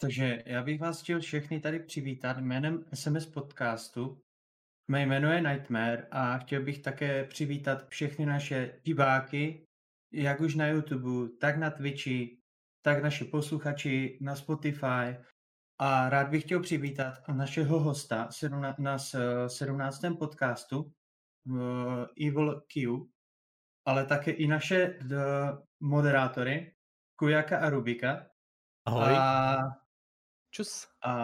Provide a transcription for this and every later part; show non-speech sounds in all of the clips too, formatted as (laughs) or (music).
Takže já bych vás chtěl všechny tady přivítat jménem SMS podcastu. Mé jméno je Nightmare a chtěl bych také přivítat všechny naše diváky, jak už na YouTube, tak na Twitchi, tak naše posluchači na Spotify. A rád bych chtěl přivítat našeho hosta na 17. podcastu Evil Q, ale také i naše moderátory Kujaka a Rubika. Ahoj. A Čus. A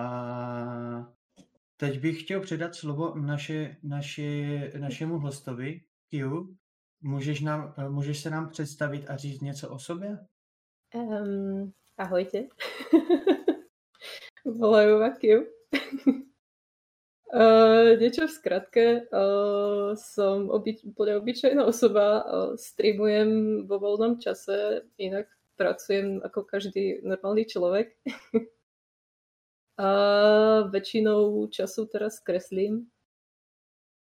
teď bych chtěl předat slovo naše, naše, našemu hostovi, Kiu. Můžeš, nám, můžeš se nám představit a říct něco o sobě? Um, ahojte. Volajú ma Kiu. Uh, niečo v skratke, uh, som obyč- úplne obyčajná osoba, uh, streamujem vo voľnom čase, inak pracujem ako každý normálny človek. (laughs) A väčšinou času teraz kreslím.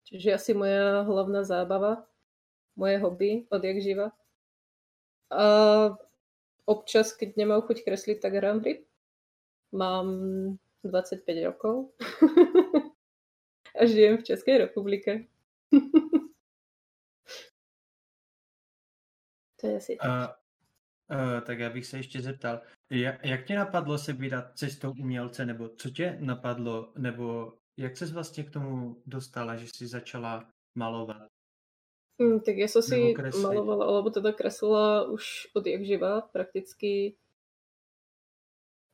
Čiže asi moja hlavná zábava, moje hobby, odjak živa. A občas, keď nemám chuť kresliť, tak hrám hry. Mám 25 rokov (laughs) a žijem v Českej republike. (laughs) to je asi uh, uh, tak já bych se ještě zeptal, jak, jak tě napadlo se vydat cestou umělce, nebo co tě napadlo, nebo jak ses vlastně k tomu dostala, že jsi začala malovat? Mm, tak ja som si malovala, alebo teda kreslila už od jak živa, prakticky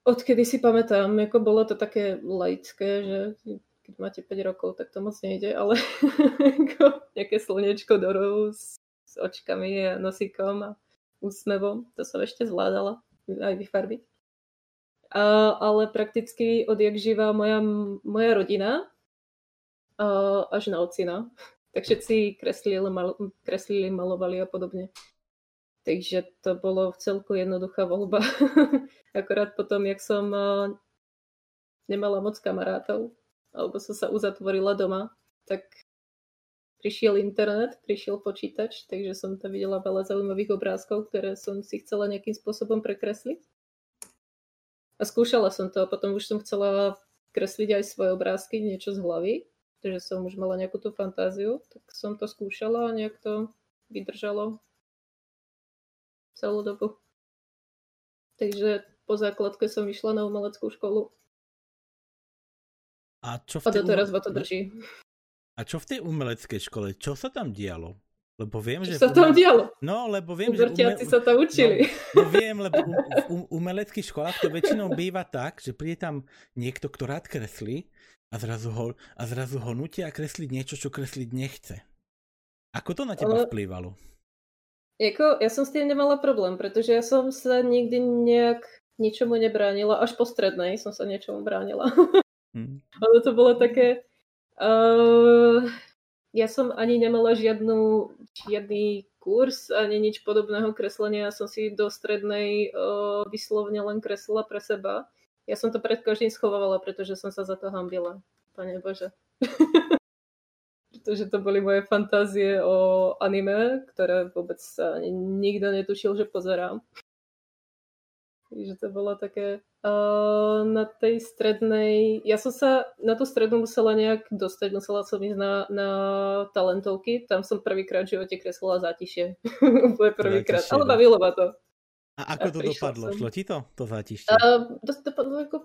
odkedy si pamätám, ako bolo to také laické, že keď máte 5 rokov, tak to moc nejde, ale (laughs) ako nejaké slnečko do s, s očkami a nosíkom a úsmevom, to som ešte zvládala aj vyfarbiť. A, ale prakticky odjak živá moja, moja rodina a, až na ocina. (laughs) Tak všetci kreslili, mal, kreslili, malovali a podobne. Takže to bolo v celku jednoduchá voľba. (laughs) Akorát potom, jak som nemala moc kamarátov, alebo som sa uzatvorila doma, tak prišiel internet, prišiel počítač, takže som tam videla veľa zaujímavých obrázkov, ktoré som si chcela nejakým spôsobom prekresliť. A skúšala som to a potom už som chcela kresliť aj svoje obrázky, niečo z hlavy, takže som už mala nejakú tú fantáziu, tak som to skúšala a nejak to vydržalo celú dobu. Takže po základke som išla na umeleckú školu. A čo v tej a doteraz ma to drží. A čo v tej umeleckej škole? Čo sa tam dialo? Lebo viem, čo že... sa tam dialo? No, lebo viem, že... Ume... sa tam učili. No, no viem, lebo u, u umeleckých školách to väčšinou býva tak, že príde tam niekto, kto rád kreslí a zrazu ho, a zrazu ho nutia kresliť niečo, čo kresliť nechce. Ako to na teba Ale... vplývalo? Jako, ja som s tým nemala problém, pretože ja som sa nikdy nejak ničomu nebránila. Až po strednej som sa niečomu bránila. Hmm. (laughs) Ale to bolo také Uh, ja som ani nemala žiadnu, žiadny kurz, ani nič podobného kreslenia. Ja som si do strednej uh, vyslovne len kreslila pre seba. Ja som to pred každým schovávala, pretože som sa za to hambila. Pane Bože. (laughs) pretože to boli moje fantázie o anime, ktoré vôbec nikto netušil, že pozerám. Takže to bolo také Uh, na tej strednej, ja som sa na tú strednú musela nejak dostať, musela som ísť na, na talentovky, tam som prvýkrát v živote kreslila zátišie. (laughs) Úplne prvýkrát, ale no. bavilo ma to. A ako to dopadlo? Som... Šlo ti to, to zátišie? Uh, dopadlo ako,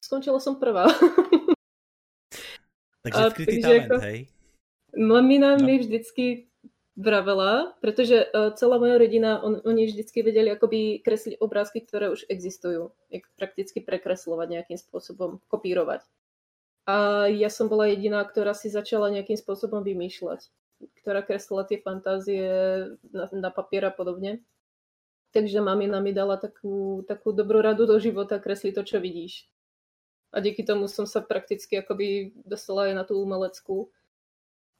skončila som prvá. (laughs) Takže skrytý talent, ako, hej? Mamina no. mi vždycky vravela, pretože uh, celá moja rodina, on, oni vždycky vedeli akoby kresliť obrázky, ktoré už existujú. Jak prakticky prekreslovať nejakým spôsobom, kopírovať. A ja som bola jediná, ktorá si začala nejakým spôsobom vymýšľať. Ktorá kreslila tie fantázie na, na papier a podobne. Takže mamina mi dala takú, takú dobrú radu do života, kresli to, čo vidíš. A díky tomu som sa prakticky akoby dostala aj na tú umeleckú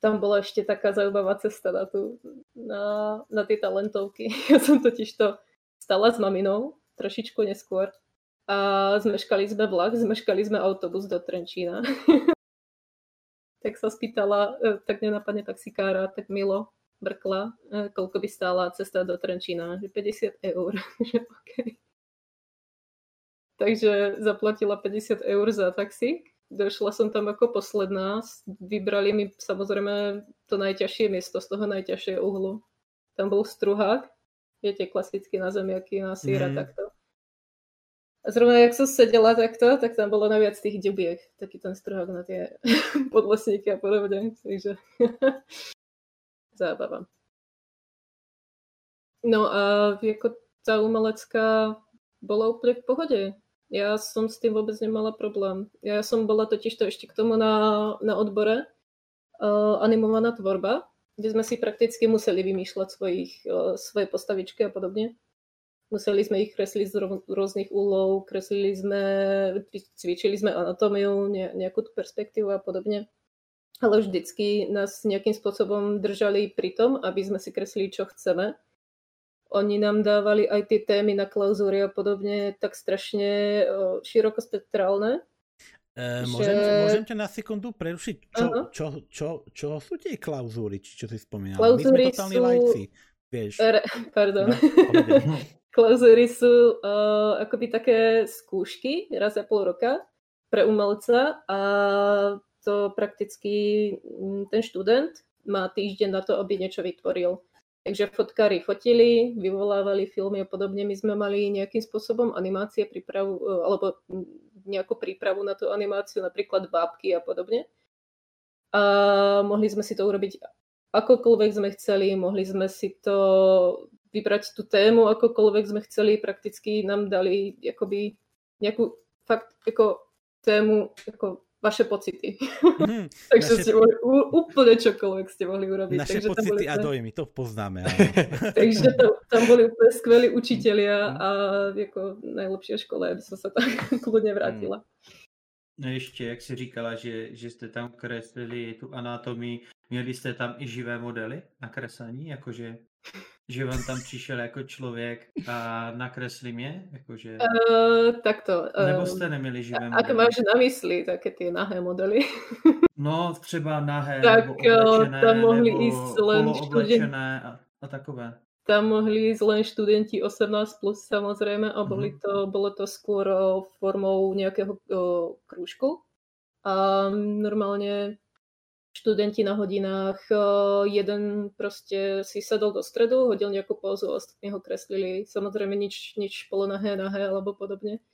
tam bola ešte taká zaujímavá cesta na, tú, na, na tie talentovky. (laughs) Ja som totiž to stala s maminou trošičku neskôr a zmeškali sme vlak, zmeškali sme autobus do Trenčína. (laughs) tak sa spýtala, e, tak nenapadne taxikára, tak milo brkla, e, koľko by stála cesta do Trenčína, že 50 eur. (laughs) okay. takže zaplatila 50 eur za taxík. Došla som tam ako posledná. Vybrali mi samozrejme to najťažšie miesto z toho najťažšieho uhlu. Tam bol struhák. Viete, klasicky na zemiaky, na síra, mm. takto. A zrovna jak som sedela takto, tak tam bolo najviac tých ďubiek. Taký ten struhák na tie (laughs) podlesníky a podobne. Takže (laughs) zábava. No a ako tá umelecká bola úplne v pohode. Ja som s tým vôbec nemala problém. Ja som bola totiž to ešte k tomu na, na odbore uh, animovaná tvorba, kde sme si prakticky museli vymýšľať svojich, uh, svoje postavičky a podobne. Museli sme ich kresliť z rôznych úlov, kreslili sme, cvičili sme anatómiu, ne, nejakú perspektívu a podobne. Ale vždycky nás nejakým spôsobom držali pri tom, aby sme si kreslili, čo chceme oni nám dávali aj tie témy na klauzúry a podobne tak strašne širokospektrálne. E, môžem, že... môžem ťa na sekundu prerušiť? Čo, čo, čo, čo sú tie klauzúry, či čo si spomínala? Klauzúry My sme totálni sú... lajci, vieš. Re, (laughs) pardon. No, (laughs) (laughs) klauzúry sú uh, akoby také skúšky raz za pol roka pre umelca a to prakticky ten študent má týždeň na to, aby niečo vytvoril. Takže fotkári fotili, vyvolávali filmy a podobne. My sme mali nejakým spôsobom animácie, prípravu, e, alebo nejakú prípravu na tú animáciu, napríklad bábky a podobne. A mohli sme si to urobiť akokoľvek sme chceli, mohli sme si to vybrať tú tému, akokoľvek sme chceli, prakticky nám dali akoby nejakú fakt ako tému ako vaše pocity. Mm, (laughs) Takže naše... ste mohli úplne čokoľvek ste mohli urobiť. Naše Takže pocity a dojmy, to poznáme. (laughs) Takže to, tam boli úplne skvelí učitelia mm. a ako najlepšia škola, aby som sa tam (laughs) kľudne vrátila. No ještě, jak jsi říkala, že, že jste tam kreslili tu anatomii, měli jste tam i živé modely na kreslení, jakože že vám tam přišel jako člověk a nakreslí mě? Jakože... Uh, takto. Uh, Nebo jste neměli živé modely? Ak máš na mysli také ty nahé modely? no, třeba nahé, tak, nebo oblečené, tam mohli nebo ísť len oblečené a, a takové. Tam mohli ísť len študenti 18+, plus, samozrejme, a boli mm-hmm. to, bolo to skôr formou nejakého uh, krúžku. A normálne študenti na hodinách, eh, jeden proste si sadol do stredu, hodil nejakú pózu, ostatní ho kreslili. Samozrejme nič, nič polonahé, nahé alebo podobne.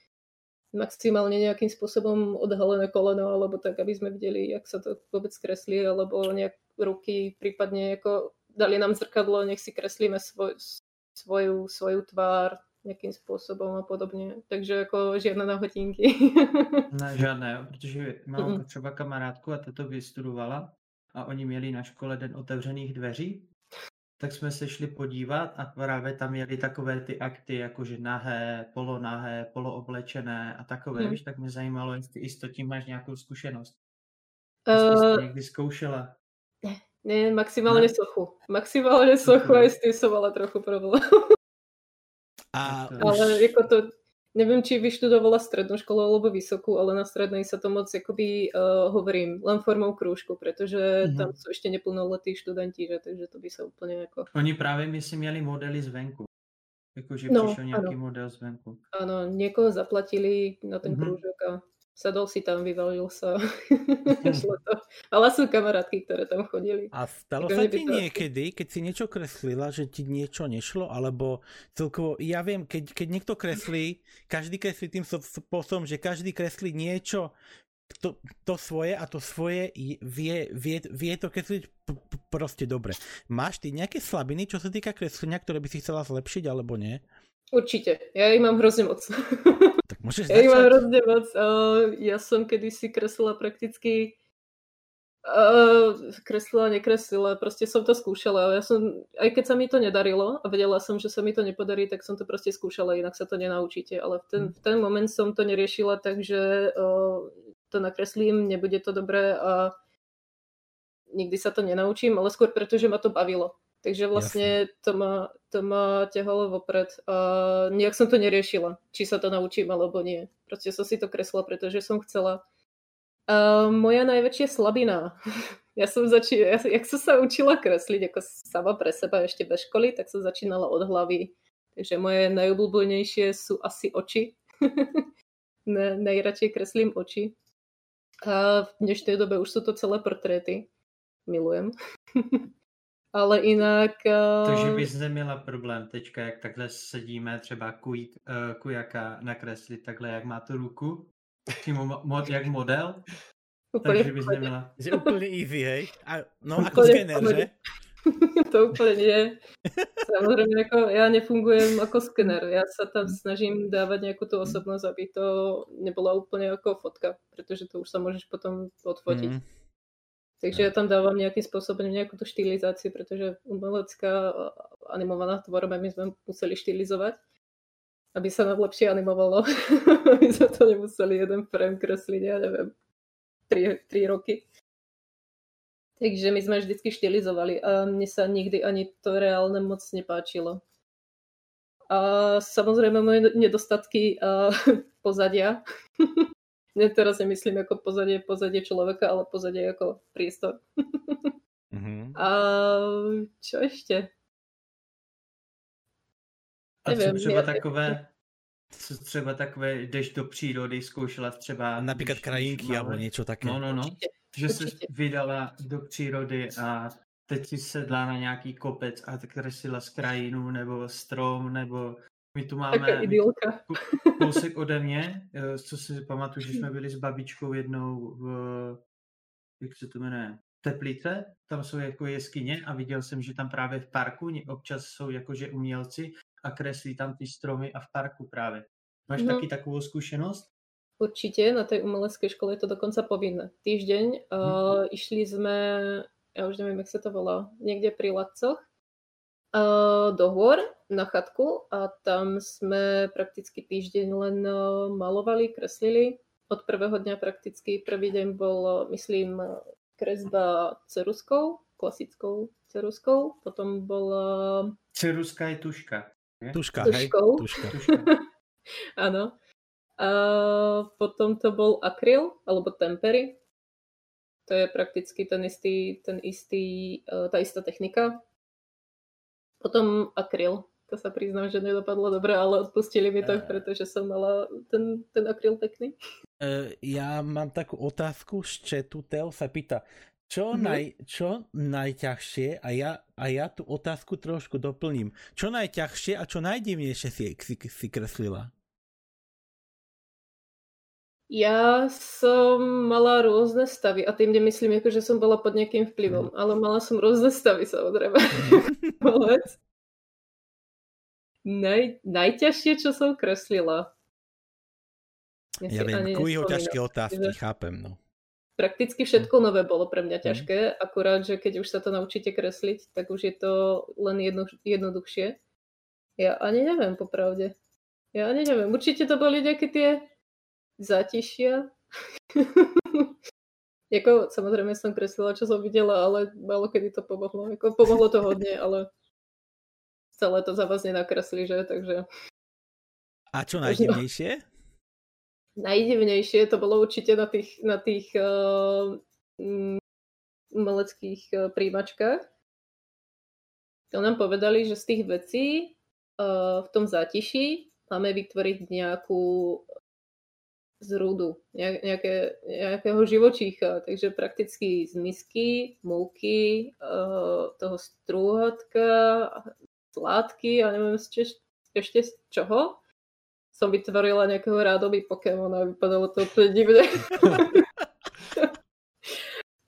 Maximálne nejakým spôsobom odhalené koleno, alebo tak, aby sme videli, jak sa to vôbec kreslí, alebo nejak ruky, prípadne ako dali nám zrkadlo, nech si kreslíme svoj, svoju, svoju tvár, nejakým spôsobom a podobne. Takže ako žiadne na hodinky. Ne, žádné, protože mám mm. třeba kamarádku a ta to vystudovala a oni měli na škole den otevřených dveří, tak jsme se šli podívat a právě tam měli takové ty akty, jakože nahé, polonahé, polooblečené a takové, mm. víš, tak mě zajímalo, jestli i s tím máš nějakou zkušenost. Jestli uh, jsi někdy zkoušela. Ne, ne maximálně ne? sochu. Maximálně sochu a s tím som mala trochu problém. A ale už... ako to, neviem, či vyštudovala strednú školu alebo vysokú, ale na strednej sa to moc akoby uh, hovorím, len formou krúžku, pretože mm-hmm. tam sú ešte neplnoletí študenti, že, takže to by sa úplne ako... Oni práve my si mieli modely zvenku. Jakože no, přišel nějaký ano. model zvenku. Áno, niekoho zaplatili na ten mm-hmm. krúžok a sadol si tam, vyvalil sa. (laughs) (laughs) To. Ale sú kamarátky, ktoré tam chodili. A stalo sa ti niekedy, keď si niečo kreslila, že ti niečo nešlo? Alebo celkovo, ja viem, keď, keď niekto kreslí, každý kreslí tým spôsobom, že každý kreslí niečo, to, to svoje a to svoje vie, vie, vie to kresliť p- p- proste dobre. Máš ty nejaké slabiny, čo sa týka kreslenia, ktoré by si chcela zlepšiť, alebo nie? Určite. Ja ich mám hrozne moc. (laughs) Tak môžeš ja ich mám hrozne moc. Ja som kedysi kreslila prakticky uh, kreslila, nekreslila, proste som to skúšala. Ja som, aj keď sa mi to nedarilo a vedela som, že sa mi to nepodarí, tak som to proste skúšala, inak sa to nenaučíte. Ale v ten, v ten moment som to neriešila, takže uh, to nakreslím, nebude to dobré a nikdy sa to nenaučím, ale skôr preto, že ma to bavilo. Takže vlastne to ma, to ma ťahalo vopred a nejak som to neriešila, či sa to naučím alebo nie. Proste som si to kresla, pretože som chcela. A moja najväčšia slabina. (laughs) Ja som začínala, ja, jak som sa učila kresliť ako sama pre seba ešte bez školy, tak som začínala od hlavy. Takže moje najobľúbenejšie sú asi oči. (laughs) ne, najradšej kreslím oči. A v dnešnej dobe už sú to celé portréty. Milujem. (laughs) Ale jinak... Uh... Takže bys neměla problém teďka, jak takhle sedíme, třeba kuj, uh, kujaka nakreslit takhle, jak má tu ruku, přímo mo- jak model, Úplně takže bys neměla... Že úplně easy, hej? A, no ako skener, že? (laughs) to úplně nie. Samozrejme, ako ja nefungujem ako skener. Ja sa tam snažím dávať nejakú tú osobnosť, aby to nebola úplne ako fotka, pretože to už sa môžeš potom odfotiť. Mm. Takže ja tam dávam nejakým spôsobom nejakú tú štilizáciu, pretože umelecká animovaná tvorba my sme museli štilizovať, aby sa nám lepšie animovalo. (laughs) aby sa to nemuseli jeden frame kresliť, ja neviem, 3, 3 roky. Takže my sme vždycky štilizovali a mne sa nikdy ani to reálne moc nepáčilo. A samozrejme moje nedostatky a (laughs) pozadia. Ne, teraz nemyslím ako pozadie, pozadie človeka, ale pozadie ako priestor. mm-hmm. (laughs) A čo ešte? A Neviem, co třeba takové, co třeba takové, jdeš do přírody, zkoušela třeba... Například krajinky nebo něco také. No, no, no. Určitě. Že jsi vydala do přírody a teď si sedla na nějaký kopec a kreslila z krajinu nebo strom nebo my tu máme kousek ode mě, eh, co si pamatuju, že jsme byli s babičkou jednou v, jak se to jmenuje, Teplice, tam jsou jako jeskyně a viděl jsem, že tam právě v parku občas jsou jakože umělci a kreslí tam ty stromy a v parku právě. Máš no. taky takovou zkušenost? Určite, na tej umeleckej škole je to dokonca povinné. Týždeň uh, išli sme, ja už neviem, jak sa to volá, niekde pri Ladcoch, do hôr na chatku a tam sme prakticky týždeň len malovali, kreslili. Od prvého dňa prakticky prvý deň bol, myslím, kresba ceruskou, klasickou ceruskou, potom bola... Ceruska je tuška. Nie? Tuška, tuškou. hej? Tuška. tuška. (laughs) Áno. A potom to bol akryl, alebo tempery. To je prakticky ten istý, ten istý, e, tá istá technika. Potom akryl. To sa priznám, že nedopadlo dobre, ale odpustili mi to, uh, pretože som mala ten, ten akryl pekný. Uh, ja mám takú otázku z chatu. Teo sa pýta, čo, mm-hmm. naj, čo najťažšie, a ja, a ja tú otázku trošku doplním, čo najťažšie a čo najdivnejšie si, si, si kreslila? Ja som mala rôzne stavy a tým nemyslím, ako, že som bola pod nejakým vplyvom, mm. ale mala som rôzne stavy samozrejme. Mm. (laughs) Naj, najťažšie, čo som kreslila. Ja, ja viem, kujího ťažké otázky, chápem, no. Prakticky všetko mm. nové bolo pre mňa ťažké, mm. akurát, že keď už sa to naučíte kresliť, tak už je to len jedno, jednoduchšie. Ja ani neviem, popravde. Ja ani neviem. Určite to boli nejaké tie zátišia. (laughs) jako, samozrejme som kreslila, čo som videla, ale malo kedy to pomohlo. Jako, pomohlo to hodne, ale celé to za vás nenakresli, že? Takže... A čo najdivnejšie? Najdivnejšie to bolo určite na tých, na tých uh, umeleckých uh, príjimačkách. To nám povedali, že z tých vecí uh, v tom zátiši máme vytvoriť nejakú z rudu, nejaké, nejakého živočícha, takže prakticky z misky, múky, uh, toho strúhatka, sládky a neviem ešte, ešte z čoho. Som vytvorila nejakého rádoby Pokémon a vypadalo to úplne divne. (laughs)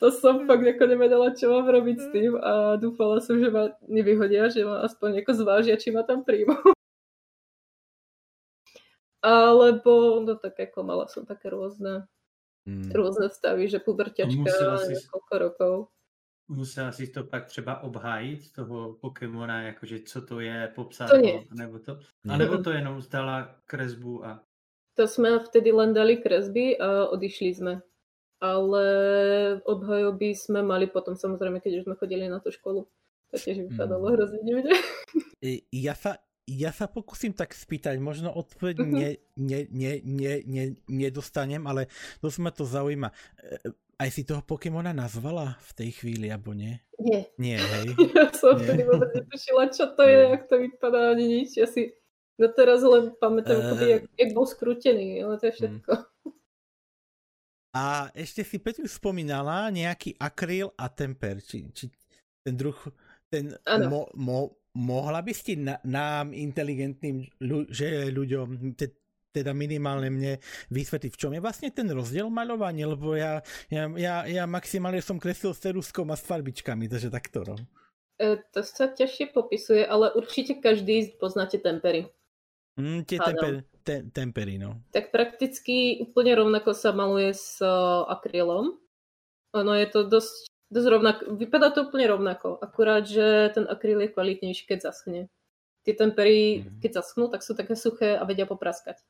to som fakt ako nevedela, čo mám robiť s tým a dúfala som, že ma nevyhodia, že ma aspoň zvážia, či ma tam príjmu. Alebo, no tak ako mala som také rôzne, hmm. rôzne stavy, že puberťačka si, niekoľko rokov. Musela si to pak třeba obhájit, toho Pokémona, jakože co to je, popsat to nie. nebo to, a nebo to jenom zdala kresbu a... To sme vtedy len dali kresby a odišli sme. Ale obhajoby sme mali potom samozrejme, keď už sme chodili na tú školu. To tiež vypadalo hmm. hrozne divne. Ja sa ja sa pokúsim tak spýtať, možno odpoveď uh-huh. ne, ne, ne, ne, ne, nedostanem, ale dosť ma to zaujíma. E, aj si toho Pokémona nazvala v tej chvíli, alebo nie? Nie. Nie, hej? (laughs) Ja som nie. vtedy vôbec netušila, čo to je, jak to vypadá, ani nič. Ja si No teraz len pamätám, uh, jak, jak bol skrútený, ale to je všetko. Hmm. A ešte si Petru spomínala nejaký akryl a temper, či, či ten druh, ten mo, mo, mohla by ste nám inteligentným že ľuďom, te, teda minimálne mne vysvetliť, v čom je vlastne ten rozdiel maľovania, lebo ja, ja, ja, ja maximálne som kreslil s ceruskom a s farbičkami, takže takto. No. E, to sa ťažšie popisuje, ale určite každý poznáte tempery. Mm, tie temper, te, tempery, no. Tak prakticky úplne rovnako sa maluje s uh, akrylom. Ono je to dosť, dosť rovnako, vypadá to úplne rovnako, akurát, že ten akryl je kvalitnejší, keď zaschne. Tie tempery, mm. keď zaschnú, tak sú také suché a vedia popraskať.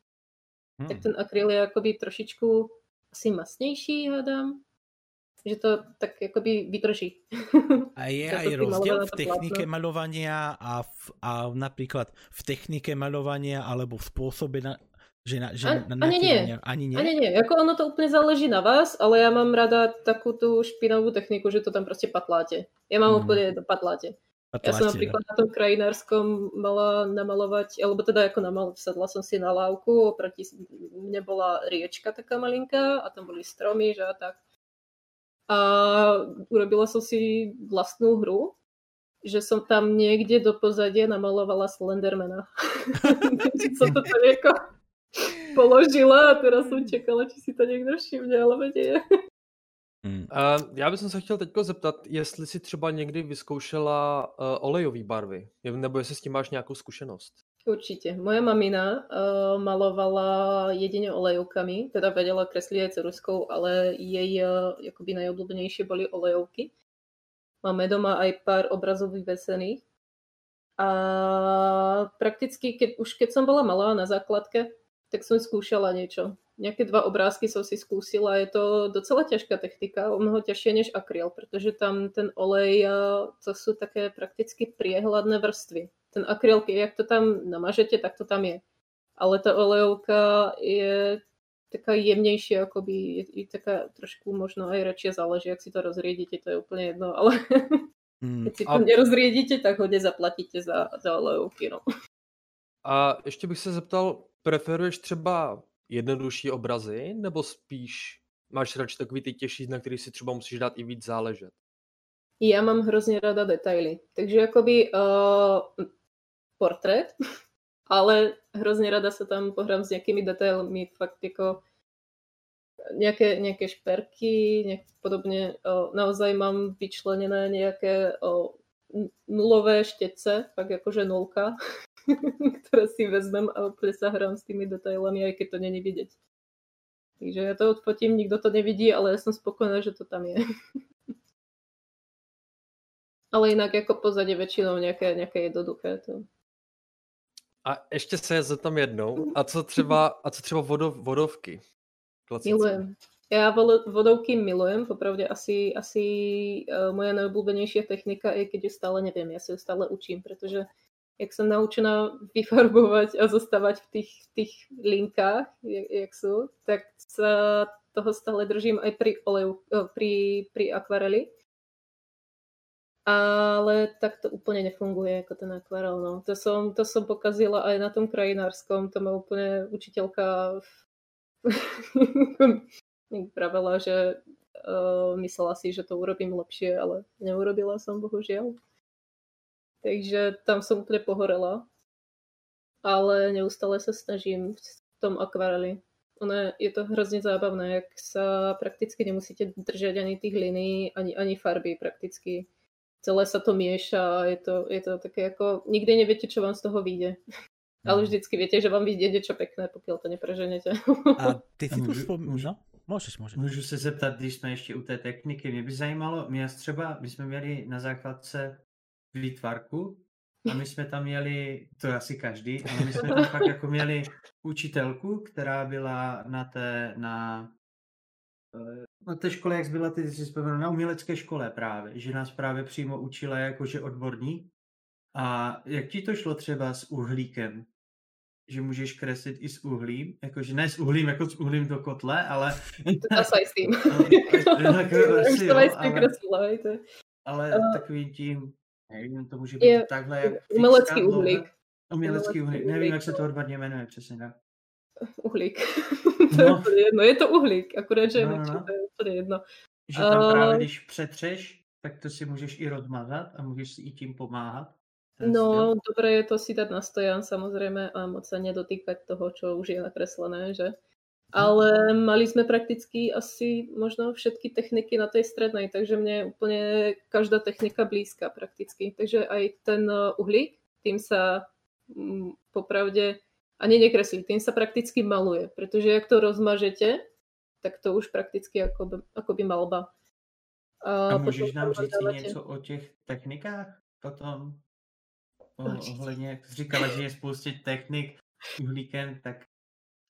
Mm. Tak ten akryl je akoby trošičku asi masnejší, hádam že to tak akoby vydrží. (laughs) A je aj rozdiel v technike plátno. malovania a, v, a napríklad v technike malovania alebo v spôsobe na, že na, že ani, na, ani nie. Ani nie? Ani nie. Ako ono to úplne záleží na vás, ale ja mám rada takú tú špinavú techniku, že to tam proste patláte. Ja mám mm. úplne to patláte. patláte. Ja som napríklad na tom krajinárskom mala namalovať, alebo teda ako namal, sadla som si na lávku, oproti mne bola riečka taká malinká a tam boli stromy, že a tak a urobila som si vlastnú hru, že som tam niekde do pozadia namalovala Slendermana. (laughs) som to nejako položila a teraz som čekala, či si to někdo všimne, ale nie. Hmm. Uh, já bych se chtěl teď zeptat, jestli si třeba někdy vyzkoušela uh, olejové barvy, nebo jestli s tím máš nějakou zkušenost. Určite. Moja mamina uh, malovala jedine olejovkami, teda vedela kresliť aj ceruskou, ale jej uh, akoby najobľúbenejšie boli olejovky. Máme doma aj pár obrazov vyvesených. A prakticky, keď, už keď som bola malá na základke, tak som skúšala niečo. Nejaké dva obrázky som si skúsila. Je to docela ťažká technika, o mnoho ťažšie než akryl, pretože tam ten olej, to sú také prakticky priehľadné vrstvy ten akryl, jak to tam namažete, tak to tam je. Ale ta olejovka je taká jemnější, akoby je, je taká trošku možno aj radšej záleží, jak si to rozriedite, to je úplne jedno, ale (laughs) mm. keď si to a... nerozriedite, tak hodně zaplatíte za, za olejovky, no. A ještě bych se zeptal, preferuješ třeba jednodušší obrazy, nebo spíš máš radši takový ty těžší, na který si třeba musíš dát i víc záležet? Já mám hrozně rada detaily. Takže jakoby uh, portrét, (laughs) ale hrozně rada sa tam pohrám s nejakými detailmi, fakt jako nejaké, nejaké šperky, nejak podobne. O, naozaj mám vyčlenené nejaké o, nulové štece, fakt akože nulka, (laughs) (laughs) ktoré si vezmem a úplne sa hrám s tými detailami, aj keď to není vidieť. Takže ja to odfotím, nikto to nevidí, ale ja som spokojná, že to tam je. (laughs) ale inak ako pozadie väčšinou nejaké, nejaké jednoduché. To a ještě se zeptám jednou, a co třeba, a co třeba vodov, vodovky? Klasické. Milujem. Já vodovky milujem, popravdě asi, asi uh, moja najobľúbenejšia technika je, keď ju stále neviem, ja sa ju stále učím, pretože jak som naučená vyfarbovať a zostávať v tých, tých linkách, jak, jak sú, tak sa toho stále držím aj pri oleju, pri, pri akvareli ale tak to úplne nefunguje ako ten akvarel. No. To, som, to som pokazila aj na tom krajinárskom, to ma úplne učiteľka pravila, (laughs) že uh, myslela si, že to urobím lepšie, ale neurobila som, bohužiaľ. Takže tam som úplne pohorela. Ale neustále sa snažím v tom akvareli. Ono je to hrozně zábavné, jak sa prakticky nemusíte držať ani tých liní, ani, ani farby prakticky celé sa to mieša a je to, je to také ako, nikdy neviete, čo vám z toho vyjde. Ale mhm. vždycky viete, že vám vyjde niečo pekné, pokud to nepreženete. A ty si tu spomínaš, no? Můžeš, můžeš. Můžu se zeptat, když jsme ještě u té techniky, mě by zajímalo, mě třeba, my jsme měli na základce výtvarku a my jsme tam měli, to je asi každý, ale my jsme tam fakt jako měli učitelku, která byla na té, na Eh, na té škole, jak byla ty, si vzpomínal, na umělecké škole právě, že nás právě přímo učila jakože odborní. A jak ti to šlo třeba s uhlíkem? Že můžeš kreslit i s uhlím, jakože ne s uhlím jako s uhlím do kotle, ale... To s tím. ale, ale takový tím, nevím, to může být takhle jak Umelecký uhlík. Umělecký uhlík. Nevím, jak se to odborně jmenuje, přesně tak. (laughs) Uhlík. (laughs) to No. je jedno. Je to uhlík, akurát, že je No, no, no. to je jedno. Že tam Eh. právě, když přetřeš, tak to si můžeš i rozmazat a můžeš si i tím pomáhat. No, dobre je to si dať na stojan samozrejme a moc sa nedotýkať toho, čo už je nakreslené, že? Ale mali sme prakticky asi možno všetky techniky na tej strednej, takže mne je úplne každá technika blízka prakticky. Takže aj ten eh, uhlík, tým sa mm, popravde ani nekreslí, tým sa prakticky maluje, pretože jak to rozmažete, tak to už prakticky akoby, akoby malba. A potom můžeš nám říct něco o těch technikách potom? O, ohledně, jak říkala, že je spoustě technik s uhlíkem, tak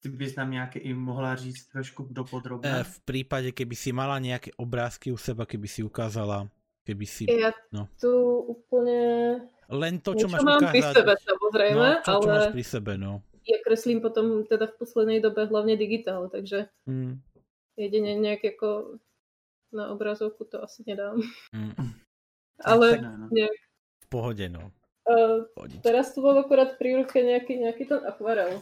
ty bys nám nějaké i mohla říct trošku E, dopodrobně. v prípade, keby si mala nejaké obrázky u seba, keby si ukázala, keby si... Ja No. tu úplne Len to, čo Niečo máš mám ukázať. pri sebe samozrejme, no, čo, čo ale máš pri sebe, no. ja kreslím potom teda v poslednej dobe hlavne digitál, takže Mm, jedine nejak ako na obrazovku to asi nedám. mm, Ale Ne, no. nejak, v pohode, no. uh, teraz tu bol akorát pri ruke nejaký, nejaký ten akvarel.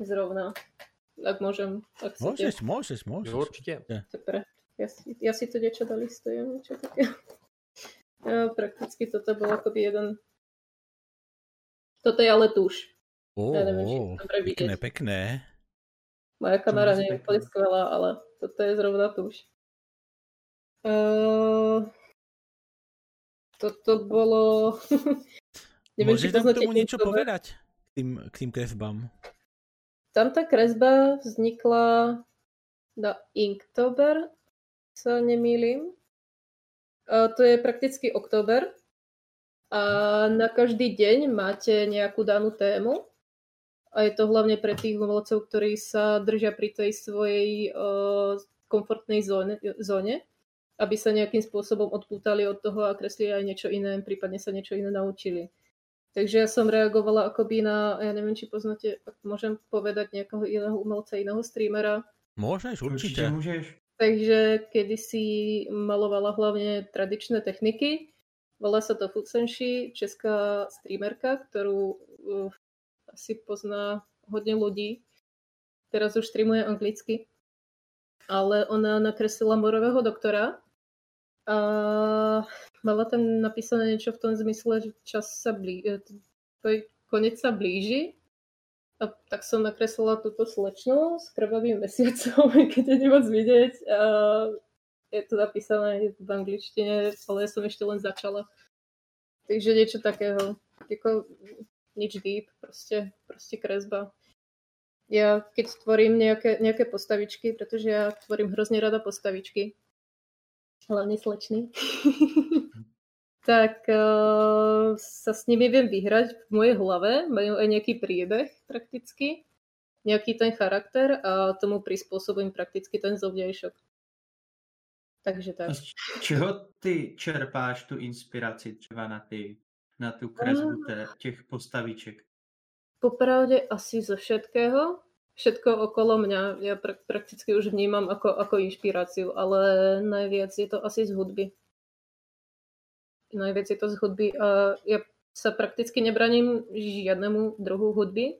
Zrovna. Ak môžem, ak. Môžeš, môžeš, môžeš. Určitě. Super. Ja si, ja si to niečo dolistujem, niečo také. Ja, (laughs) prakticky toto bol akoby jeden... Toto je ale tuš. Ó, Ja neviem, či dobre vidieť. pekné, pekné. Moja kamera nie je úplne skvelá, ale toto je zrovna tuž. Uh, toto bolo... (laughs) Neviem, Môžeš či nám tomu niečo povedať? K tým, k tým kresbám. Tam tá kresba vznikla na Inktober, sa nemýlim. Uh, to je prakticky október. A na každý deň máte nejakú danú tému. A je to hlavne pre tých umelcov, ktorí sa držia pri tej svojej uh, komfortnej zóne, zóne, aby sa nejakým spôsobom odpútali od toho a kreslili aj niečo iné, prípadne sa niečo iné naučili. Takže ja som reagovala akoby na, ja neviem, či poznáte, ak môžem povedať nejakého iného umelca, iného streamera. Môžeš, Určitě určite. můžeš. Takže kedysi malovala hlavne tradičné techniky. Volá sa to Futsenshi, česká streamerka, ktorú uh, asi pozná hodne ľudí. Teraz už streamuje anglicky. Ale ona nakreslila morového doktora a mala tam napísané niečo v tom zmysle, že čas sa blí... e, konec sa blíži. A tak som nakreslila túto slečnu s krvavým mesiacom, (laughs) keď je nemoc vidieť. A je to napísané v angličtine, ale ja som ešte len začala. Takže niečo takého. Jako, nič deep, proste, proste kresba. Ja keď tvorím nejaké, nejaké postavičky, pretože ja tvorím hrozne rada postavičky, hlavne slečny, (laughs) tak uh, sa s nimi viem vyhrať v mojej hlave, majú aj nejaký príbeh prakticky, nejaký ten charakter a tomu prispôsobím prakticky ten zovňajšok. Takže tak. Z čeho ty čerpáš tu inspiraci třeba na ty, na tu kresbu té, těch postaviček? Popravde asi zo všetkého. Všetko okolo mňa ja pra- prakticky už vnímam ako, ako inšpiráciu, ale najviac je to asi z hudby. Najviac je to z hudby a ja sa prakticky nebraním žiadnemu druhu hudby.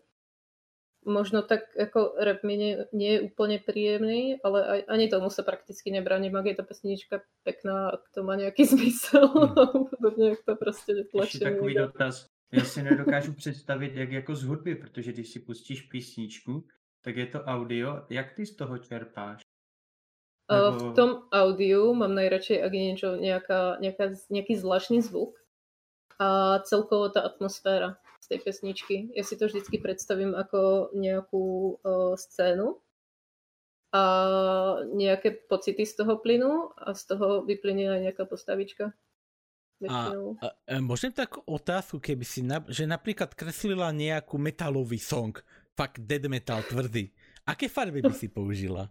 Možno tak ako rap mi nie, nie je úplne príjemný, ale aj, ani tomu sa prakticky nebraním, ak je to pesnička pekná, ak to má nejaký (laughs) zmysel. Hmm. Podobne, ak to proste Ještě netlačí. takový dotaz. Já si nedokážu představit, jak jako z hudby, protože když si pustíš písničku, tak je to audio. Jak ty z toho čerpáš? Nebo- V tom audiu mám najradšej, ak je niečo, nejaká, nejaká, nejaký zvláštny zvuk a celkovo tá atmosféra z tej pesničky. Ja si to vždycky predstavím ako nejakú uh, scénu a nejaké pocity z toho plynú a z toho vyplynie aj nejaká postavička. Väčšinou. A, e, môžem tak otázku, keby si, na, že napríklad kreslila nejakú metalový song, fakt dead metal tvrdý. Aké farby by si použila?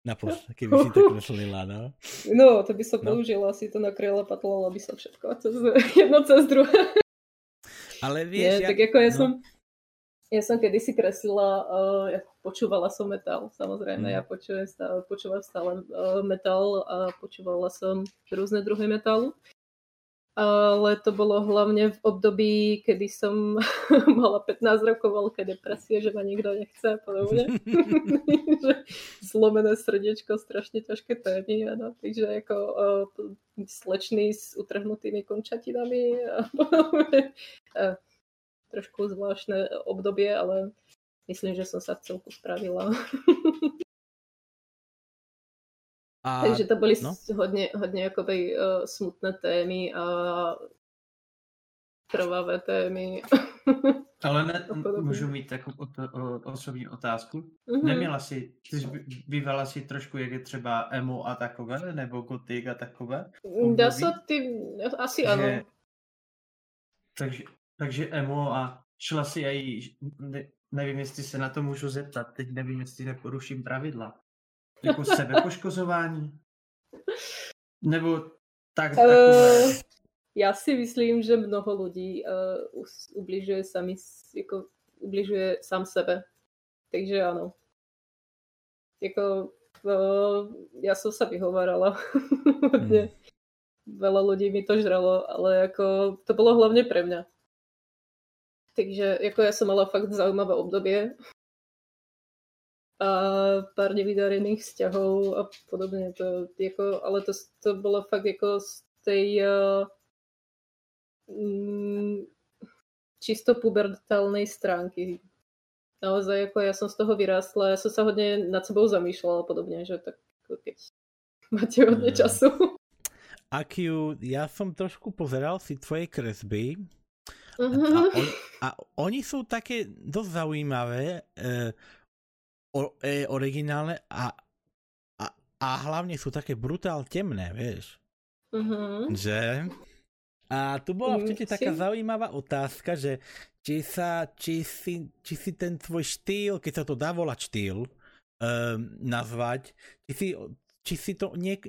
Na post, keby si to kreslila, no? No, to by som No. použila, si to nakryla, patlala by som všetko cez, jedno cez druhé. Ale Nie, vieš, tak ja, ako ja no. som, ja som kedysi kreslila, uh, ja počúvala som metal, samozrejme, Mm. ja počujem stále, počúvam stále uh, metal a počúvala som rôzne druhy metalu. Ale to bolo hlavne v období, kedy som (laughs) mala 15 rokov veľké depresie, že ma nikto nechce a podobne. (laughs) (laughs) zlomené srdiečko, strašne ťažké témy. Ano. Takže ako uh, slečný s utrhnutými končatinami a podobne. Uh, trošku zvláštne obdobie, ale myslím, že som sa v celku spravila. A, Takže to boli no? hodně, hodně jakoby, uh, smutné témy a krvavé témy. (laughs) Ale ne, můžu mít takovou osobní otázku? Mm-hmm. Neměla si, jsi bývala si trošku, jak je třeba emo a takové, nebo gotik a takové? Dá se ty, asi že, ano. Takže, takže emo a šla si aj, ne, nevím, jestli se na to můžu zeptat, teď nevím, jestli neporuším pravidla. Jako sebepoškozování? Nebo tak, takové... Uh, já si myslím, že mnoho lidí uh, ubližuje sami, jako ubližuje sám sebe. Takže ano. Jako, uh, já jsem se vyhovárala (laughs) hodně. Hmm. Veľa ľudí mi to žralo, ale jako to bylo hlavně pre mňa. Takže jako já jsem mala fakt zaujímavé obdobie a pár nevydarených vzťahov a podobne. To, jako, ale to, to bolo fakt jako z tej uh, mm, čisto pubertálnej stránky. Naozaj, jako ja som z toho vyrástla, ja som sa hodně nad sebou zamýšľala podobne, že tak keď (laughs) máte hodně času. (laughs) Akiu, ja som trošku pozeral si tvoje kresby uh-huh. a, on, a oni sú také dosť zaujímavé. E, o, e, originálne a, a, a hlavne sú také brutál temné, vieš. Uh-huh. Že? A tu bola v taká zaujímavá otázka, že či, sa, či, si, či si ten tvoj štýl, keď sa to dá volať štýl, um, nazvať, či si, či si, to niek,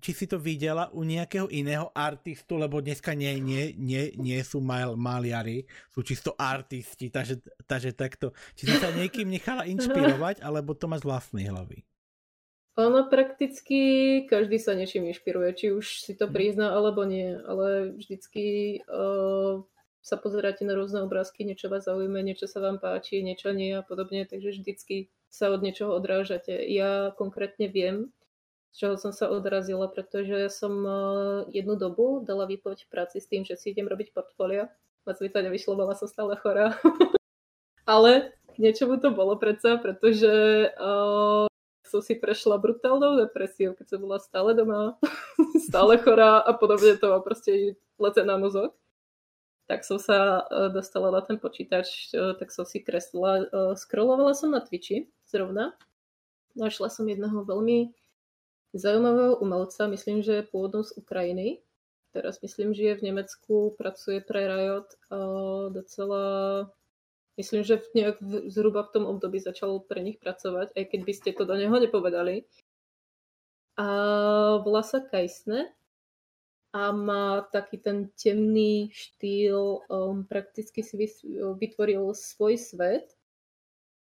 či si to videla u nejakého iného artistu, lebo dneska nie, nie, nie, nie sú mal, maliari, sú čisto artisti, takže, takže takto. Či si sa niekým nechala (laughs) inšpirovať, alebo to máš vlastnej hlavy? Ono prakticky každý sa niečím inšpiruje, či už si to mhm. prizná alebo nie, ale vždycky uh, sa pozeráte na rôzne obrázky, niečo vás zaujíme, niečo sa vám páči, niečo nie a podobne, takže vždycky sa od niečoho odrážate. Ja konkrétne viem, z čoho som sa odrazila, pretože som eh, jednu dobu dala výpoveď v práci s tým, že si idem robiť portfólio. Moc mi to nevyšlo, bola som stále chorá. (laughs) Ale k niečomu to bolo predsa, pretože uh, som si prešla brutálnou depresiou, keď som bola stále doma, (laughs) stále chorá a podobne to má proste lece na mozog. Tak som sa uh, dostala na ten počítač, uh, tak som si kreslila, uh, scrollovala som na Twitchi zrovna. Našla som jedného veľmi zaujímavého umelca, myslím, že je pôvodom z Ukrajiny. Teraz myslím, že je v Nemecku, pracuje pre Riot a docela... Myslím, že v nejak zhruba v tom období začal pre nich pracovať, aj keď by ste to do neho nepovedali. A volá sa Kajsne a má taký ten temný štýl, um, prakticky si vytvoril svoj svet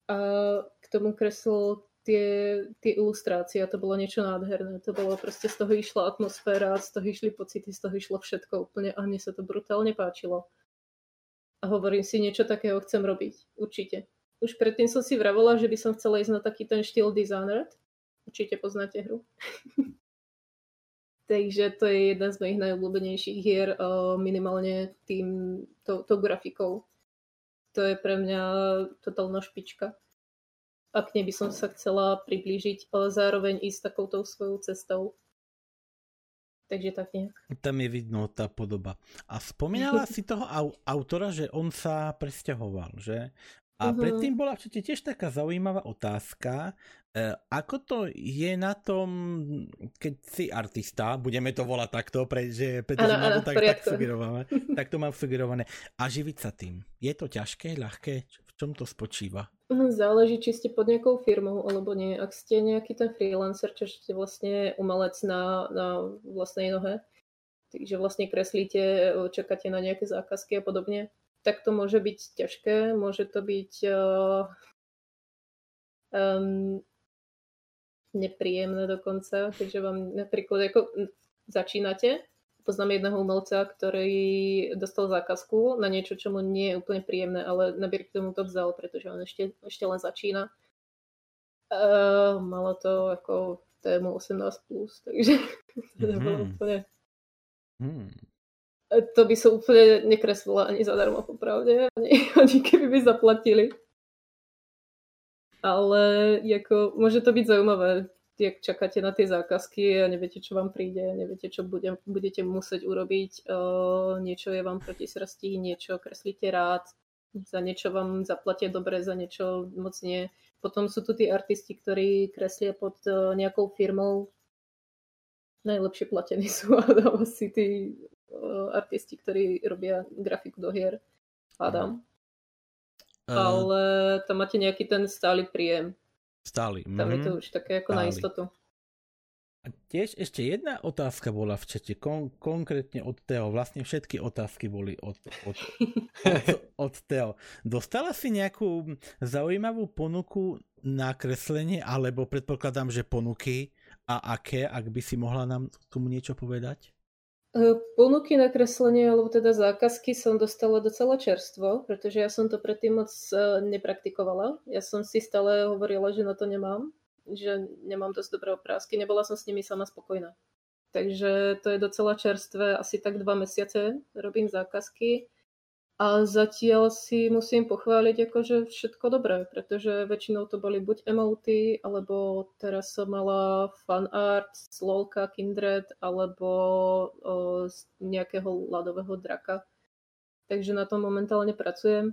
a k tomu kreslil tie, tie ilustrácie a to bolo niečo nádherné. To bolo proste, z toho išla atmosféra, z toho išli pocity, z toho išlo všetko úplne a mne sa to brutálne páčilo. A hovorím si, niečo takého chcem robiť. Určite. Už predtým som si vravila, že by som chcela ísť na taký ten štýl designer. Určite poznáte hru. (laughs) Takže to je jedna z mojich najobľúbenejších hier, minimálne tým, to, to grafikou. To je pre mňa totálna špička a k nej by som sa chcela priblížiť, ale zároveň ísť takouto svojou cestou. Takže tak nejak. Tam je vidno tá podoba. A spomínala (laughs) si toho autora, že on sa presťahoval, že? A uh-huh. predtým bola určite tiež taká zaujímavá otázka, e, ako to je na tom, keď si artista, budeme to volať takto, pretože, pretože ano, tak, tak (laughs) tak to mám sugerované, a živiť sa tým. Je to ťažké, ľahké? V čom to spočíva? Záleží, či ste pod nejakou firmou alebo nie. Ak ste nejaký ten freelancer, čo ste vlastne umelec na, na vlastnej nohe, takže vlastne kreslíte, čakáte na nejaké zákazky a podobne, tak to môže byť ťažké, môže to byť uh, um, nepríjemné dokonca, keďže vám napríklad ako začínate, poznám jedného umelca, ktorý dostal zákazku na niečo, čo mu nie je úplne príjemné, ale na k tomu to vzal, pretože on ešte, ešte len začína. Uh, malo to ako tému 18+, plus, takže (laughs) to nebolo mm-hmm. úplne... Hmm. To by som úplne nekreslila ani zadarmo, popravde, ani, (laughs) ani keby by zaplatili. Ale jako, môže to byť zaujímavé, jak čakáte na tie zákazky a neviete, čo vám príde, neviete, čo bude, budete musieť urobiť, uh, niečo je vám proti srsti, niečo kreslíte rád, za niečo vám zaplatia dobre, za niečo moc nie. Potom sú tu tí artisti, ktorí kreslia pod uh, nejakou firmou. Najlepšie platení (laughs) sú asi tí uh, artisti, ktorí robia grafiku do hier. Hádam. Uh, Ale tam máte nejaký ten stály príjem Stáli. Tam je to mhm. už také ako Stáli. na istotu. A tiež ešte jedna otázka bola v čete, kon- konkrétne od Teo. Vlastne všetky otázky boli od, od, od, (laughs) od Teo. Dostala si nejakú zaujímavú ponuku na kreslenie, alebo predpokladám, že ponuky a aké, ak by si mohla nám k tomu niečo povedať? Ponuky na kreslenie, alebo teda zákazky som dostala docela čerstvo, pretože ja som to predtým moc e, nepraktikovala. Ja som si stále hovorila, že na to nemám, že nemám dosť dobré oprázky. Nebola som s nimi sama spokojná. Takže to je docela čerstvé, asi tak dva mesiace robím zákazky a zatiaľ si musím pochváliť akože všetko dobré, pretože väčšinou to boli buď emoty, alebo teraz som mala fan art z LOLka, Kindred, alebo o, z nejakého ľadového draka. Takže na tom momentálne pracujem.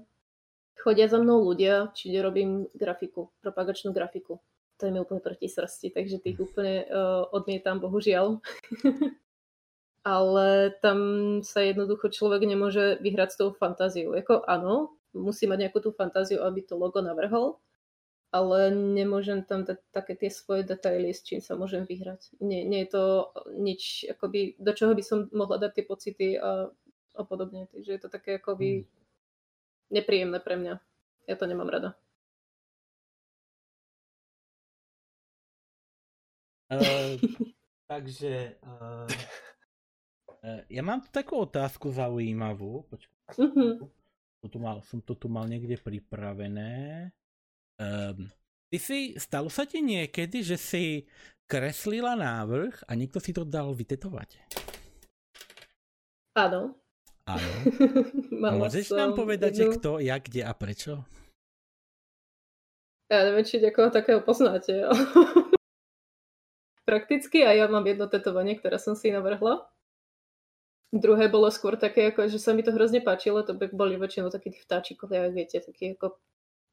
Chodia za mnou ľudia, či robím grafiku, propagačnú grafiku. To je mi úplne proti srsti, takže tých úplne uh, odmietam, bohužiaľ. (laughs) ale tam sa jednoducho človek nemôže vyhrať s tou fantáziou. Jako áno, musí mať nejakú tú fantáziu, aby to logo navrhol, ale nemôžem tam dať také tie svoje detaily, s čím sa môžem vyhrať. Nie, nie je to nič, akoby, do čoho by som mohla dať tie pocity a, a podobne. Takže je to také akoby hmm. nepríjemné pre mňa. Ja to nemám rada. Uh, takže uh, (laughs) ja mám tu takú otázku zaujímavú. Počkaj. Uh-huh. Tu mal, som to tu mal niekde pripravené. Um, ty si, stalo sa ti niekedy, že si kreslila návrh a niekto si to dal vytetovať? Áno. Áno. (laughs) Môžeš nám povedať, jednu... že kto, jak, kde a prečo? Ja neviem, či niekoho takého poznáte. (laughs) Prakticky a ja mám jedno tetovanie, ktoré som si navrhla. Druhé bolo skôr také, ako, že sa mi to hrozne páčilo, to boli väčšinou takí tí vtáčikovia, ak viete, takí ako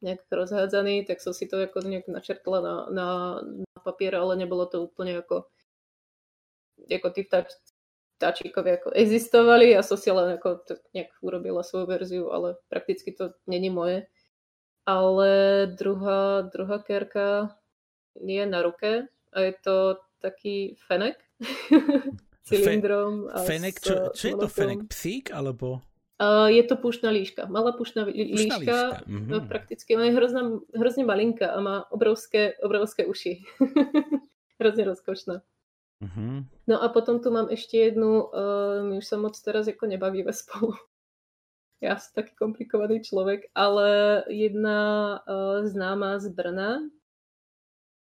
nejak rozhádzaní, tak som si to ako nejak načrtla na, na, na papier, ale nebolo to úplne ako, ako tí vtáč, vtáčikovia ako existovali a som si len ako nejak urobila svoju verziu, ale prakticky to není moje. Ale druhá, druhá kerka je na ruke a je to taký fenek. (laughs) cylindrom. Fe, fenek, čo, čo je to fenek? Psík alebo? Uh, je to pušná líška, malá pušná líška, líška. Mm-hmm. prakticky ona je hrozná, hrozne malinká a má obrovské, obrovské uši. (laughs) hrozne rozkošná. Mm-hmm. No a potom tu mám ešte jednu, uh, my už sa moc teraz ako nebavíme spolu. (laughs) Ja som taký komplikovaný človek, ale jedna uh, známa z Brna,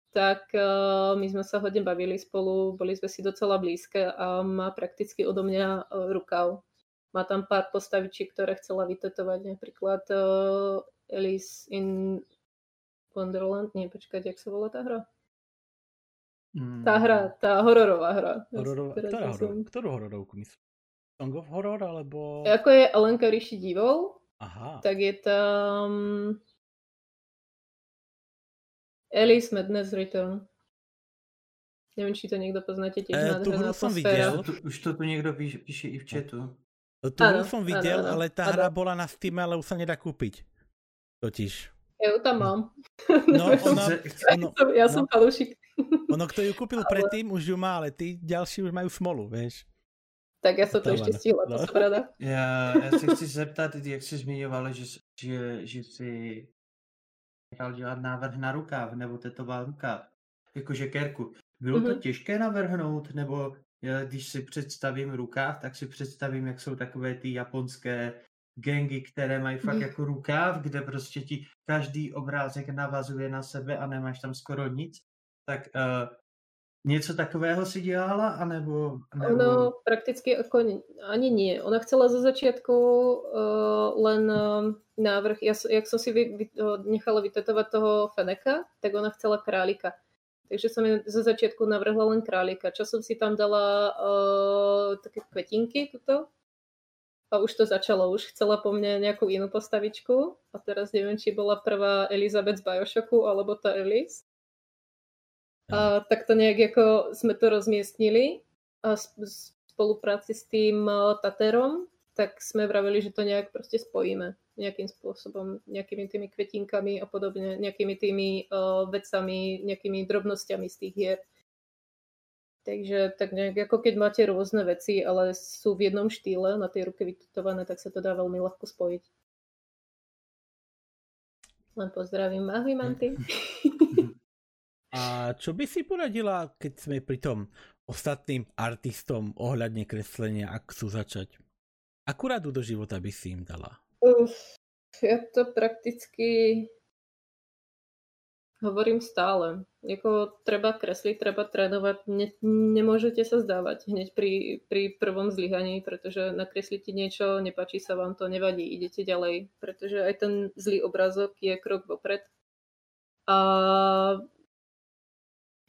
tak uh, my sme sa hodne bavili spolu, boli sme si docela blízke a má prakticky odo mňa uh, rukav. Má tam pár postavičiek, ktoré chcela vytetovať, napríklad uh, Alice in Wonderland, nie, počkať, jak sa volá tá hra? Mm. Tá hra, tá hororová hra. Hororová, ktorá horor, ktorú hororovku myslíš? Song of Horror, alebo... Ako je Alenka ríši divov, Aha. tak je tam Alice Madness Return. Neviem, či to niekto poznáte tiež e, tú hru som videl. Tu, už to tu niekto píše, píše i v chatu. Tú hru som videl, ale tá hra bola na Steam, ale už sa nedá kúpiť. Totiž. Ja ju tam mám. No, (laughs) ona, ono, ja som no, fanúšik. Ono, kto ju kúpil (laughs) ale... predtým, už ju má, ale tí ďalší už majú smolu, vieš. Tak ja som to ešte stihla, no. to som rada. Ja, ja si chci (laughs) zeptat, jak si zmiňovala, že, že, že si nechal dělat návrh na rukáv nebo tetoval rukáv, jakože kerku. Bylo mm-hmm. to těžké navrhnout, nebo Já když si představím rukáv, tak si představím, jak jsou takové ty japonské gangy, které mají fakt jako rukáv, kde prostě ti každý obrázek navazuje na sebe a nemáš tam skoro nic. Tak uh, něco takového si dělala, anebo... anebo... Ono prakticky ako ani nie. Ona chcela zo začiatku uh, len uh, návrh, ja, jak som si vy, vy, nechala vytetovať toho Feneka, tak ona chcela králika. Takže som jej zo začiatku navrhla len králika. Časom si tam dala uh, také kvetinky tuto. A už to začalo. Už chcela po mne nejakú inú postavičku. A teraz neviem, či bola prvá Elizabeth z Bioshocku, alebo tá Elise. A tak to nejak ako sme to rozmiestnili a v spolupráci s tým Taterom, tak sme vravili, že to nejak proste spojíme nejakým spôsobom, nejakými tými kvetinkami a podobne, nejakými tými uh, vecami, nejakými drobnosťami z tých hier. Takže tak nejak ako keď máte rôzne veci, ale sú v jednom štýle na tej ruke vytutované, tak sa to dá veľmi ľahko spojiť. Len pozdravím. Ahoj, Manty. (laughs) A čo by si poradila, keď sme pri tom ostatným artistom ohľadne kreslenia, ak chcú začať? Akurát do života by si im dala? Uf, ja to prakticky hovorím stále. Jako treba kresliť, treba trénovať. Ne, nemôžete sa zdávať hneď pri, pri prvom zlyhaní, pretože nakreslíte niečo, nepáči sa vám to, nevadí, idete ďalej. Pretože aj ten zlý obrazok je krok vopred. A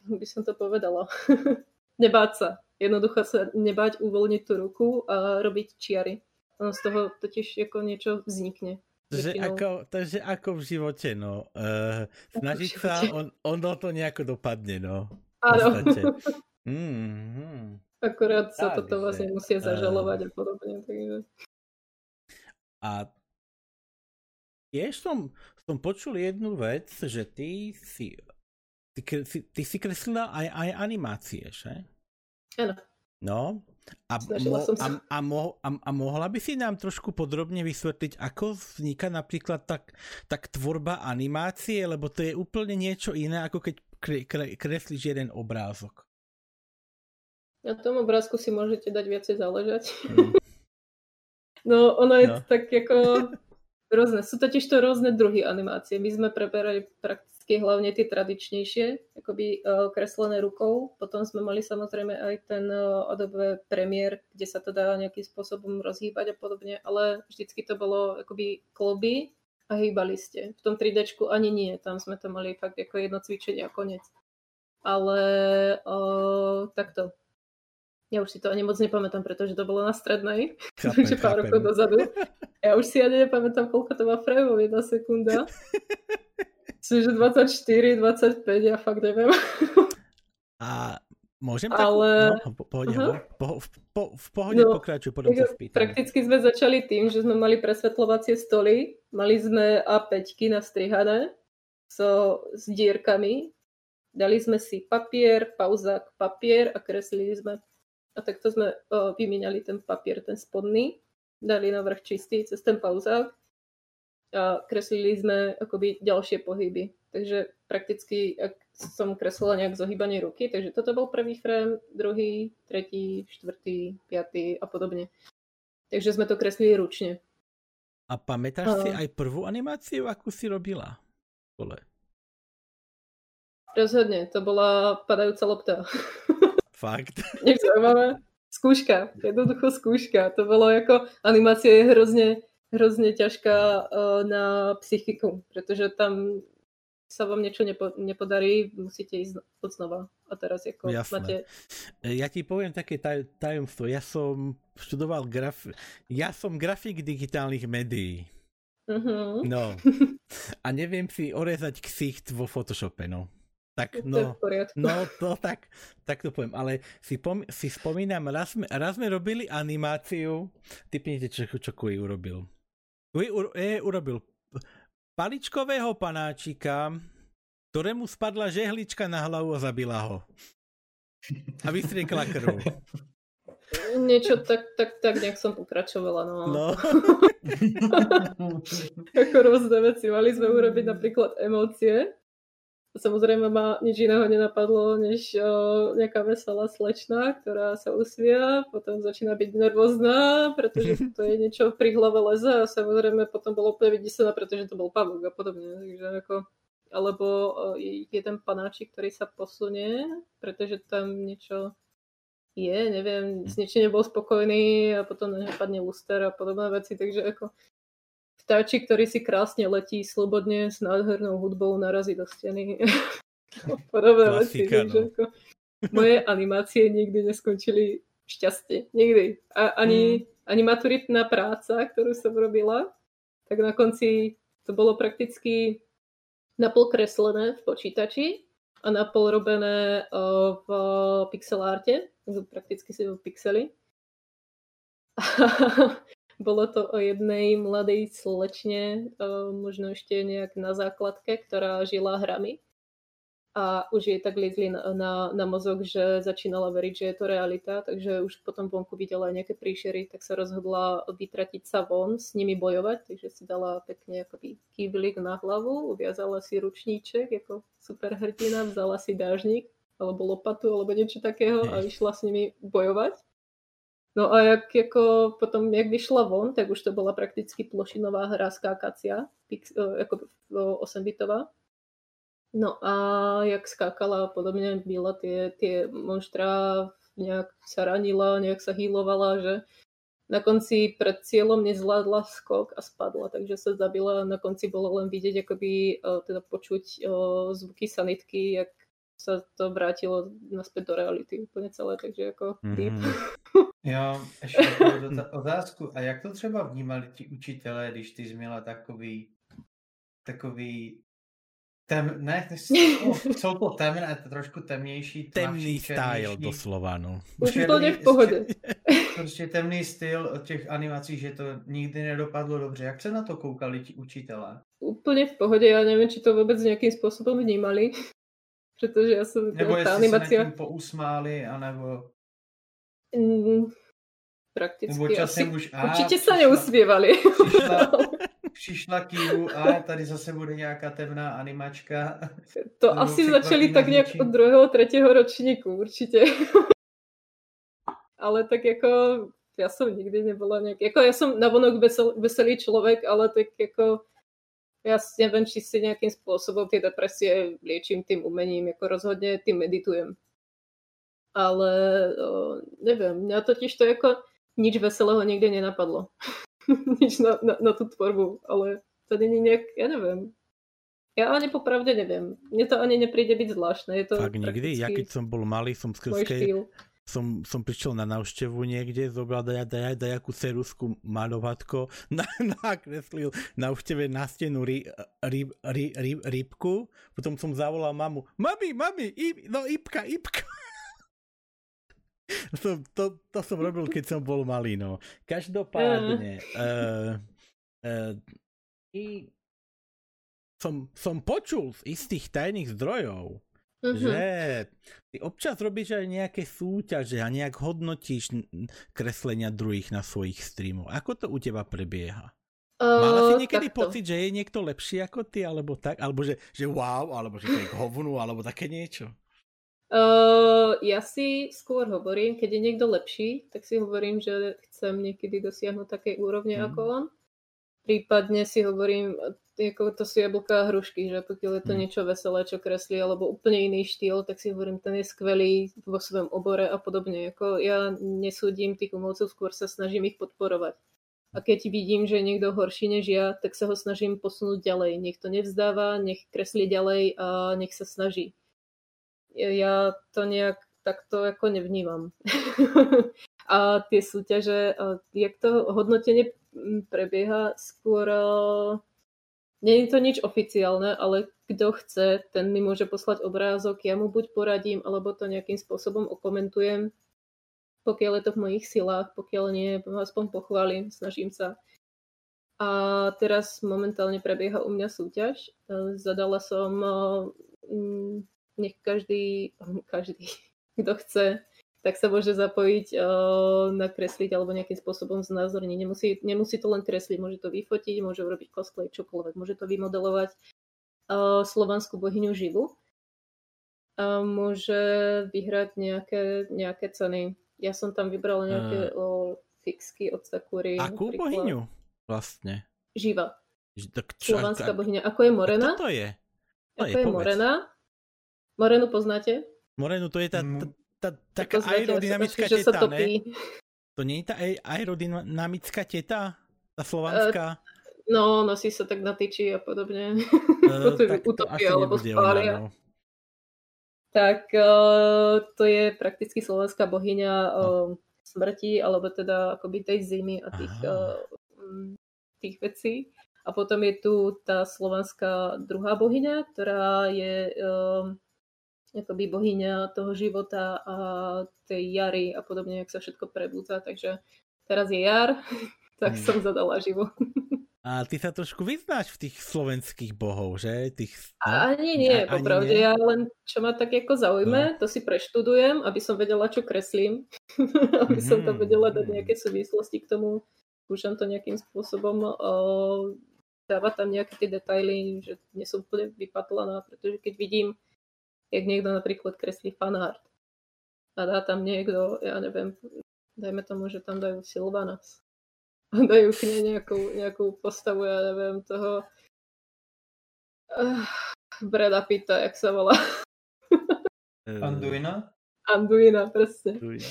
by som to povedala. (laughs) nebáť sa. Jednoducho sa nebáť uvoľniť tú ruku a robiť čiary ono z toho totiž jako niečo vznikne. Takže ako, takže ako v živote, no. Uh, snažiť sa, on, ono to nejako dopadne, no. Áno. (laughs) Mm, Akorát sa Dá, toto vlastne musia eh. zažalovať uh, a podobne. Takže... A tiež som, som počul jednu vec, že ty si ty, ty, ty si kreslila aj, aj animácie, že? Áno. No, a, mo, a, a, mo, a, a mohla by si nám trošku podrobne vysvetliť, ako vzniká napríklad tak, tak tvorba animácie, lebo to je úplne niečo iné, ako keď kre, kre, kreslíš jeden obrázok. Na tom obrázku si môžete dať viacej záležať. Mm. No, ono je no. tak ako rôzne. Sú totiž to rôzne druhy animácie. My sme preberali prakticky hlavne tie tradičnejšie, akoby uh, kreslené rukou. Potom sme mali samozrejme aj ten Adobe Premiere, kde sa to dá nejakým spôsobom rozhýbať a podobne, ale vždycky to bolo akoby kloby a hýbali ste. V tom 3D ani nie, tam sme to mali fakt ako jedno cvičenie a konec. Ale uh, takto. Ja už si to ani moc nepamätám, pretože to bolo na strednej, (laughs) takže pár rokov dozadu. Ja už si ani nepamätám, koľko to má frameov, jedna sekunda. (laughs) Myslím, že 24, 25, ja fakt neviem. A môžem Ale... No, po, pohode, uh-huh. po, po, v pohode no, pokračuj, potom sa spýtam. Prakticky sme začali tým, že sme mali presvetľovacie stoly, mali sme A5 nastrihané so, s dierkami, dali sme si papier, pauzák, papier a kreslili sme. A takto sme o, vymieniali ten papier, ten spodný, dali na vrch čistý cez ten pauzák a kreslili sme akoby ďalšie pohyby. Takže prakticky, ak som kreslila nejak zohýbanie ruky, takže toto bol prvý frame, druhý, tretí, štvrtý, piatý a podobne. Takže sme to kreslili ručne. A pamätáš a... si aj prvú animáciu, akú si robila? Bole. Rozhodne, to bola padajúca lopta. (laughs) Fakt. Nezaujímavé. Skúška, jednoducho skúška. To bolo ako, animácia je hrozne hrozne ťažká uh, na psychiku, pretože tam sa vám niečo nepo, nepodarí, musíte ísť od znova. A teraz ako Jasné. máte... E, ja ti poviem také taj, tajomstvo. Ja som študoval graf... Ja som grafik digitálnych médií. Uh-huh. No. (laughs) A neviem si orezať ksicht vo Photoshope, no. Tak, no, no to tak, tak to poviem, ale si, pom- si spomínam, raz sme, raz sme robili animáciu, typnite, čo, čo Kui urobil. E, urobil paličkového panáčika, ktorému spadla žehlička na hlavu a zabila ho. A vystriekla krv. (laughs) Niečo tak, tak, tak nejak som pokračovala. No. no. (laughs) Ako rôzne veci. Mali sme urobiť napríklad emócie Samozrejme ma nič iného nenapadlo, než uh, nejaká veselá slečna, ktorá sa usvia, potom začína byť nervózna, pretože (laughs) to je niečo pri hlave leze a samozrejme potom bolo úplne vydesená, pretože to bol pavúk a podobne. Takže ako, alebo uh, jeden panáčik, ktorý sa posunie, pretože tam niečo je, neviem, s niečím nebol spokojný a potom na padne luster a podobné veci, takže ako vtáči, ktorý si krásne letí slobodne s nádhernou hudbou narazí do steny. (laughs) Podobné veci. No. Moje animácie nikdy neskončili šťastie. Nikdy. A ani, mm. ani maturitná práca, ktorú som robila, tak na konci to bolo prakticky napol kreslené v počítači a napol robené v pixelárte, prakticky si v pixeli. (laughs) Bolo to o jednej mladej slečne, možno ešte nejak na základke, ktorá žila hrami. A už jej tak liezli na, na, na mozog, že začínala veriť, že je to realita, takže už potom vonku videla aj nejaké príšery, tak sa rozhodla vytratiť sa von, s nimi bojovať, takže si dala pekne akoby kýblik na hlavu, uviazala si ručníček ako super hrdina, vzala si dážnik alebo lopatu alebo niečo takého a išla s nimi bojovať. No a jak jako potom, jak vyšla von, tak už to bola prakticky plošinová hra skákacia, pix, e, ako 8-bitová. No a jak skákala a podobne, byla tie, tie monštra, nejak sa ranila, nejak sa hýlovala, že na konci pred cieľom nezvládla skok a spadla, takže sa zabila. Na konci bolo len vidieť, akoby, e, teda počuť zvuky sanitky, jak sa to vrátilo naspäť do reality úplne celé, takže ako mm-hmm. (laughs) Jo, ještě (laughs) otázku. A jak to třeba vnímali ti učitelé, když ty změla takový, takový tem, ne, jsou to (laughs) temné, to trošku temnější. Temný style doslova, no. Úplně v pohodě. Prostě temný styl od těch animací, že to nikdy nedopadlo dobře. Jak se na to koukali ti učitelé? Úplně v pohodě, já nevím, či to vůbec nějakým způsobem vnímali. (laughs) Protože já jsem... Nebo jestli animacia... se nad tím pousmáli, anebo... Mm, prakticky asi. Už, a, určitě se neusměvali. Přišla, přišla (laughs) Kivu a tady zase bude nějaká temná animačka. To asi začali tak nějak od druhého, třetího ročníku, určitě. (laughs) ale tak jako já jsem nikdy nebyla nějak, jako já jsem navonok vesel, veselý člověk, ale tak jako ja neviem, či si nejakým spôsobom tie depresie liečím tým umením, ako rozhodne tým meditujem. Ale o, neviem, mňa totiž to ako nič veselého nikde nenapadlo. (laughs) nič na, na, na tú tvorbu, ale to není nejak, ja neviem. Ja ani popravde neviem. Mne to ani nepríde byť zvláštne. Je to Fakt nikdy? Ja keď som bol malý, som skrz som, som prišiel na návštevu niekde, zobral daja, daja, dajakú cerusku malovatko, (laughs) na, nakreslil návšteve na stenu ry, ry, ry, ry, rybku, potom som zavolal mamu, mami, mami, ip, no ipka, ipka. (laughs) to, to, to som robil, keď som bol malý, no. Každopádne, uh, uh, i som, som počul z istých tajných zdrojov, Mm-hmm. Že ty občas robíš aj nejaké súťaže a nejak hodnotíš kreslenia druhých na svojich streamoch. Ako to u teba prebieha? Uh, Mala si niekedy takto. pocit, že je niekto lepší ako ty, alebo tak? Alebo že, že wow, alebo že to je hovnu, alebo také niečo? Uh, ja si skôr hovorím, keď je niekto lepší, tak si hovorím, že chcem niekedy dosiahnuť také úrovne mm. ako on. Prípadne si hovorím, ako to sú jablká a hrušky, že pokiaľ je to mm. niečo veselé, čo kreslí, alebo úplne iný štýl, tak si hovorím, ten je skvelý vo svojom obore a podobne. Ako ja nesúdim tých umelcov, skôr sa snažím ich podporovať. A keď vidím, že je niekto horší než ja, tak sa ho snažím posunúť ďalej. Nech to nevzdáva, nech kreslí ďalej a nech sa snaží. Ja to nejak takto ako nevnímam. (laughs) a tie súťaže, jak to hodnotenie prebieha, skôr nie je to nič oficiálne, ale kto chce, ten mi môže poslať obrázok, ja mu buď poradím, alebo to nejakým spôsobom okomentujem, pokiaľ je to v mojich silách, pokiaľ nie, aspoň pochválim, snažím sa. A teraz momentálne prebieha u mňa súťaž. Zadala som, nech každý, (laughs) každý, kto chce, tak sa môže zapojiť nakresliť alebo nejakým spôsobom znázorniť. Nemusí, nemusí to len kresliť, môže to vyfotiť, môže urobiť cosplay, čokoľvek, môže to vymodelovať slovanskú bohyňu živu. a môže vyhrať nejaké, nejaké ceny. Ja som tam vybrala nejaké uh, o, fixky od Sakuri. Akú napríklad. bohyňu vlastne? Živa. Tak čo, Slovanská bohyňa. Ako je Morena? To je. To Ako je, je Morena? Morenu poznáte? Morenu to je tá, tá, tá taká aerodynamická teta, ne? To nie je tá aerodynamická teta? Tá slovanská? Uh, no, nosí sa tak na tyči a podobne. (laughs) Uh, tak utopia alebo spália. No. Tak uh, to je prakticky slovenská bohyňa uh, smrti, alebo teda akoby tej zimy a tých, uh, tých vecí. A potom je tu tá slovanská druhá bohyňa, ktorá je uh, akoby bohyňa toho života a tej jary a podobne, jak sa všetko prebúdza. Takže teraz je jar, (laughs) tak hmm. som zadala živo. (laughs) A ty sa trošku vyznáš v tých slovenských bohov, že? Tých, no? Ani nie, A, popravde. Nie? Ja len, čo ma tak ako zaujme, no. to si preštudujem, aby som vedela, čo kreslím. (laughs) aby mm-hmm. som tam vedela dať nejaké súvislosti k tomu. Skúšam to nejakým spôsobom uh, dávať tam nejaké tie detaily, že nie som úplne vypatlaná, pretože keď vidím, jak niekto napríklad kreslí fanart a dá tam niekto, ja neviem, dajme tomu, že tam dajú Silvanas (laughs) dajú k nej nejakú, nejakú postavu, ja neviem, toho uh, Breda Pitta, jak sa volá. Eh, Anduina? Anduina, presne. Anduina.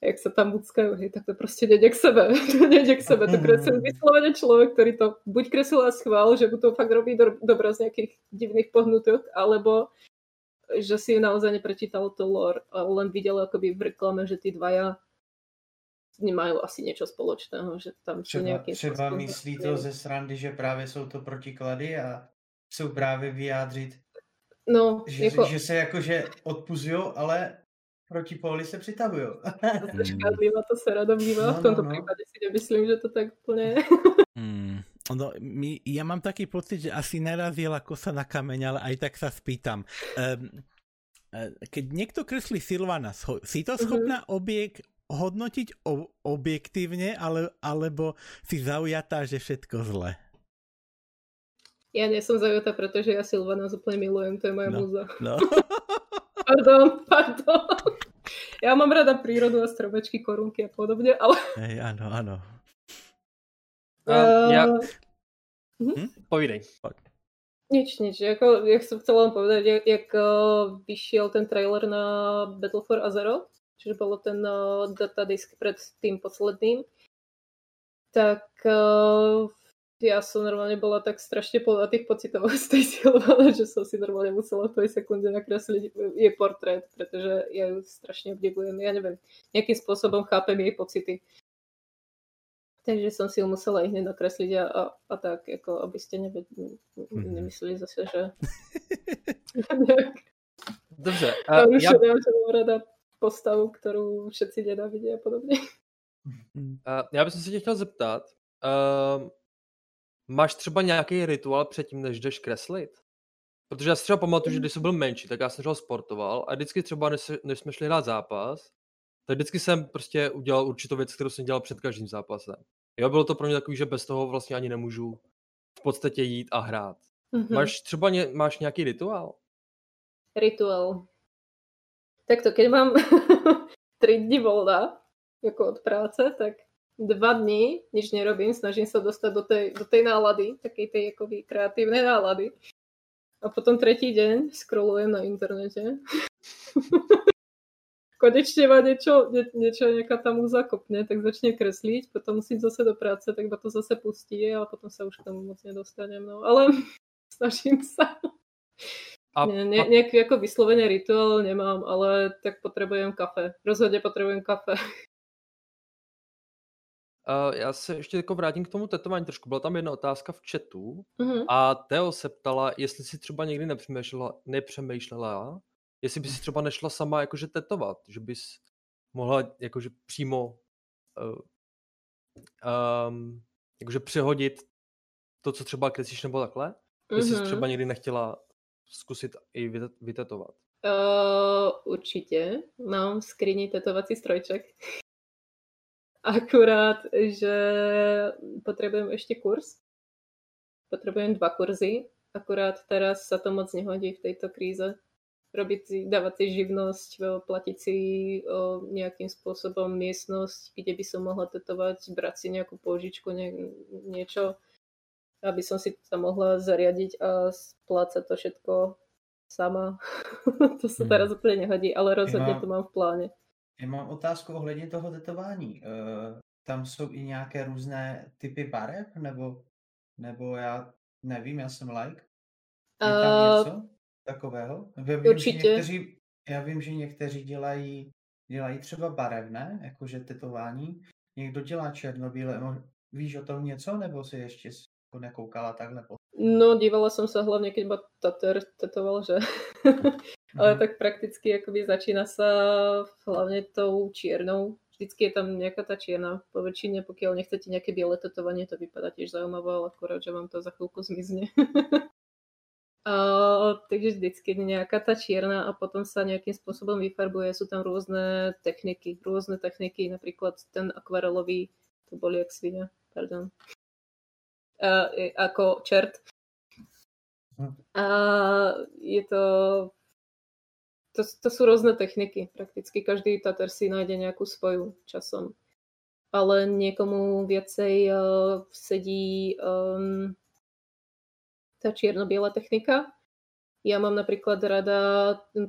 Jak sa tam buckajú, hej, tak to proste nejde k sebe. (laughs) to nejde k sebe, to kreslil (laughs) vyslovene človek, ktorý to buď kreslil a schvál, že mu to fakt robí do, dobro z nejakých divných pohnutok, alebo že si naozaj neprečítal to lore, ale len videl akoby v reklame, že tí dvaja nemajú asi niečo spoločného, že tam třeba, nejaké... Třeba myslí to ze srandy, že právě jsou to protiklady a jsou právě vyjádřit, no, že, jako... že se jakože odpuzují, ale proti póly se přitahují. Škádlivá to se rada bývá, no, v tomto no, no. prípade si nemyslím, že to tak úplně hmm. No, my, ja mám taký pocit, že asi narazila kosa na kameň, ale aj tak sa spýtam. Um, keď niekto kreslí Silvana, si to mhm. schopná mm-hmm. objek, hodnotiť o, objektívne, ale, alebo si zaujatá, že všetko zle? Ja nie som zaujatá, pretože ja Silvana úplne milujem, to je moja no, múza. No. (laughs) pardon, pardon. Ja mám rada prírodu a stromečky, korunky a podobne, ale... Hej, áno, áno. Uh, ja... Hm? hm? Povídej. Nič, nič. Jako, ja som chcela len povedať, jak, jak uh, vyšiel ten trailer na Battle for Azeroth, čiže bolo ten uh, datadisk pred tým posledným, tak uh, ja som normálne bola tak strašne plná tých pocitov (laughs) z tej Silvana, že som si normálne musela v tej sekunde nakresliť jej portrét, pretože ja ju strašne obdivujem. Ja neviem, nejakým spôsobom chápem jej pocity. Takže som si ju musela ich nakresliť a, a, a tak, ako aby ste neved, mhm. nemysleli zase, že... (laughs) Dobře. A, ja... ja... rada postavu, kterou všetci nenávidí a podobně. (laughs) Uh, já bych se tě chtěl zeptat, uh, máš třeba nějaký rituál předtím, než jdeš kreslit? Protože já si třeba pamatuju, že když jsem byl menší, tak já jsem třeba sportoval a vždycky třeba, než, než jsme šli hrát zápas, tak vždycky jsem prostě udělal určitou věc, kterou jsem dělal před každým zápasem. Jo, bylo to pro mě takový, že bez toho vlastně ani nemůžu v podstatě jít a hrát. Mm-hmm. Máš třeba ně, máš nějaký rituál? Rituál. Takto, keď mám (laughs) 3 dní voľna, ako od práce, tak dva dní nič nerobím, snažím sa dostať do tej, do tej nálady, takej tej akoby kreatívnej nálady. A potom tretí deň scrollujem na internete. (laughs) Konečne ma niečo, nie, niečo nejaká tam zakopne, tak začne kresliť, potom musím zase do práce, tak ma to zase pustí a potom sa už k tomu moc nedostanem. No. Ale (laughs) snažím sa. A ne, ne, nejaký ako vyslovene rituál nemám, ale tak potrebujem kafe. Rozhodně potrebujem kafe. (laughs) Uh, já se ještě jako vrátím k tomu tetování trošku. Byla tam jedna otázka v chatu uh-huh. a Teo se ptala, jestli si třeba někdy nepřemýšlela, nepřemýšlela jestli bys si třeba nešla sama jakože tetovat, že bys mohla jakože přímo uh, um, jakože přehodit to, co třeba kreslíš nebo takhle. Jestli uh-huh. jsi třeba někdy nechtěla zkusit i vytetovat? Uh, určitě. Mám v skrini tetovací strojček. Akurát, že potrebujem ešte kurz. Potrebujem dva kurzy. Akurát teraz sa to moc nehodí v tejto kríze. Robiť si, dávať si živnosť, platiť si o, nejakým spôsobom miestnosť, kde by som mohla tetovať, brať si nejakú požičku, nie, niečo, aby som si to mohla zariadiť a splácať to všetko sama. (laughs) to sa hmm. teraz úplně nehodí, ale rozhodně mám, to mám v pláne. Já mám otázku ohledně toho tetování. E, tam jsou i nějaké různé typy barev, nebo, nebo já nevím, já jsem like. Je tam uh, něco takového? Já vím, určitě. Že někteří, já vím, že někteří dělají, dělají třeba barevné, jakože tetování. Někdo dělá černobílé. Víš o tom něco, nebo si ještě nekoukala takhle? No, dívala som sa hlavne, keď ma Tater tetoval, že... (laughs) Ale tak prakticky akoby začína sa hlavne tou čiernou. Vždycky je tam nejaká tá čierna. Po väčšine, pokiaľ nechcete nejaké biele tetovanie, to vypadá tiež zaujímavé, ale akurát, že vám to za chvíľku zmizne. (laughs) takže vždycky nejaká tá čierna a potom sa nejakým spôsobom vyfarbuje. Sú tam rôzne techniky, rôzne techniky, napríklad ten akvarelový, to boli jak svinia, pardon uh, ako čert. Hm. A je to, to, to sú rôzne techniky. Prakticky každý tater si nájde nejakú svoju časom. Ale niekomu viacej uh, sedí um, tá čierno-biela technika. Ja mám napríklad rada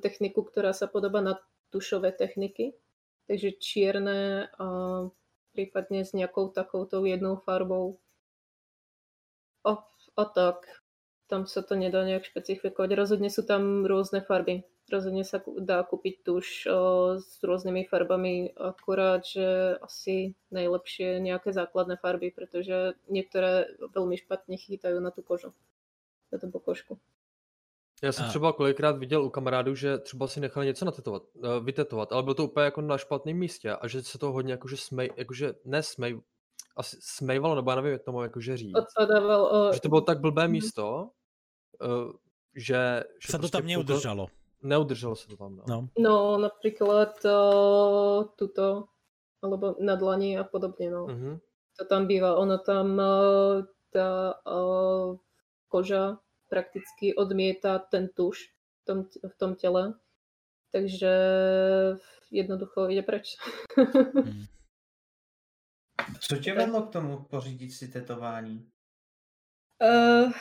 techniku, ktorá sa podobá na tušové techniky. Takže čierne a prípadne s nejakou takouto jednou farbou o, o tak. Tam sa to nedá nejak špecifikovať. Rozhodne sú tam rôzne farby. Rozhodne sa dá kúpiť tuš o, s rôznymi farbami, akurát, že asi najlepšie nejaké základné farby, pretože niektoré veľmi špatne chytajú na tú kožu, na tú pokožku. Já jsem a... třeba kolikrát viděl u kamarádů, že třeba si nechali něco natetovat, eh, vytetovat, ale bylo to úplně jako na špatném místě a že se to hodně jakože smej, jakože nesmej, asi smejvalo, nebo já nevím, jak tomu jakože říct. Odpadával o... Že to bylo tak blbé mm. místo, uh, že... že se to prostě tam neudržalo. To, neudržalo se to tam, no. No, no například uh, tuto, alebo na dlani a podobně, no. Mm-hmm. To tam bývá, ono tam uh, ta uh, koža prakticky odmieta ten tuš v tom, v tom těle. Takže jednoducho ide preč. (laughs) mm. Co tě vedlo k tomu pořídit si tetování? Uh,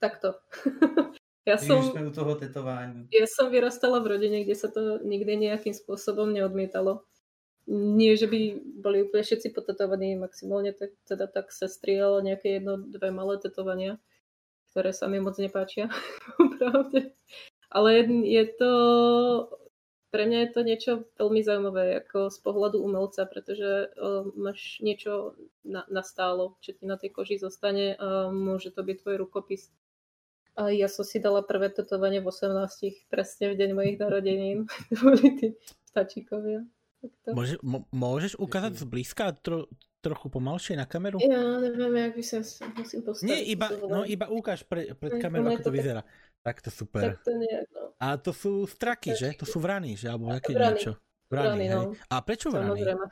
takto. (laughs) ja Když som, sme u toho tetování. Ja som vyrastala v rodine, kde sa to nikdy nejakým spôsobom neodmietalo. Nie, že by boli úplne všetci potetovaní, maximálne tak, teda tak sestry, ale nejaké jedno, dve malé tetovania, ktoré sa mi moc nepáčia. (laughs) Ale je to pre mňa je to niečo veľmi zaujímavé ako z pohľadu umelca, pretože uh, máš niečo na, na stálo, čo ti na tej koži zostane a môže to byť tvoj rukopis. A ja som si dala prvé tetovanie v 18, presne v deň mojich narodenín. (laughs) boli tí tačíkovia. Môže, môžeš ukázať zblízka tro, trochu pomalšie na kameru? Ja neviem, jak by sa musím postaviť. Nie, iba, no, iba ukáž pre, pred kamerou, ako to vyzerá. Tak to super. Tak to nejak, no. A to sú straky, že? To sú vrany, že? Alebo aké vrany. niečo. Vrany, vrany no. A prečo vrany? Samozrejme.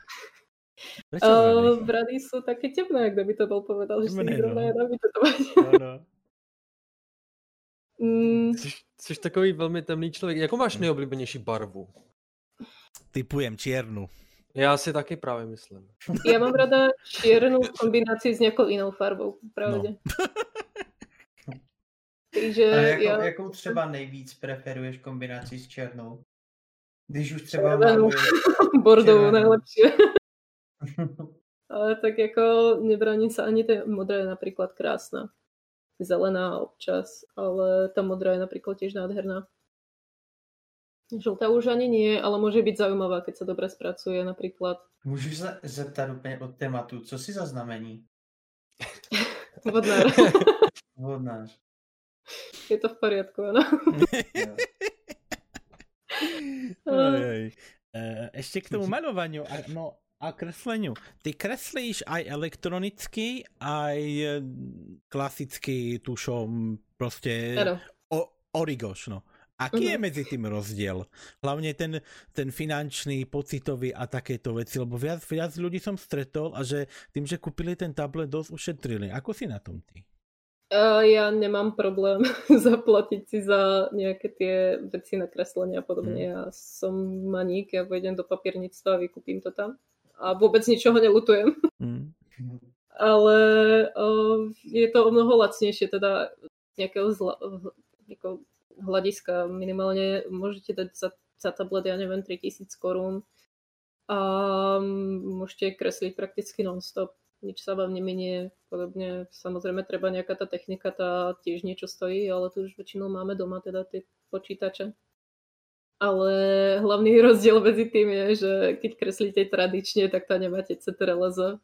Prečo vrany? Uh, vrany sú také temné, ak by to bol povedal, že si nikto no. nedá vytetovať. No, no. Mm. Jsi, jsi takový velmi temný člověk. Jakou máš nejoblíbenější barvu? Typujem čiernu. Já si taky právě myslím. Já mám rada čiernu v kombinaci s nějakou jinou farbou, pravdě. No. (laughs) Takže A jakou, já... jakou třeba nejvíc preferuješ kombinaci s černou? Když už třeba maluješ... (laughs) Bordovou najlepšie. (laughs) Ale tak jako nebraní sa ani tá modrá je napríklad krásna. Zelená občas, ale tá modrá je napríklad tiež nádherná. Žltá už ani nie, ale môže byť zaujímavá, keď sa dobre spracuje napríklad. Můžu se zeptat úplně od tématu, co si za znamení? (laughs) Vodnář. (laughs) Vodnář. Je to v poriadku, áno. (laughs) Ešte k tomu maľovaniu, no a kresleniu. Ty kreslíš aj elektronicky, aj e, klasicky tušom proste o, origoš, no. Aký uh-huh. je mhm. medzi tým rozdiel? Hlavne ten, ten finančný, pocitový a takéto veci, lebo viac, viac ľudí som stretol a že tým, že kúpili ten tablet, dosť ušetrili. Ako si na tom ty? A ja nemám problém (laughs) zaplatiť si za nejaké tie veci na kreslenie a podobne. Mm. Ja som maník, ja vojdem do papierníctva a vykúpim to tam. A vôbec ničoho nelutujem. (laughs) Mm. Ale uh, je to o mnoho lacnejšie, teda nejakého zla, nejakého hľadiska. Minimálne môžete dať za, za tablet, ja neviem, 3000 korún a môžete kresliť prakticky non-stop nič sa vám neminie. Podobne, samozrejme, treba nejaká tá technika, tá tiež niečo stojí, ale tu už väčšinou máme doma teda tie počítače. Ale hlavný (laughs) rozdiel medzi tým je, že keď kreslíte tradične, tak to nemáte CTRL-Z.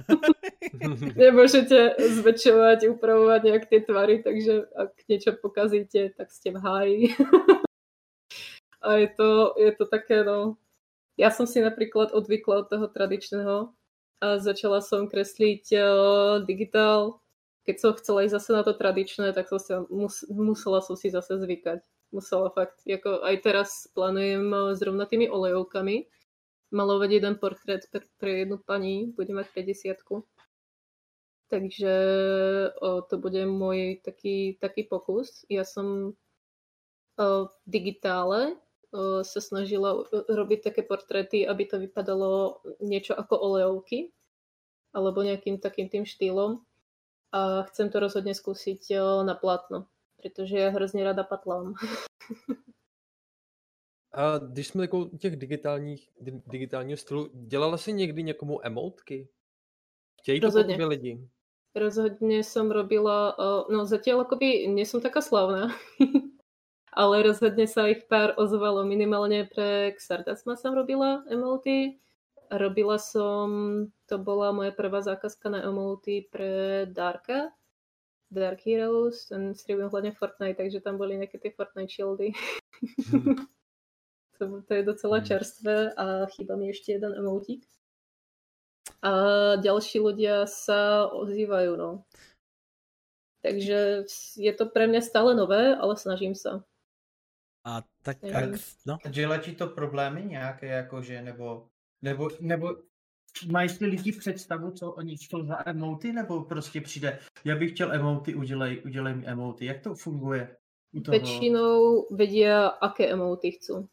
(laughs) Nemôžete zväčšovať, upravovať nejak tie tvary, takže ak niečo pokazíte, tak ste v háji. (laughs) A je to, je to také, no... Ja som si napríklad odvykla od toho tradičného a začala som kresliť uh, digitál. Keď som chcela ísť zase na to tradičné, tak som si, mus, musela som si zase zvykať. Musela fakt. Jako aj teraz plánujem zrovna tými olejovkami malovať jeden portrét pre, pre jednu pani. Budem mať 50 Takže o, to bude môj taký, taký pokus. Ja som o, v digitále sa snažila robiť také portréty, aby to vypadalo niečo ako olejovky, alebo nejakým takým tým štýlom. A chcem to rozhodne skúsiť na platno, pretože ja hrozně rada patlám. (laughs) A když jsme jako těch digitálních, digitálního stylu, dělala si někdy někomu emotky? Chtějí to Rozhodně. lidi? Rozhodne som robila, no zatiaľ akoby nie som taká slavná, (laughs) ale rozhodne sa ich pár ozvalo. Minimálne pre Xardasma som robila emoty. Robila som, to bola moja prvá zákazka na emoty pre Darka, Dark Heroes, ten streamujem hlavne Fortnite, takže tam boli nejaké tie Fortnite shieldy. Hmm. (laughs) to, to je docela hmm. čerstvé a chýba mi ešte jeden emotík. A ďalší ľudia sa ozývajú, no. Takže je to pre mňa stále nové, ale snažím sa. A tak, tak no. Dělá ti to problémy nějaké, jakože, nebo, nebo, nebo mají ty lidi představu, co oni jsou za emoty, nebo prostě přijde, já bych chtěl emoty, udělej, udělej mi emoty. Jak to funguje? Toho... Väčšinou vedia, aké emoty chcú.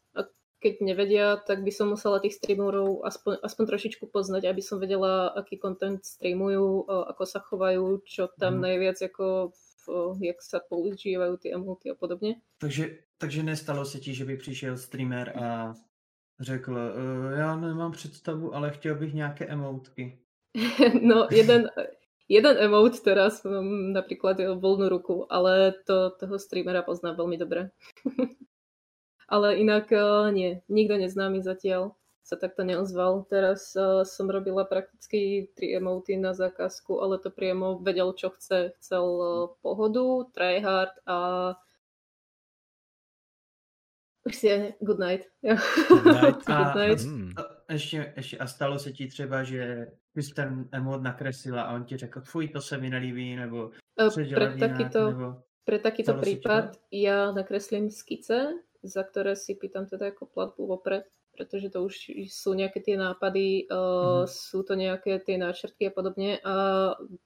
Keď nevedia, tak by som musela tých streamerov aspoň, aspoň trošičku poznať, aby som vedela, aký content streamujú, ako sa chovajú, čo tam mm. najviac ako jak sa používajú tie emoty a podobně. Takže, takže nestalo se ti, že by přišel streamer a řekl, uh, já nemám představu, ale chtěl bych nějaké emotky. (laughs) no, jeden, jeden emote teraz, napríklad voľnú ruku, ale to, toho streamera poznám veľmi dobre. (laughs) ale inak uh, nie, nikto neznámy zatiaľ sa takto neozval. Teraz uh, som robila prakticky tri emoty na zákazku, ale to priamo vedel, čo chce. Chcel uh, pohodu, tryhard a už si je good night. Good night. (laughs) good night. Hmm. A, a, ještě, ještě, a stalo se ti třeba, že bys ten emot nakreslila a on ti řekl, fuj, to se mi nelíbí, nebo pre takýto, nebo... pre takýto prípad ja nakreslím skice, za ktoré si pýtam teda ako platbu vopred pretože to už sú nejaké tie nápady, mm. sú to nejaké tie náčrtky a podobne a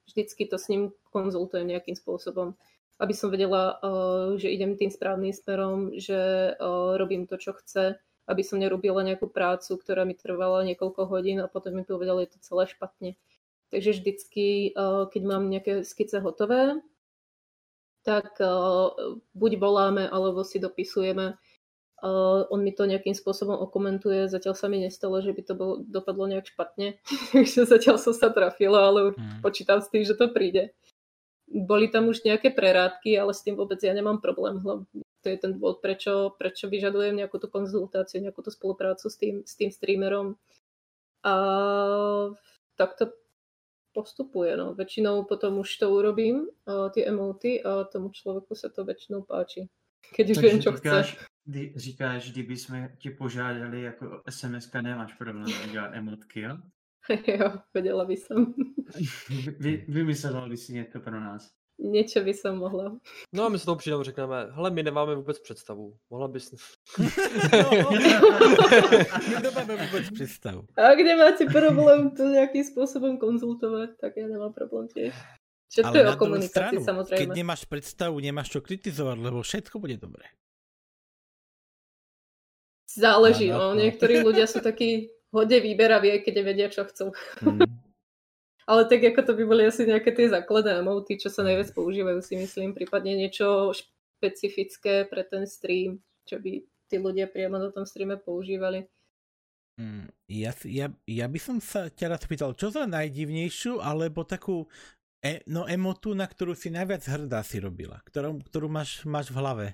vždycky to s ním konzultujem nejakým spôsobom, aby som vedela, uh, že idem tým správnym smerom, že uh, robím to, čo chce, aby som nerobila nejakú prácu, ktorá mi trvala niekoľko hodín a potom mi povedali, je to celé špatne. Takže vždycky, keď mám nejaké skice hotové, tak uh, buď voláme, alebo si dopisujeme Uh, on mi to nejakým spôsobom okomentuje, zatiaľ sa mi nestalo, že by to bolo, dopadlo nejak špatne, (laughs) takže zatiaľ som sa trafila, ale hmm. počítam s tým, že to príde. Boli tam už nejaké prerádky, ale s tým vôbec ja nemám problém. To je ten dôvod, prečo, prečo vyžadujem nejakú tú konzultáciu, nejakú tú spoluprácu s tým, s tým streamerom. A tak to postupuje. No. Väčšinou potom už to urobím, uh, tie emoty a tomu človeku sa to väčšinou páči. Keď už Takže viem, čo říkáš, chce. Kdy, říkáš, kdyby jsme ti požádali jako SMS, nemáš problém dělat emotky, jo? (laughs) jo, vedela by som. (laughs) Vy, vymyslela by si něco pro nás. Něco by som mohla. No a my se toho přijdeme řekneme, hele, my nemáme vůbec představu. Mohla bys... my nemáme vůbec představu. A kde máte problém to nějakým způsobem konzultovat, tak já nemám problém tiež. Všetko Ale je o komunikácii, stranu, samozrejme. keď nemáš predstavu, nemáš čo kritizovať, lebo všetko bude dobré. Záleží, no. no. Niektorí ľudia sú takí hodne výberaví, keď nevedia, čo chcú. Mm. Ale tak ako to by boli asi nejaké tie základné emoty, čo sa najviac používajú, si myslím, prípadne niečo špecifické pre ten stream, čo by tí ľudia priamo na tom streame používali. Mm, Ja, ja, ja by som sa ťa rád pýtal, čo za najdivnejšiu, alebo takú e, no emotu, na ktorú si najviac hrdá si robila, ktorú, ktorú máš, máš v hlave.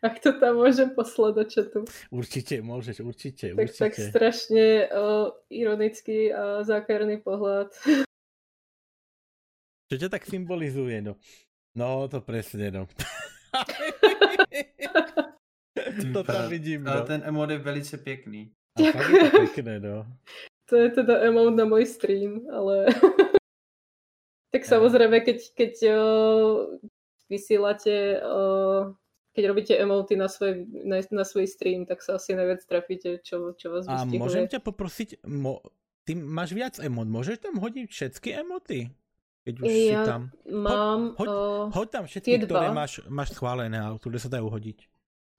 Ak to tam môžem poslať do chatu. Určite, môžeš, určite, Tak, tak určite. strašne o, ironický a zákerný pohľad. Čo ťa tak symbolizuje, no? No, to presne, no. (laughs) to tam vidím, Ale no. ten emot je velice pěkný. A je to pekné, no. To je teda emote na môj stream, ale... (laughs) tak samozrejme, keď, keď o, vysielate, o, keď robíte emoty na svoj, na, na svoj stream, tak sa asi najviac trafíte, čo, čo vás A vystihuje. môžem ťa poprosiť, mo, ty máš viac emot, môžeš tam hodiť všetky emoty? Keď už si Ja tam. Mám... hoď- o, Hoď tam všetky, ktoré dva. máš, máš schválené a ktoré sa dajú hodiť.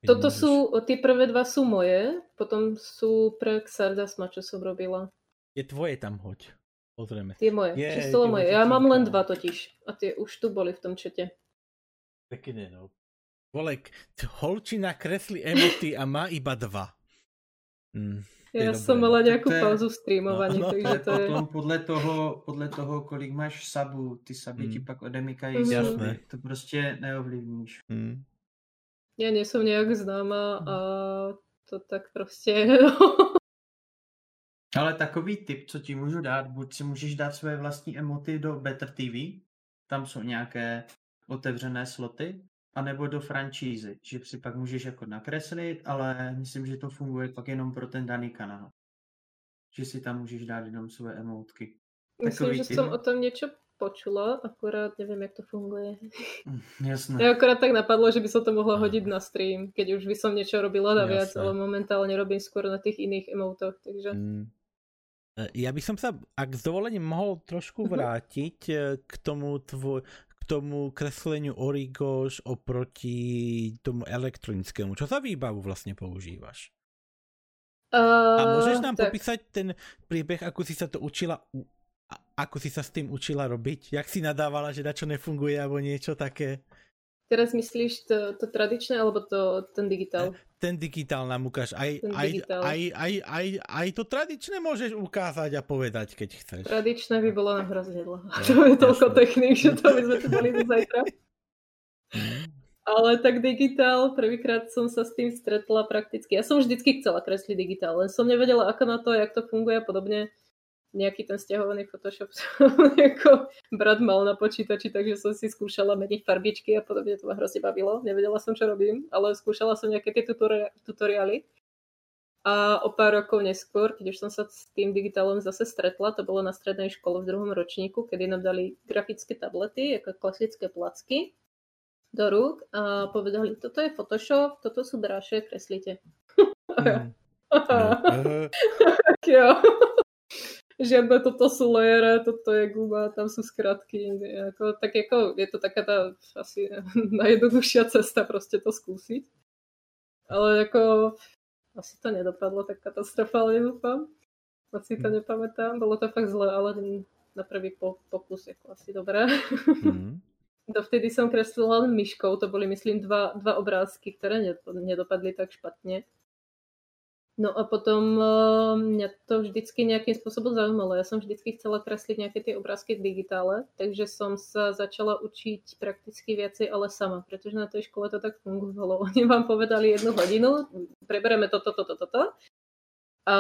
Toto môžeš. sú, tie prvé dva sú moje, potom sú pre Xardasma, čo som robila. Je tvoje tam hoď. Pozrieme. Tie moje, Je, čisto moje. Ja mám len dva totiž. A tie už tu boli v tom čete. Pekne, no. Volek, holčina kreslí emoty a má iba dva. Mm, Ja som dobré. mala nejakú to je- pauzu v streamovaní, No, no. takže Ale to je... potom podle toho, podle toho, kolik máš sabů, ty saby ti Mm. pak odemykají Mhm. mm. Jasné. To prostě neovlivníš. mm. Ja nie som nejak známa a to tak proste... (laughs) Ale takový tip, co ti můžu dát, buď si můžeš dát své vlastní emoty do Better TV, tam jsou nějaké otevřené sloty, anebo do franšízy, že si pak můžeš jako nakreslit, ale myslím, že to funguje pak jenom pro ten daný kanál. Že si tam můžeš dát jenom své emotky. Myslím, Takový že tip. som o tom niečo počula, akurát neviem, jak to funguje. Mm, Jasné. Mňa akurát tak napadlo, že by som to mohla hodiť na stream, keď už by som niečo robila na viac, ale momentálne robím skôr na tých iných emotoch, takže... Mm. E, Ja by som sa, ak s dovolením, mohol trošku Mhm. vrátiť e, k tomu tvoj, k tomu kresleniu Origoš oproti tomu elektronickému. Čo za výbavu vlastne používaš? A môžeš nám tak, popísať ten príbeh, ako si sa to učila, ako si sa s tým učila robiť? Jak si nadávala, že dačo nefunguje alebo niečo také? Teraz myslíš to, to tradičné, alebo to, ten digitál? Ten digitál nám ukáž. Aj, aj, digitál. aj, aj, aj, aj to tradičné môžeš ukázať a povedať, keď chceš. Tradičné by bolo na hrozne dlho. No, (laughs) to je toľko technik, že to by sme tu mali do zajtra. (laughs) Ale tak digitál, prvýkrát som sa s tým stretla prakticky. Ja som vždycky chcela kresliť digitál, len som nevedela ako na to, jak to funguje a podobne. Nejaký ten stiahovaný Photoshop (laughs) ako brat mal na počítači, takže som si skúšala meniť farbičky a podobne, to ma hrozne bavilo. Nevedela som, čo robím, ale skúšala som nejaké tie tutori- tutoriály. A o pár rokov neskôr, keď už som sa s tým digitálom zase stretla, to bolo na strednej škole v druhom ročníku, kedy nám dali grafické tablety, ako klasické placky do rúk a povedali, toto je Photoshop, toto sú bráše, kreslite. (laughs) Mm. (laughs) No. jo. Žiadne toto sú lejere, toto je guba, tam sú skratky. Ako, tak ako, je to taká tá asi (laughs) najjednoduchšia cesta proste to skúsiť. Ale ako asi to nedopadlo tak katastrofálne, dúfam. Asi to Hm. nepamätám. Bolo to fakt zle, ale na prvý po- pokus ako asi dobré. Mm. (laughs) Dovtedy som kreslila len myškou, to boli myslím dva, dva obrázky, ktoré ned- nedopadli tak špatne. No a potom uh, mňa to vždycky nejakým spôsobom zaujímalo. Ja som vždycky chcela kresliť nejaké tie obrázky v digitále, takže som sa začala učiť prakticky viacej, ale sama, pretože na tej škole to tak fungovalo. (laughs) Oni vám povedali jednu hodinu, preberieme toto, toto, toto. A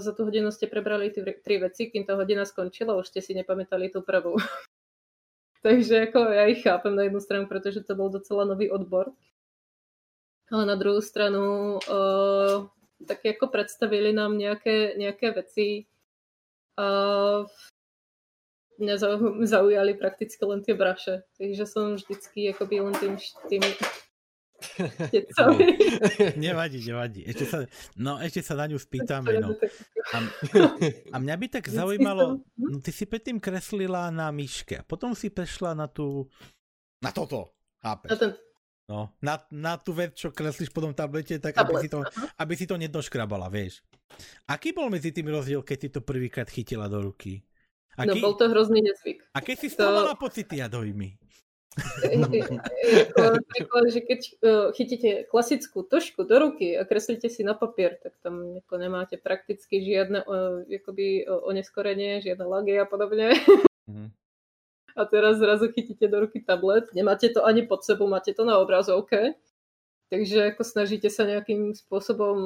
za tú hodinu ste prebrali tri veci, kým tá hodina skončila, už ste si nepamätali tú prvú. (laughs) Takže ako ja ich chápem na jednu stranu, pretože to bol docela nový odbor. Ale na druhú stranu uh, tak ako predstavili nám nejaké, nejaké veci a mňa zau- zaujali prakticky len tie braše. Takže som vždycky akoby len tým, tým (laughs) (laughs) nevadí, nevadí. Ešte sa, no, ešte sa na ňu spýtame. No. A, a mňa by tak zaujímalo, no, ty si predtým kreslila na myške a potom si prešla na tú, na toto, chápeš? No, na, na tú vec, čo kreslíš po tom tablete, tak Tablet. aby si, to, aby si to nedoškrabala, vieš. Aký bol medzi tým rozdiel, keď si to prvýkrát chytila do ruky? Aký... No, bol to hrozný nezvyk. A keď si to... mala pocity a dojmy? (laughs) ako, že keď uh, chytíte klasickú tušku do ruky a kreslíte si na papier, tak tam ako nemáte prakticky žiadne uh, akoby, uh, oneskorenie, žiadne lagy a podobne. Mm. A teraz zrazu chytíte do ruky tablet, nemáte to ani pod sebou, máte to na obrazovke, takže ako snažíte sa nejakým spôsobom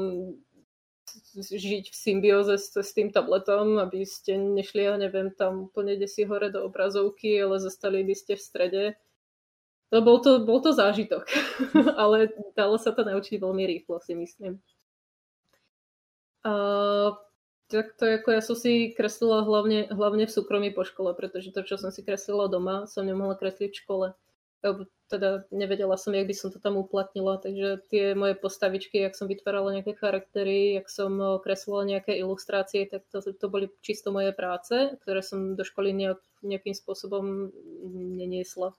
žiť v symbióze s, s tým tabletom, aby ste nešli, ja neviem, tam úplne si hore do obrazovky, ale zostali by ste v strede. No bol to, bol to zážitok, (laughs) ale dalo sa to naučiť veľmi rýchlo, si myslím. A, tak to ako ja som si kreslila hlavne, hlavne v súkromí po škole, pretože to, čo som si kreslila doma, som nemohla kresliť v škole. Teda nevedela som, jak by som to tam uplatnila, takže tie moje postavičky, jak som vytvárala nejaké charaktery, jak som kreslila nejaké ilustrácie, tak to, to boli čisto moje práce, ktoré som do školy nejak, nejakým spôsobom neniesla.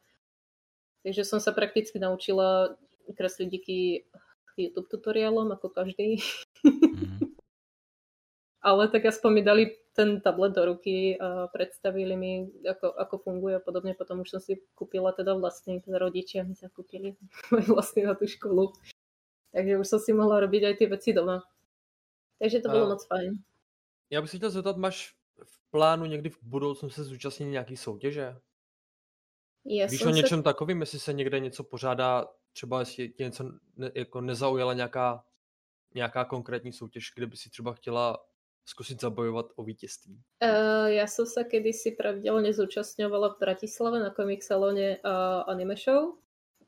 Takže som sa prakticky naučila kresliť díky YouTube tutoriálom, ako každý. Mm. Ale tak aspoň mi dali ten tablet do ruky a predstavili mi, ako, ako funguje a podobne. Potom už som si kúpila teda vlastný, teda rodičia mi sa kúpili (laughs) vlastný na tú školu. Takže už som si mohla robiť aj tie veci doma. Takže to a... bylo moc fajn. Já bych se chtěl zeptat, máš v plánu někdy v budoucnu se zúčastnit nějaký soutěže? Já Víš o něčem se... takovým, jestli se někde něco pořádá, třeba jestli tě něco ne, jako nezaujala nějaká, nějaká konkrétní soutěž, kde by si třeba chtěla zkusit zabojovat o vítězství? Uh, já jsem se kedysi pravidelně zúčastňovala v Bratislave na Comic Salone a Anime Show.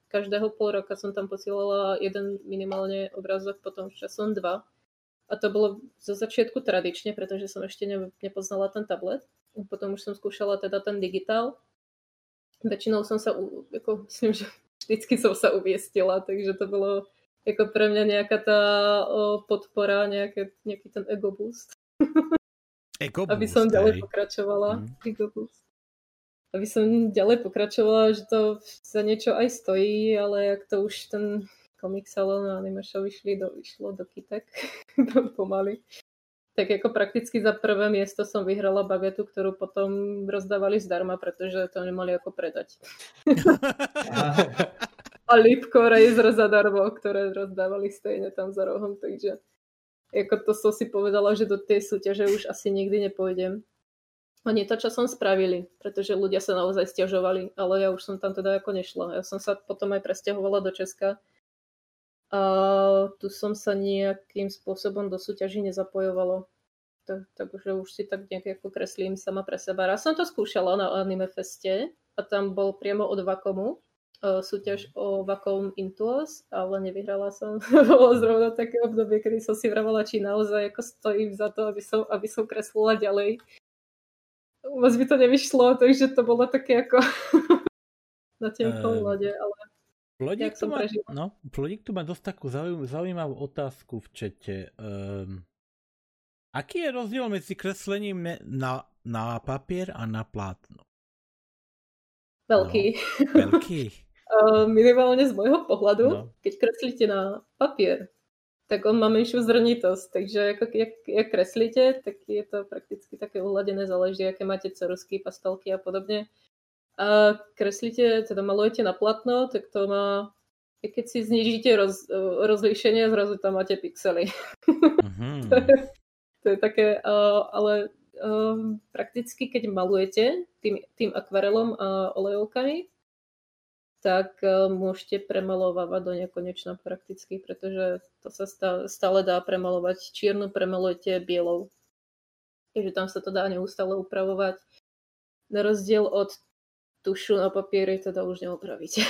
Každého pol roka jsem tam posílala jeden minimálně obrazok, potom časom dva. A to bylo zo začiatku tradičně, protože jsem ještě ne, nepoznala ten tablet. Potom už jsem zkoušela teda ten digitál väčšinou som sa, ako, (laughs) myslím, že vždycky som sa uviestila, takže to bolo jako pre mňa nejaká tá o, podpora, nejaké, nejaký ten ego boost. Ego boost, Aby som ďalej pokračovala. Mm. Ego boost. Aby som ďalej pokračovala, že to za niečo aj stojí, ale jak to už ten komik salon a anime show išli do, išlo do kytek (laughs) pomaly, tak jako prakticky za prvé miesto som vyhrala bagetu, ktorú potom rozdávali zdarma, pretože to nemali ako predať. (laughs) a Lipko Razer zadarmo, ktoré rozdávali stejne tam za rohom, takže jako to som si povedala, že do tej súťaže už asi nikdy nepôjdem. Oni to časom spravili, pretože ľudia sa naozaj stiažovali, ale ja už som tam teda ako nešla. Ja som sa potom aj presťahovala do Česka a tu som sa nejakým spôsobom do súťaží nezapojovala. Tak, takže už si tak nejak ako kreslím sama pre seba. Raz som to skúšala na Anime Feste a tam bol priamo od Vakomu súťaž o Vakom Intuos, ale nevyhrala som. (laughs) bolo zrovna také obdobie, kedy som si vravala, či naozaj ako stojím za to, aby som, aby som kreslila ďalej. Moc by to nevyšlo, takže to bolo také ako (laughs) na tenkom uh, lode, ale Plodík tu, má, no, Plodík tu má dosť takú zaujímavú otázku v čete. Um, aký je rozdiel medzi kreslením na, na papier a na plátno? Veľký. No, veľký. (laughs) uh, minimálne z môjho pohľadu, no. keď kreslíte na papier, tak on má menšiu zrnitosť, takže ako, jak, jak kreslíte, tak je to prakticky také uhladené, záleží, aké máte cerusky, pastelky a podobne a kreslíte, teda malujete na platno, tak to má, keď si znižíte roz, rozlíšenie, zrazu tam máte pixely. Mm-hmm. (laughs) to, je, to je také, uh, ale uh, prakticky, keď malujete tým, tým akvarelom a olejovkami, tak uh, môžete premalovávať do nekonečna prakticky, pretože to sa stále dá premalovať. Čiernu premalujete bielou. Takže tam sa to dá neustále upravovať. Na rozdiel od tušu na papíry teda už neopravíte.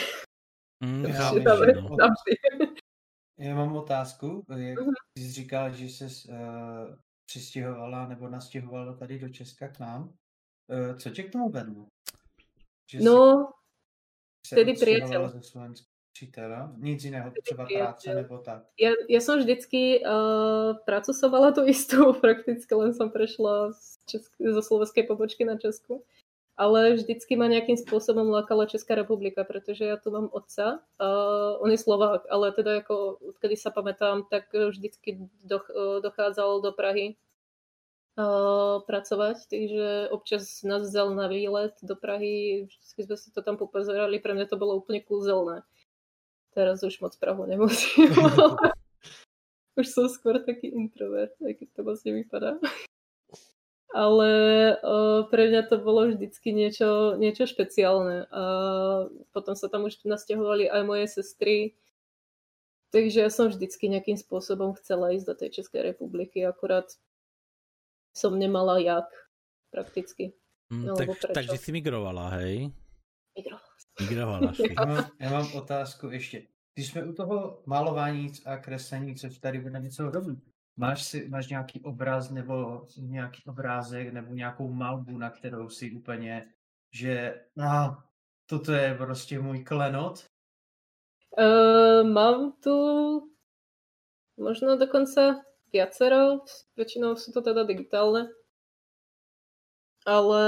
Mm, já, no. já mám otázku. Jak mhm. jsi říkal, že jsi uh, přistěhovala nebo nastěhovala tady do Česka k nám. Uh, co tě k tomu vedlo? Že no, vtedy priateľ. učiteľa? Nic iného, třeba práce nebo tak? Ja, ja som vždycky uh, pracovala tú istú (laughs) prakticky, len som prešla z Česk- zo slovenskej pobočky na Česku. Ale vždycky ma nejakým spôsobom lákala Česká republika, pretože ja tu mám otca. Uh, on je Slovák, ale teda ako odkedy sa pamätám, tak vždycky doch, uh, dochádzal do Prahy pracovať, takže občas nás vzal na výlet do Prahy, vždy sme si to tam popozerali, pre mňa to bolo úplne kúzelné. Teraz už moc Prahu nemusím, (laughs) už som skôr taký introvert, aj keď to vlastne vypadá. Ale uh, pre mňa to bolo vždycky niečo, niečo špeciálne. A potom sa tam už nasťahovali aj moje sestry, takže ja som vždycky nejakým spôsobom chcela ísť do tej Českej republiky, akurát som nemala jak prakticky. Mm, tak, takže si migrovala, hej? Migrovala. Migrovala si. (laughs) Já mám, já mám otázku ještě. Když jsme u toho malování a kreslení, což tady bude něco dobrý, máš, si, máš nějaký obraz nebo nějaký obrázek nebo nějakou malbu, na kterou si úplně, že ah, toto je prostě můj klenot? Uh, mám tu možno dokonca viacero, väčšinou sú to teda digitálne. Ale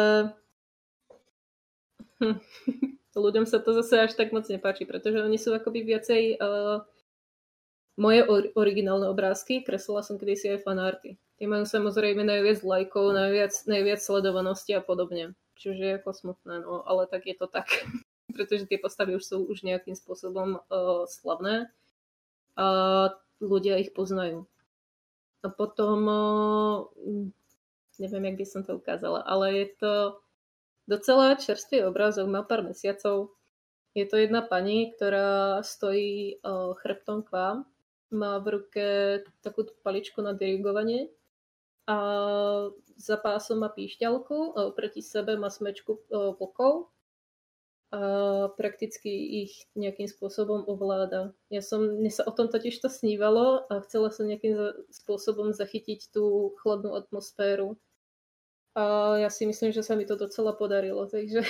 hm. (laughs) ľuďom sa to zase až tak moc nepáči, pretože oni sú akoby viacej uh, moje or- originálne obrázky, kreslila som kedysi aj fanarty. Tie majú samozrejme najviac lajkov, najviac, najviac sledovanosti a podobne. Čiže je ako smutné, no ale tak je to tak. (laughs) pretože tie postavy už sú už nejakým spôsobom uh, slavné a ľudia ich poznajú. A potom, neviem, jak by som to ukázala, ale je to docela čerstvý obrázok, má pár mesiacov. Je to jedna pani, ktorá stojí chrbtom k vám, má v ruke takú paličku na dirigovanie a za pásom má píšťalku oproti sebe má smečku vlkov a prakticky ich nejakým spôsobom ovláda. Ja som, mne sa o tom totiž to snívalo a chcela som nejakým spôsobom zachytiť tú chladnú atmosféru. A ja si myslím, že sa mi to docela podarilo, takže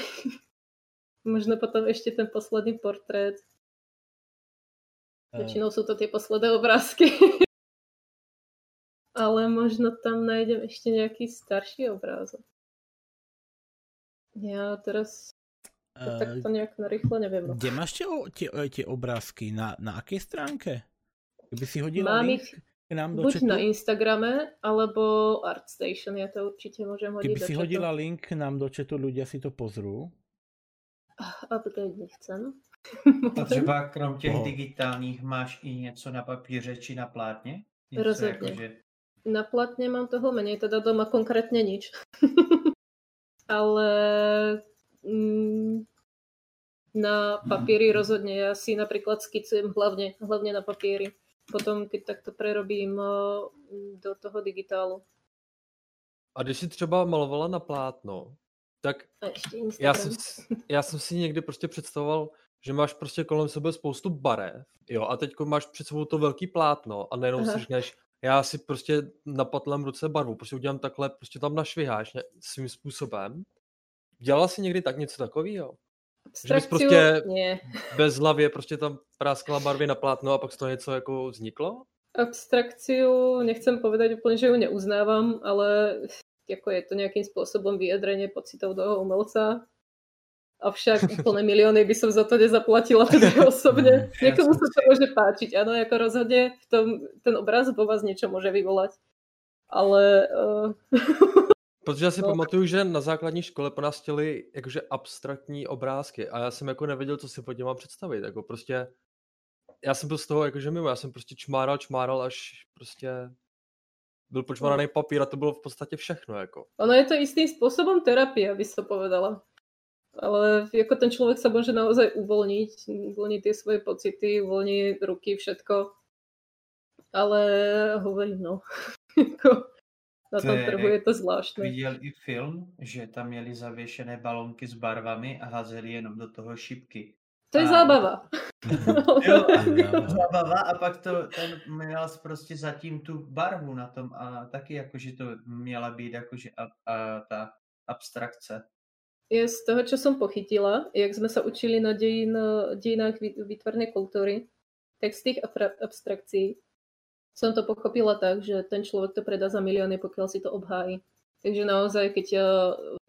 (laughs) možno potom ešte ten posledný portrét. Väčšinou sú to tie posledné obrázky. (laughs) Ale možno tam nájdem ešte nejaký starší obrázok. Ja teraz Uh, tak to nejak narýchlo neviem. Kde máš tie, tie, tie obrázky? Na, na akej stránke? Keby si hodila Mám link ich k nám do buď chatu? na Instagrame, alebo ArtStation, ja to určite môžem hodiť Keby do si chatu. hodila link k nám do chatu, ľudia si to pozrú. Upgrade nechcem. (laughs) A třeba krom těch Oho. digitálních máš i něco na papíře či na plátně? Něco Rozhodně. jakože... Na platne mám toho menej, teda doma konkrétne nič. (laughs) Ale na papieri rozhodne. Ja si napríklad skicujem hlavne, hlavne na papieri. Potom, keď takto prerobím do toho digitálu. A když si třeba malovala na plátno, tak já jsem, si- já jsem si někdy prostě představoval, že máš prostě kolem sebe spoustu barev, jo, a teď máš před sebou to velký plátno a najednou Aha. si řekneš, já si prostě na patlém ruce barvu, prostě udělám takhle, prostě tam našviháš ně- svým způsobem. Dělala jsi někdy tak něco takového? Že bys prostě nie. bez hlavě prostě tam práskala barvy na plátno a pak z toho něco jako vzniklo? Abstrakciu nechcem povedať úplne, že ju neuznávam, ale ako je to nejakým spôsobom vyjadrenie pocitov toho umelca. Avšak (laughs) úplne milióny by som za to nezaplatila (laughs) teda osobne. Mm, Niekomu sa to môže páčiť, áno, ako rozhodne v tom, ten obraz vo vás niečo môže vyvolať. Ale uh, (laughs) Protože já si No. pamatuju, že na základní škole po nás chtěli jakože abstraktní obrázky a já jsem jako nevěděl, co si pod mám představit. Jako prostě, já jsem byl z toho jakože mimo, já jsem prostě čmáral, čmáral, až prostě byl počmáraný papír a to bylo v podstatě všechno. Jako. ono je to istým spôsobom terapia, by som povedala. Ale ako ten človek sa môže naozaj uvoľniť, uvoľniť tie svoje pocity, uvoľní ruky, všetko. Ale hovorím, no, (laughs) na To tom je- trhu je to zvláštne. Viděl i film, že tam měli zavěšené balonky s barvami a házeli jenom do toho šipky. To je A- zábava. (laughs) Jo, (laughs) zábava a pak to, ten měl prostě zatím tu barvu na tom a taky jakože to měla být jakože a, a ta abstrakce. je z toho, čo som pochytila, jak sme sa učili na dejin, dejinách výtvarnej kultúry, tak z tých abstrakcií som to pochopila tak, že ten človek to predá za milióny, pokiaľ si to obhájí. Takže naozaj, keď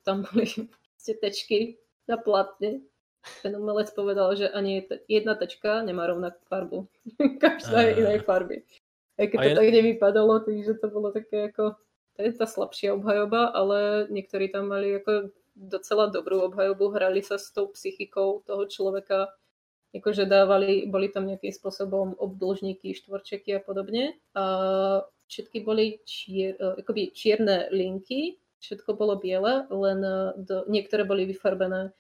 tam boli (laughs) tečky na platne, ten umelec povedal, že ani jedna tečka nemá rovnakú farbu. (laughs) Každá je inej farby. Aj keď to je... tak nevypadalo, takže to bolo také ako, to je tá slabšia obhajoba, ale niektorí tam mali ako docela dobrú obhajobu, hrali sa s tou psychikou toho človeka, akože dávali, boli tam nejakým spôsobom obdĺžníky, štvorčeky a podobne. A všetky boli čier, e, akoby čierne linky, všetko bolo biele, len e, do, niektoré boli vyfarbené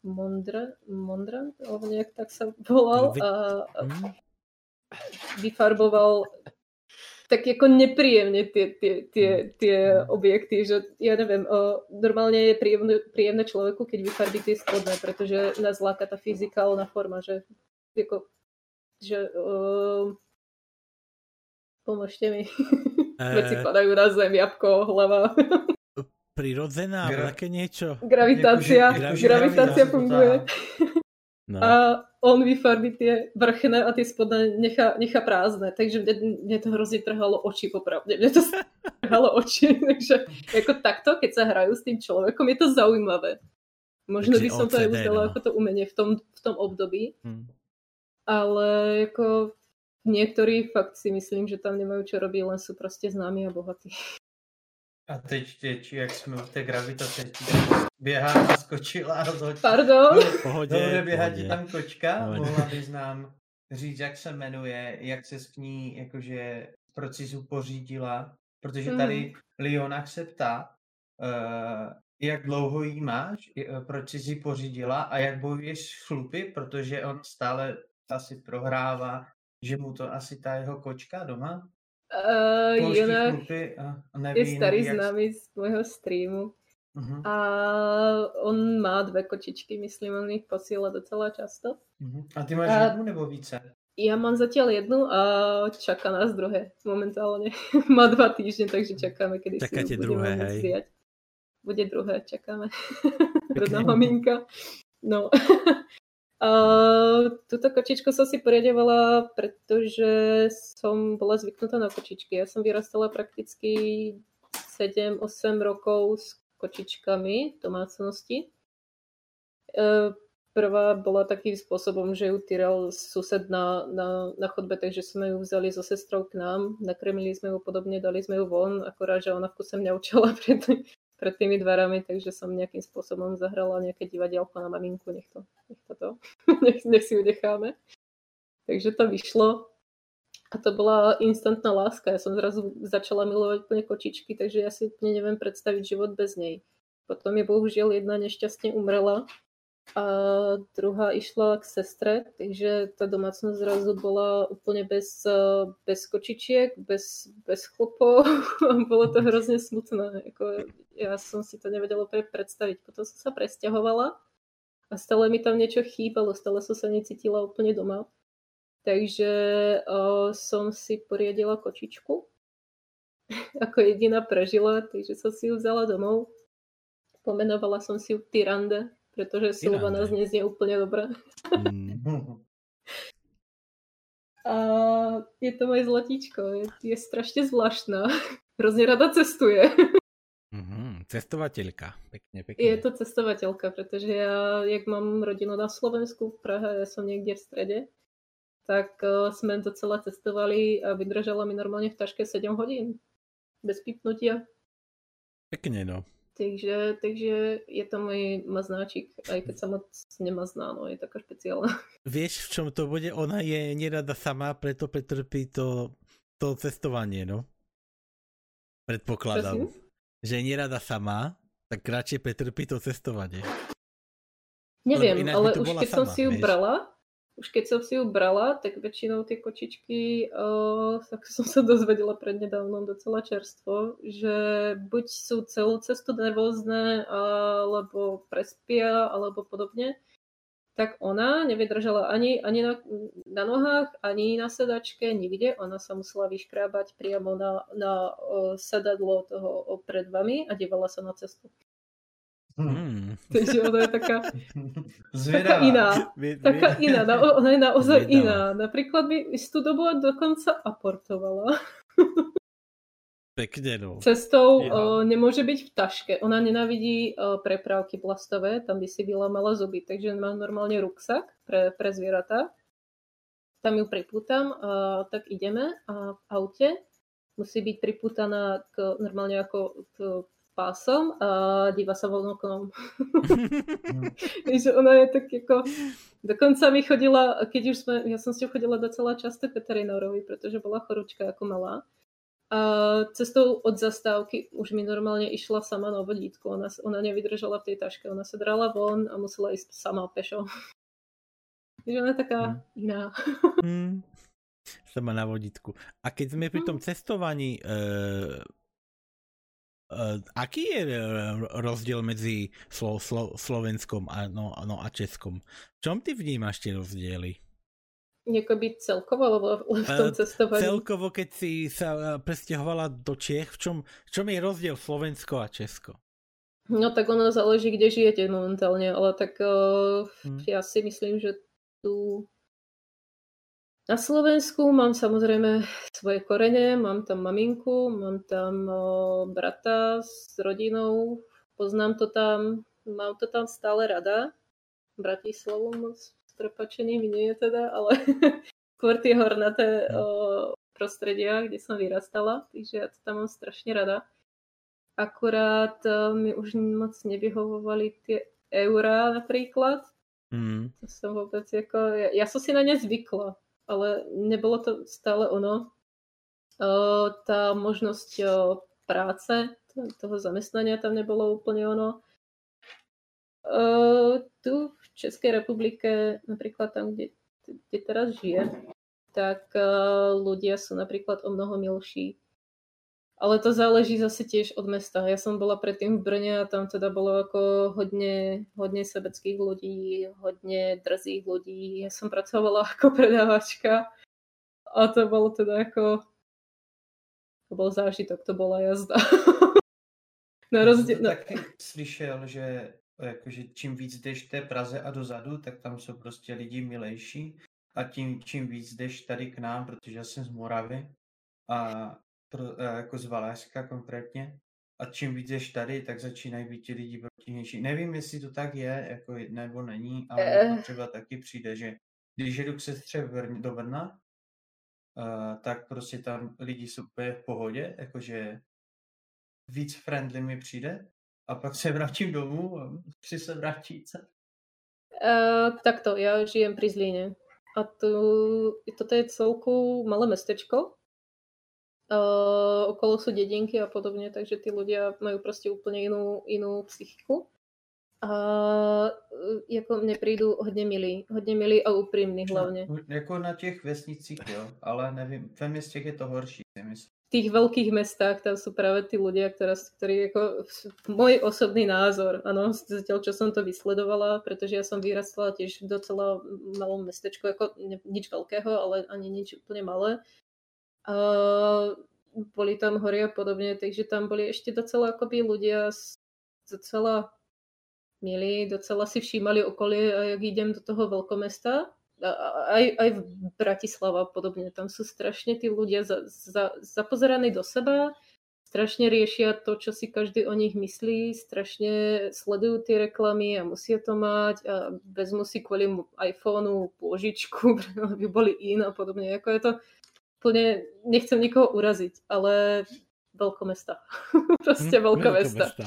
Mondra, Mondrant, alebo nejak tak sa volal a, a hm? vyfarboval tak jako nepríjemne tie, tie, tie, hmm. tie objekty, že ja neviem, o, normálne je príjemné, príjemné človeku, keď vyfarbí tie spodné, pretože nás láka tá fyzikálna forma, že jako, že o, pomôžte mi. (laughs) E... Veci padajú na zem, jabko, hlava. Prirodzená, Gra- také niečo. Gravitácia, gravitácia funguje. (laughs) No. A on vyfarbí tie vrchné a tie spodné nechá, nechá prázdne. Takže mne, mne to hrozne trhalo oči popravde. Mne to trhalo oči. (laughs) Takže ako takto, keď sa hrajú s tým človekom, je to zaujímavé. Možno Takže by som to aj uzdala no. ako to umenie v tom, v tom období. Hmm. Ale ako niektorí fakt si myslím, že tam nemajú čo robiť, len sú proste známi a bohatí. A teď, teď, jak jsme v té gravitaci, běhá a skočila a rozhodně. Pardon? Pohodě, Dobre, běhá ti tam kočka, pohodě. mohla bys nám říct, jak se jmenuje, jak se s ní jakože procesu pořídila, protože tady mm. Leonach se ptá, uh, jak dlouho jí máš, uh, proč jsi ji pořídila a jak bojuješ s chlupy, protože on stále asi prohrává, že mu to asi ta jeho kočka doma Uh, Jona je starý jak... známy z môjho streamu. Uh-huh. A on má dve kočičky, myslím, on ich posiela docela často. Uh-huh. A ty máš a... jednu nebo více? Ja mám zatiaľ jednu a čaká nás druhé momentálne. (laughs) má dva týždne, takže čakáme, kedy Čakáte si ju druhé, hej. Zviať. Bude druhé, čakáme. (laughs) Rodná maminka. No. (laughs) A túto kočičku som si poriadovala, pretože som bola zvyknutá na kočičky. Ja som vyrastala prakticky 7-8 rokov s kočičkami v domácnosti. E, prvá bola takým spôsobom, že ju týral sused na, na, na chodbe, takže sme ju vzali so sestrou k nám, nakrmili sme ju podobne, dali sme ju von, akorát, že ona v kuse mňa učila (laughs) pred, pred tými dverami, takže som nejakým spôsobom zahrala nejaké divadielko na maminku, nech to, nech to, to (laughs) nech, nech si ju. Takže to vyšlo. A to bola instantná láska. Ja som zrazu začala milovať úplne kočičky, takže ja si neviem predstaviť život bez nej. Potom je bohužiaľ jedna nešťastne umrela a druhá išla k sestre, takže tá domácnosť zrazu bola úplne bez, bez kočičiek, bez, bez chlopov. (laughs) Bolo to hrozne smutné. Jako, ja som si to nevedela predstaviť. Potom som sa presťahovala a stále mi tam niečo chýbalo, stále som sa necítila úplne doma. Takže o, som si poriadila kočičku. (laughs) Ako jediná prežila, takže som si ju vzala domov. Pomenovala som si ju Tyrande, pretože Silvana znie úplne dobre. Mm. A je to moje zlatíčko, je, je strašne zvláštna. (laughs) Hrozne rada cestuje. Mm-hmm, cestovateľka, pekne, pekne. Je to cestovateľka, pretože ja, jak mám rodinu na Slovensku, v Prahe, ja som niekde v strede, tak uh, sme docela cestovali a vydržala mi normálne v taške 7 hodín. Bez pipnutia. Pekne, no. Takže, takže je to môj maznáčik, aj keď sa moc nemazná, no je taká špeciálna. Vieš, v čom to bude? Ona je nerada sama, preto pretrpí to, to cestovanie, no. Predpokladám. Prosím? Že je nerada sama, tak radšej pretrpí to cestovanie. Neviem, ale už keď sama, som si ju vieš? brala, už keď som si ju brala, tak väčšinou tie kočičky, tak (laughs) som sa dozvedela prednedávnom docela čerstvo, že buď sú celú cestu nervózne, alebo prespia, alebo podobne, tak ona nevydržala ani, ani na, na nohách, ani na sedačke, nikde. Ona sa musela vyškrábať priamo na, na sedadlo toho pred vami a dívala sa na cestu. Hmm. Takže ona je taká, (laughs) taká iná. Taká iná, na, ona je naozaj Zvedavá. iná. Napríklad by istú dobu dokonca aportovala. Pekne, no. Cestou Ja. o, nemôže byť v taške. Ona nenávidí o, prepravky plastové, tam by si vylamala zuby, takže má normálne ruksak pre, pre zvieratá. Tam ju pripútam, tak ideme a v aute musí byť pripútaná k, normálne ako k pásom a díva sa von oknom. (laughs) Takže ona je tak ako... Dokonca mi chodila, keď už sme, ja som s ňou chodila docela často k veterinórovi, pretože bola chorúčka ako malá. A cestou od zastávky už mi normálne išla sama na vodítku. Ona, ona nevydržala v tej taške. Ona sa drala von a musela ísť sama pešo. (laughs) Takže ona je taká iná. Hmm. Sama na vodítku. A keď sme pri tom cestovaní, e, e, aký je e, rozdiel medzi Slo, Slo, Slovenskom a, no, no a Českom? V čom ty vnímaš tie rozdiely? Jakoby celkovo, alebo v tom Eh, cestovaní. Celkovo, keď si sa presťahovala do Čiech, v čom, v čom je rozdiel Slovensko a Česko? No tak ono záleží, kde žijete momentálne, ale tak uh, Hm. ja si myslím, že tu na Slovensku mám samozrejme svoje korene, mám tam maminku, mám tam brata s rodinou, poznám to tam, mám to tam stále rada. Bratislavu moc strpačený mi nie je teda, ale (laughs) skôr tie hornaté uh, prostredia, kde som vyrastala, takže ja to tam mám strašne rada. Akurát mi už moc nevyhovovali tie eurá napríklad. Hmm. To som vôbec ako... Ja, ja som si na ne zvykla, ale nebolo to stále ono. Tá možnosť práce, to- toho zamestnania tam nebolo úplne ono. Tu v Českej republike, napríklad tam, kde, kde teraz žijem, tak ľudia sú napríklad o mnoho milší. Ale to záleží zase tiež od mesta. Ja som bola predtým v Brne a tam teda bolo ako hodne, hodne sebeckých ľudí, hodne drzých ľudí. Ja som pracovala (laughs) ako predávačka a to bolo teda ako... To bol zážitok, to bola jazda. (laughs) Na rozdiel... No, taky slyšel, že jakože čím víc jdeš té Praze a dozadu, tak tam jsou prostě lidi milejší a tím, čím víc jdeš tady k nám, protože já jsem z Moravy a, pro, a jako z Valašska konkrétně a čím víc jdeš tady, tak začínají být ti lidi protivnější. Nevím, jestli to tak je, jako nebo není, ale mně Eh. to třeba taky přijde, že když jedu k sestře do Brna, uh, tak prostě tam lidi jsou úplně v pohodě, jakože víc friendly mi přijde a pak se vrátím domů a chci se vrátit. Uh, takto, ja žijem pri Zlíne. A tu, toto je celku malé mestečko. Uh, okolo sú dedinky a podobne, takže tí ľudia majú proste úplne inú, inú psychiku. A uh, ako mne prídu hodne milí. Hodne milí a úprimní hlavne. No, jako na těch vesnicích, jo, ale nevím, ve městech je to horší, si myslím. V tých veľkých mestách tam sú práve tí ľudia, ktorá, ktorí ako môj osobný názor, áno, zatiaľ čo som to vysledovala, pretože ja som vyrastla tiež v docela malom mestečku, ako ne, nič veľkého, ale ani nič úplne malé. Boli tam hory a podobne, takže tam boli ešte docela akoby ľudia docela milí, docela si všímali okolie a jak idem do toho veľkomesta, aj, aj v Bratislava podobne. Tam sú strašne tí ľudia za, za, zapozeraní do seba, strašne riešia to, čo si každý o nich myslí, strašne sledujú tie reklamy a musia to mať a vezmu si kvôli iPhoneu pôžičku, (laughs) aby boli in a podobne. Ako je to úplne, nechcem nikoho uraziť, ale veľkomesta. (laughs) Proste Hm, veľkomesta. veľkomestá.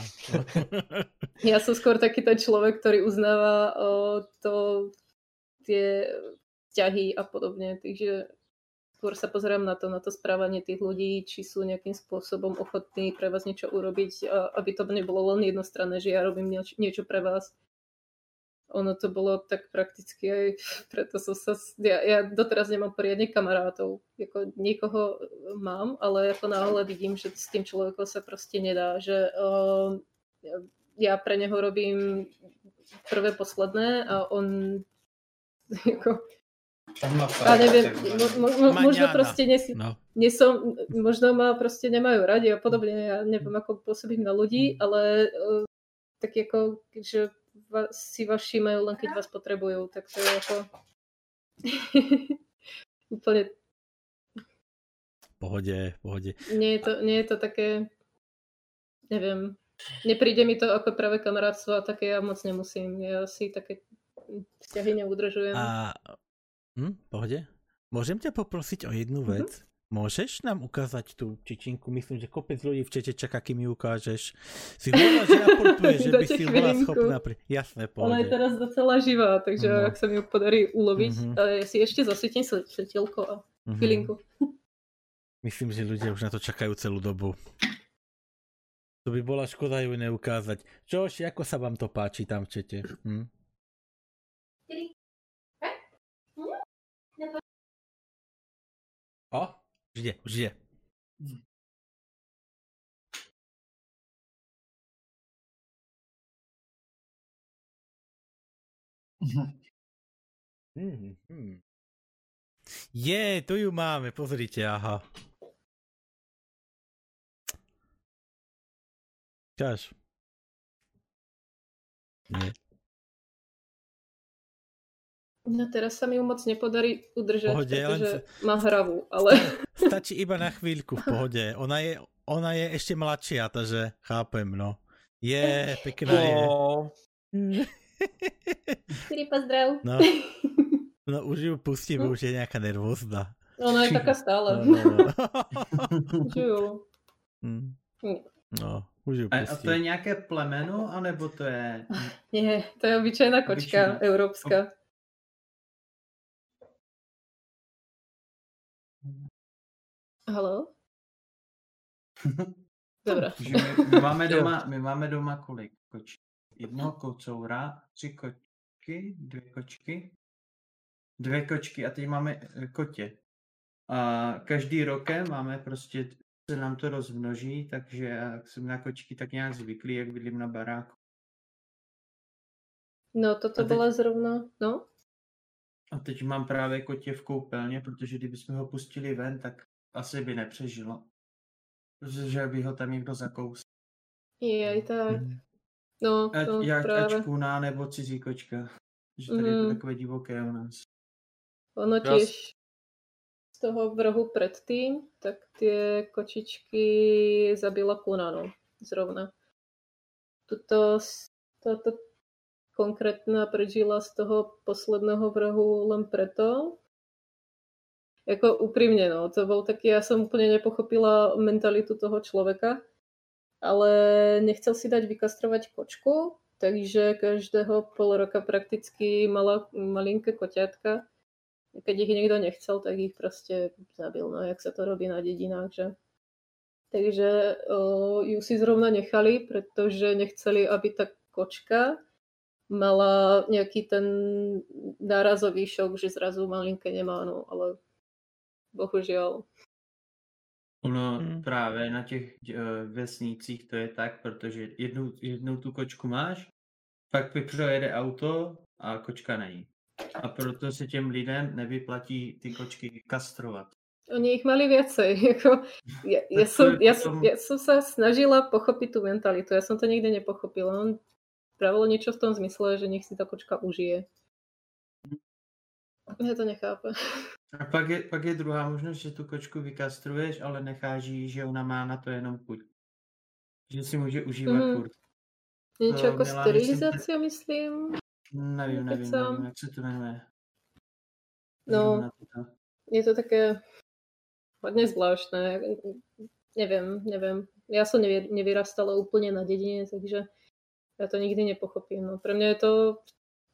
(laughs) Ja som skôr taký ten človek, ktorý uznáva o, to, tie vzťahy a podobne, takže skôr sa pozerám na to, na to správanie tých ľudí, či sú nejakým spôsobom ochotní pre vás niečo urobiť, aby to nebolo len jednostranné, že ja robím nieč- niečo pre vás. Ono to bolo tak prakticky aj, (laughs) preto som sa, ja, ja doteraz nemám poriadne kamarátov, ako niekoho mám, ale ako náhle vidím, že s tým človekom sa proste nedá, že uh, ja pre neho robím prvé, posledné a on (laughs) ako, Tam má a neviem, mo, mo, mo, možno proste nes, No. nesom, možno ma proste nemajú radi a podobne, ja neviem, ako pôsobím na ľudí, ale uh, tak jako, že si vás všímajú len keď vás potrebujú, tak to je jako (laughs) úplne pohode, pohode. Nie je to, nie je to také, neviem, nepríde mi to ako práve kamarátstvo a také ja moc nemusím. Ja si také vzťahy neudržujem. A hm, pohode? Môžem ťa poprosiť o jednu mhm. vec? Mm-hmm. Môžeš nám ukázať tú čičinku? Myslím, že kopec ľudí v čete čaká, kým ju ukážeš. Si hovorila, že raportuje, (laughs) že by si bola schopná... Pri... Jasné, pohode. Ona je teraz docela živá, takže no. ak sa mi ju podarí uloviť, mm-hmm. ja si ešte zasvietím svetielko a mm-hmm. chvílinku. Myslím, že ľudia už na to čakajú celú dobu. To by bola škoda ju neukázať. Čož, ako sa vám to páči tam v čete? Hm? O, už ide, už ide. Mm, (laughs) hmm. Je, tu ju máme, pozrite, aha. Čas. Nie. No teraz sa mi ju moc nepodarí udržať, pohode, pretože len... má hravu, ale... (laughs) Stačí iba na chvíľku v (laughs) pohode. Ona je, ona je ešte mladšia, takže chápem, no. Je, pekná je. Siri, pozdrav. No, (laughs) no už ju pustím, no. už je nejaká nervózna. Ona je taká stále. No, no, no. Hm. no, už ju pustím. A to je nejaké plemeno, anebo to je... Nie, to je obyčajná kočka, obyčajná. európska. Halo? (laughs) Dobre. my, my, máme (laughs) doma, my máme doma kolik kočí? Jednoho kocoura, tři kočky, dvě kočky, dvě kočky a teď máme eh, kotě. A každý rokem máme prostě, se nám to rozmnoží, takže jak jsem na kočky tak nějak zvyklý, jak bydlím na baráku. No, toto teď... byla zrovna, no. A teď mám právě kotě v koupelně, protože kdybychom ho pustili ven, tak asi by nepřežilo. Že by ho tam někdo zakous. Je, tak. Mm. No, ať, to jak, právě. Ať kuna nebo cizí kočka. Že tady mm. je to mhm. takové divoké u nás. Ono tiež z toho vrhu predtým, tak tie kočičky zabila kuna, no, zrovna. Tuto, táto konkrétna prežila z toho posledného vrhu len preto, Jako úprimne, no, to bol taký, ja som úplne nepochopila mentalitu toho človeka, ale nechcel si dať vykastrovať kočku, takže každého pol roka prakticky mala malinké koťatka. Keď ich niekto nechcel, tak ich proste zabil, no, jak sa to robí na dedinách, že? Takže o, ju si zrovna nechali, pretože nechceli, aby tá kočka mala nejaký ten nárazový šok, že zrazu malinké nemá, no, ale bohužel. Ono hmm. právě na těch uh, vesnících to je tak, protože jednou, jednou tu kočku máš, pak projede auto a kočka není. A proto se těm lidem nevyplatí ty kočky kastrovat. Oni ich mali viacej. (laughs) Jako, ja, ja, som, ja, ja som sa snažila pochopiť tú mentalitu. Ja som to nikdy nepochopila. On pravilo niečo v tom zmysle, že nech si tá kočka užije. Ja to nechápu. A pak je, pak je druhá možnost, že tu kočku vykastruješ, ale necháš jí, že ona má na to jenom chuť. Že si může užívat mm. furt. Něco jako sterilizace, myslím? Nevím, nevím, nevím, jak se to jmenuje. No, je to také hodně zvláštné. Nevím, nevím. Já jsem nevy, nevyrastala úplně na dedině, takže já to nikdy nepochopím. No, pro mě je to,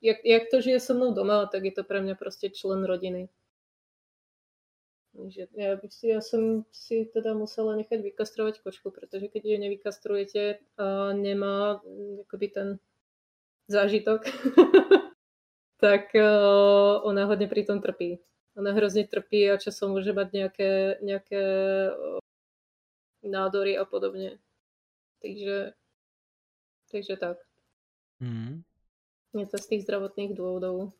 jak, jak to žije so mnou doma, tak je to pre mňa prostě člen rodiny. Takže ja, ja som si teda musela nechať vykastrovať kočku, pretože keď ju nevykastrujete a nemá mm, akoby ten zážitok, (laughs) tak uh, ona hodne pri tom trpí. Ona hrozne trpí a časom môže mať nejaké, nejaké uh, nádory a podobne. Takže, takže tak. Mm. Je to z tých zdravotných dôvodov.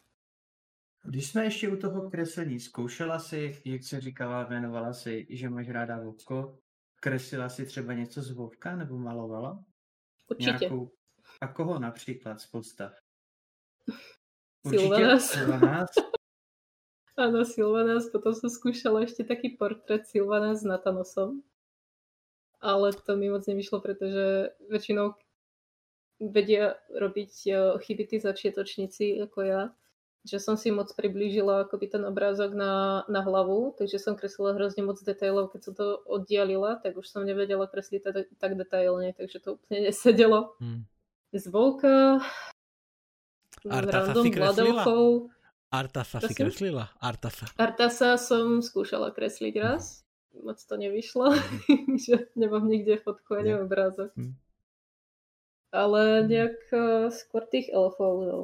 Když jsme ještě u toho kreslení, zkoušela si, jak se říkala, jmenovala si, že máš ráda Vovko, kreslila si třeba něco z Vovka nebo malovala? Určitě. Nějakou... A koho například z postav? (laughs) Silvanas. Silvanas. Áno, (laughs) Silvanas. Potom som skúšala ešte taký portrét Silvanas s Natanosom. Ale to mi moc nevyšlo, pretože väčšinou vedia robiť chyby tí začiatočníci ako ja že som si moc priblížila akoby ten obrázok na, na hlavu, takže som kreslila hrozne moc detailov, keď som to oddialila, tak už som nevedela kresliť tak, tak detailne, takže to úplne (laughs) nesedelo. Hmm. Zvolka, Artasa random kreslila? Artasa si kreslila? Artasa. Artasa som skúšala kresliť raz, moc to nevyšlo, hmm. (laughs) že nemám nikde fotku ani obrázok. Hmm. Ale nejak uh, skôr tých elfov, no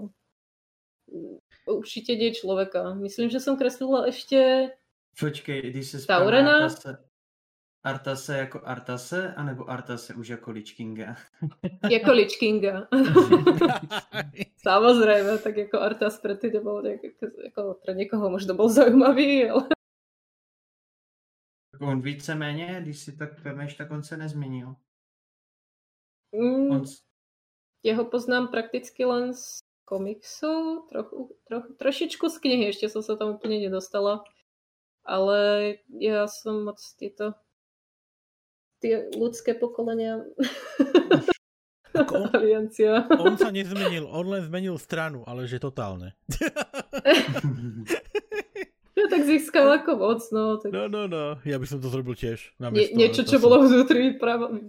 určitě děj člověka. Myslím, že jsem kreslila ještě Počkej, když se Taurena? Artase, Artase jako Artase, anebo Artase už jako Ličkinga? (laughs) jako Ličkinga. (laughs) Samozřejmě, tak jako Artas pro ty bol nejak, jako pro někoho možno byl zajímavý, ale... On víceméně, když si tak vemeš, tak on se nezměnil. Mm, on... Jeho poznám prakticky len z komiksov, trochu, trochu, trošičku z knihy, ešte som sa tam úplne nedostala. Ale ja som moc tieto tie ľudské pokolenia on, (laughs) on sa nezmenil, on len zmenil stranu, ale že totálne. (laughs) ja tak získal ako moc, no. Tak... No, no, no, ja by som to zrobil tiež. Na Nie, niečo, čo som... bolo vnútri,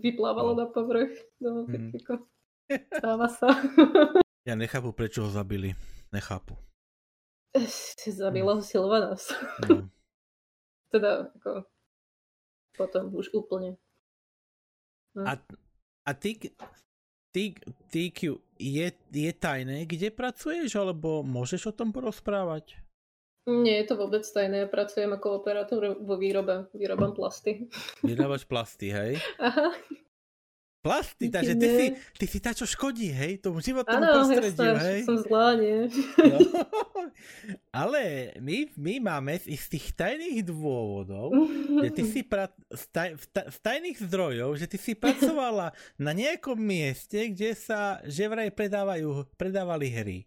vyplávalo no. na povrch. No, tak mm. ako, stáva sa. (laughs) Ja nechápu, prečo ho zabili. Nechápu. Zabilo ho Silvanas. No. (laughs) teda, ako, potom už úplne. No. A, a ty, ty, ty Q, je, je tajné, kde pracuješ, alebo môžeš o tom porozprávať? Nie je to vôbec tajné, ja pracujem ako operátor vo výrobe, vyrobám plasty. Vyrábaš plasty, hej? (laughs) Aha plasty, takže ty si, ty si tá, čo škodí, hej, tomu životnému ano, prostrediu, jasná, hej. som zlá, nie? No. (laughs) Ale my, my máme z tých tajných dôvodov, že ty si pra, z, taj, z tajných zdrojov, že ty si (laughs) pracovala na nejakom mieste, kde sa že vraj predávajú, predávali hry.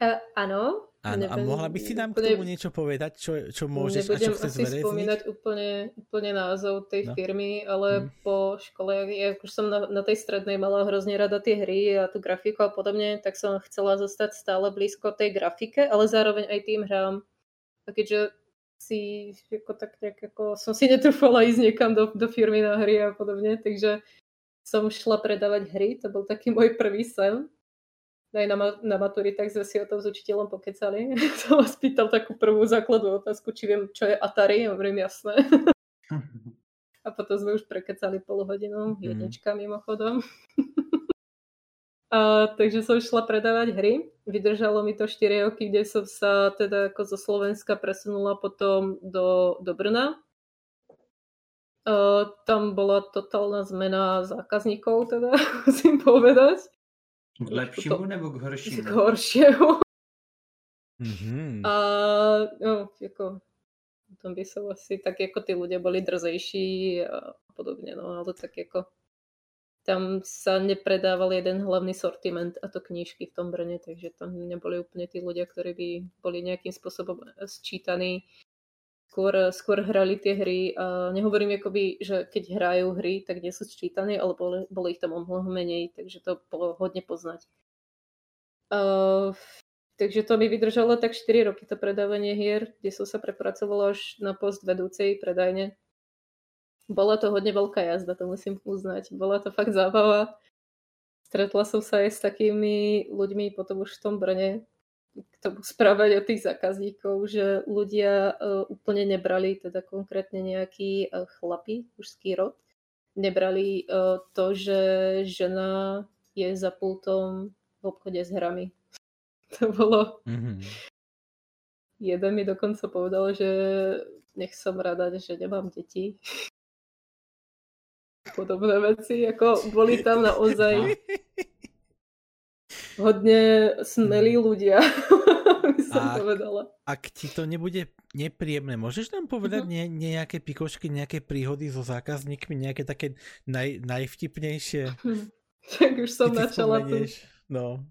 Uh, áno, Áno, a mohla by si nám úplne, k tomu niečo povedať, čo, čo môžeš a čo chceš zverejniť? spomínať úplne, úplne názov tej no. firmy, ale hmm. po škole, ja už som na, na tej strednej mala hrozne rada tie hry a tú grafiku a podobne, tak som chcela zostať stále blízko tej grafike, ale zároveň aj tým hrám. A keďže si ako tak nejak, ako som si netrúfala ísť niekam do, do firmy na hry a podobne, takže som šla predávať hry, to bol taký môj prvý sen aj na, na maturitách sme si o tom s učiteľom pokecali. (laughs) som vás pýtal takú prvú základnú otázku, či viem, čo je Atari, ja hovorím jasné. (laughs) A potom sme už prekecali pol hodinu, mhm. jednička mimochodom. (laughs) A, takže som šla predávať hry. Vydržalo mi to 4 roky, kde som sa teda ako zo Slovenska presunula potom do, do Brna. A, tam bola totálna zmena zákazníkov, teda musím povedať. K lepšímu nebo k horšímu? K horšiemu. Mm-hmm. A no, ako, tam by som asi tak ako tí ľudia boli drzejší a podobne, no ale tak ako tam sa nepredával jeden hlavný sortiment a to knížky v tom Brne, takže tam neboli úplne tí ľudia, ktorí by boli nejakým spôsobom sčítaní skôr, skôr hrali tie hry a nehovorím akoby, že keď hrajú hry, tak nie sú sčítané, ale bolo, bolo ich tam o mnoho menej, takže to bolo hodne poznať. Uh, takže to mi vydržalo tak 4 roky to predávanie hier, kde som sa prepracovala až na post vedúcej predajne. Bola to hodne veľká jazda, to musím uznať. Bola to fakt zábava. Stretla som sa aj s takými ľuďmi potom už v tom Brne, k tomu správať od tých zákazníkov, že ľudia uh, úplne nebrali, teda konkrétne nejaký uh, chlapí, mužský rod, nebrali uh, to, že žena je za pultom v obchode s hrami. (laughs) To bolo... Mm-hmm. Jeden mi dokonca povedal, že nech som rada, že nemám deti. (laughs) Podobné veci, ako boli tam naozaj no hodne smelí mhm. ľudia, (laughs) by som ak, povedala. Ak ti to nebude nepríjemné, môžeš nám povedať uh-huh. ne, nejaké pikošky, nejaké príhody so zákazníkmi, nejaké také naj, najvtipnejšie? (laughs) tak už som načala tu, No.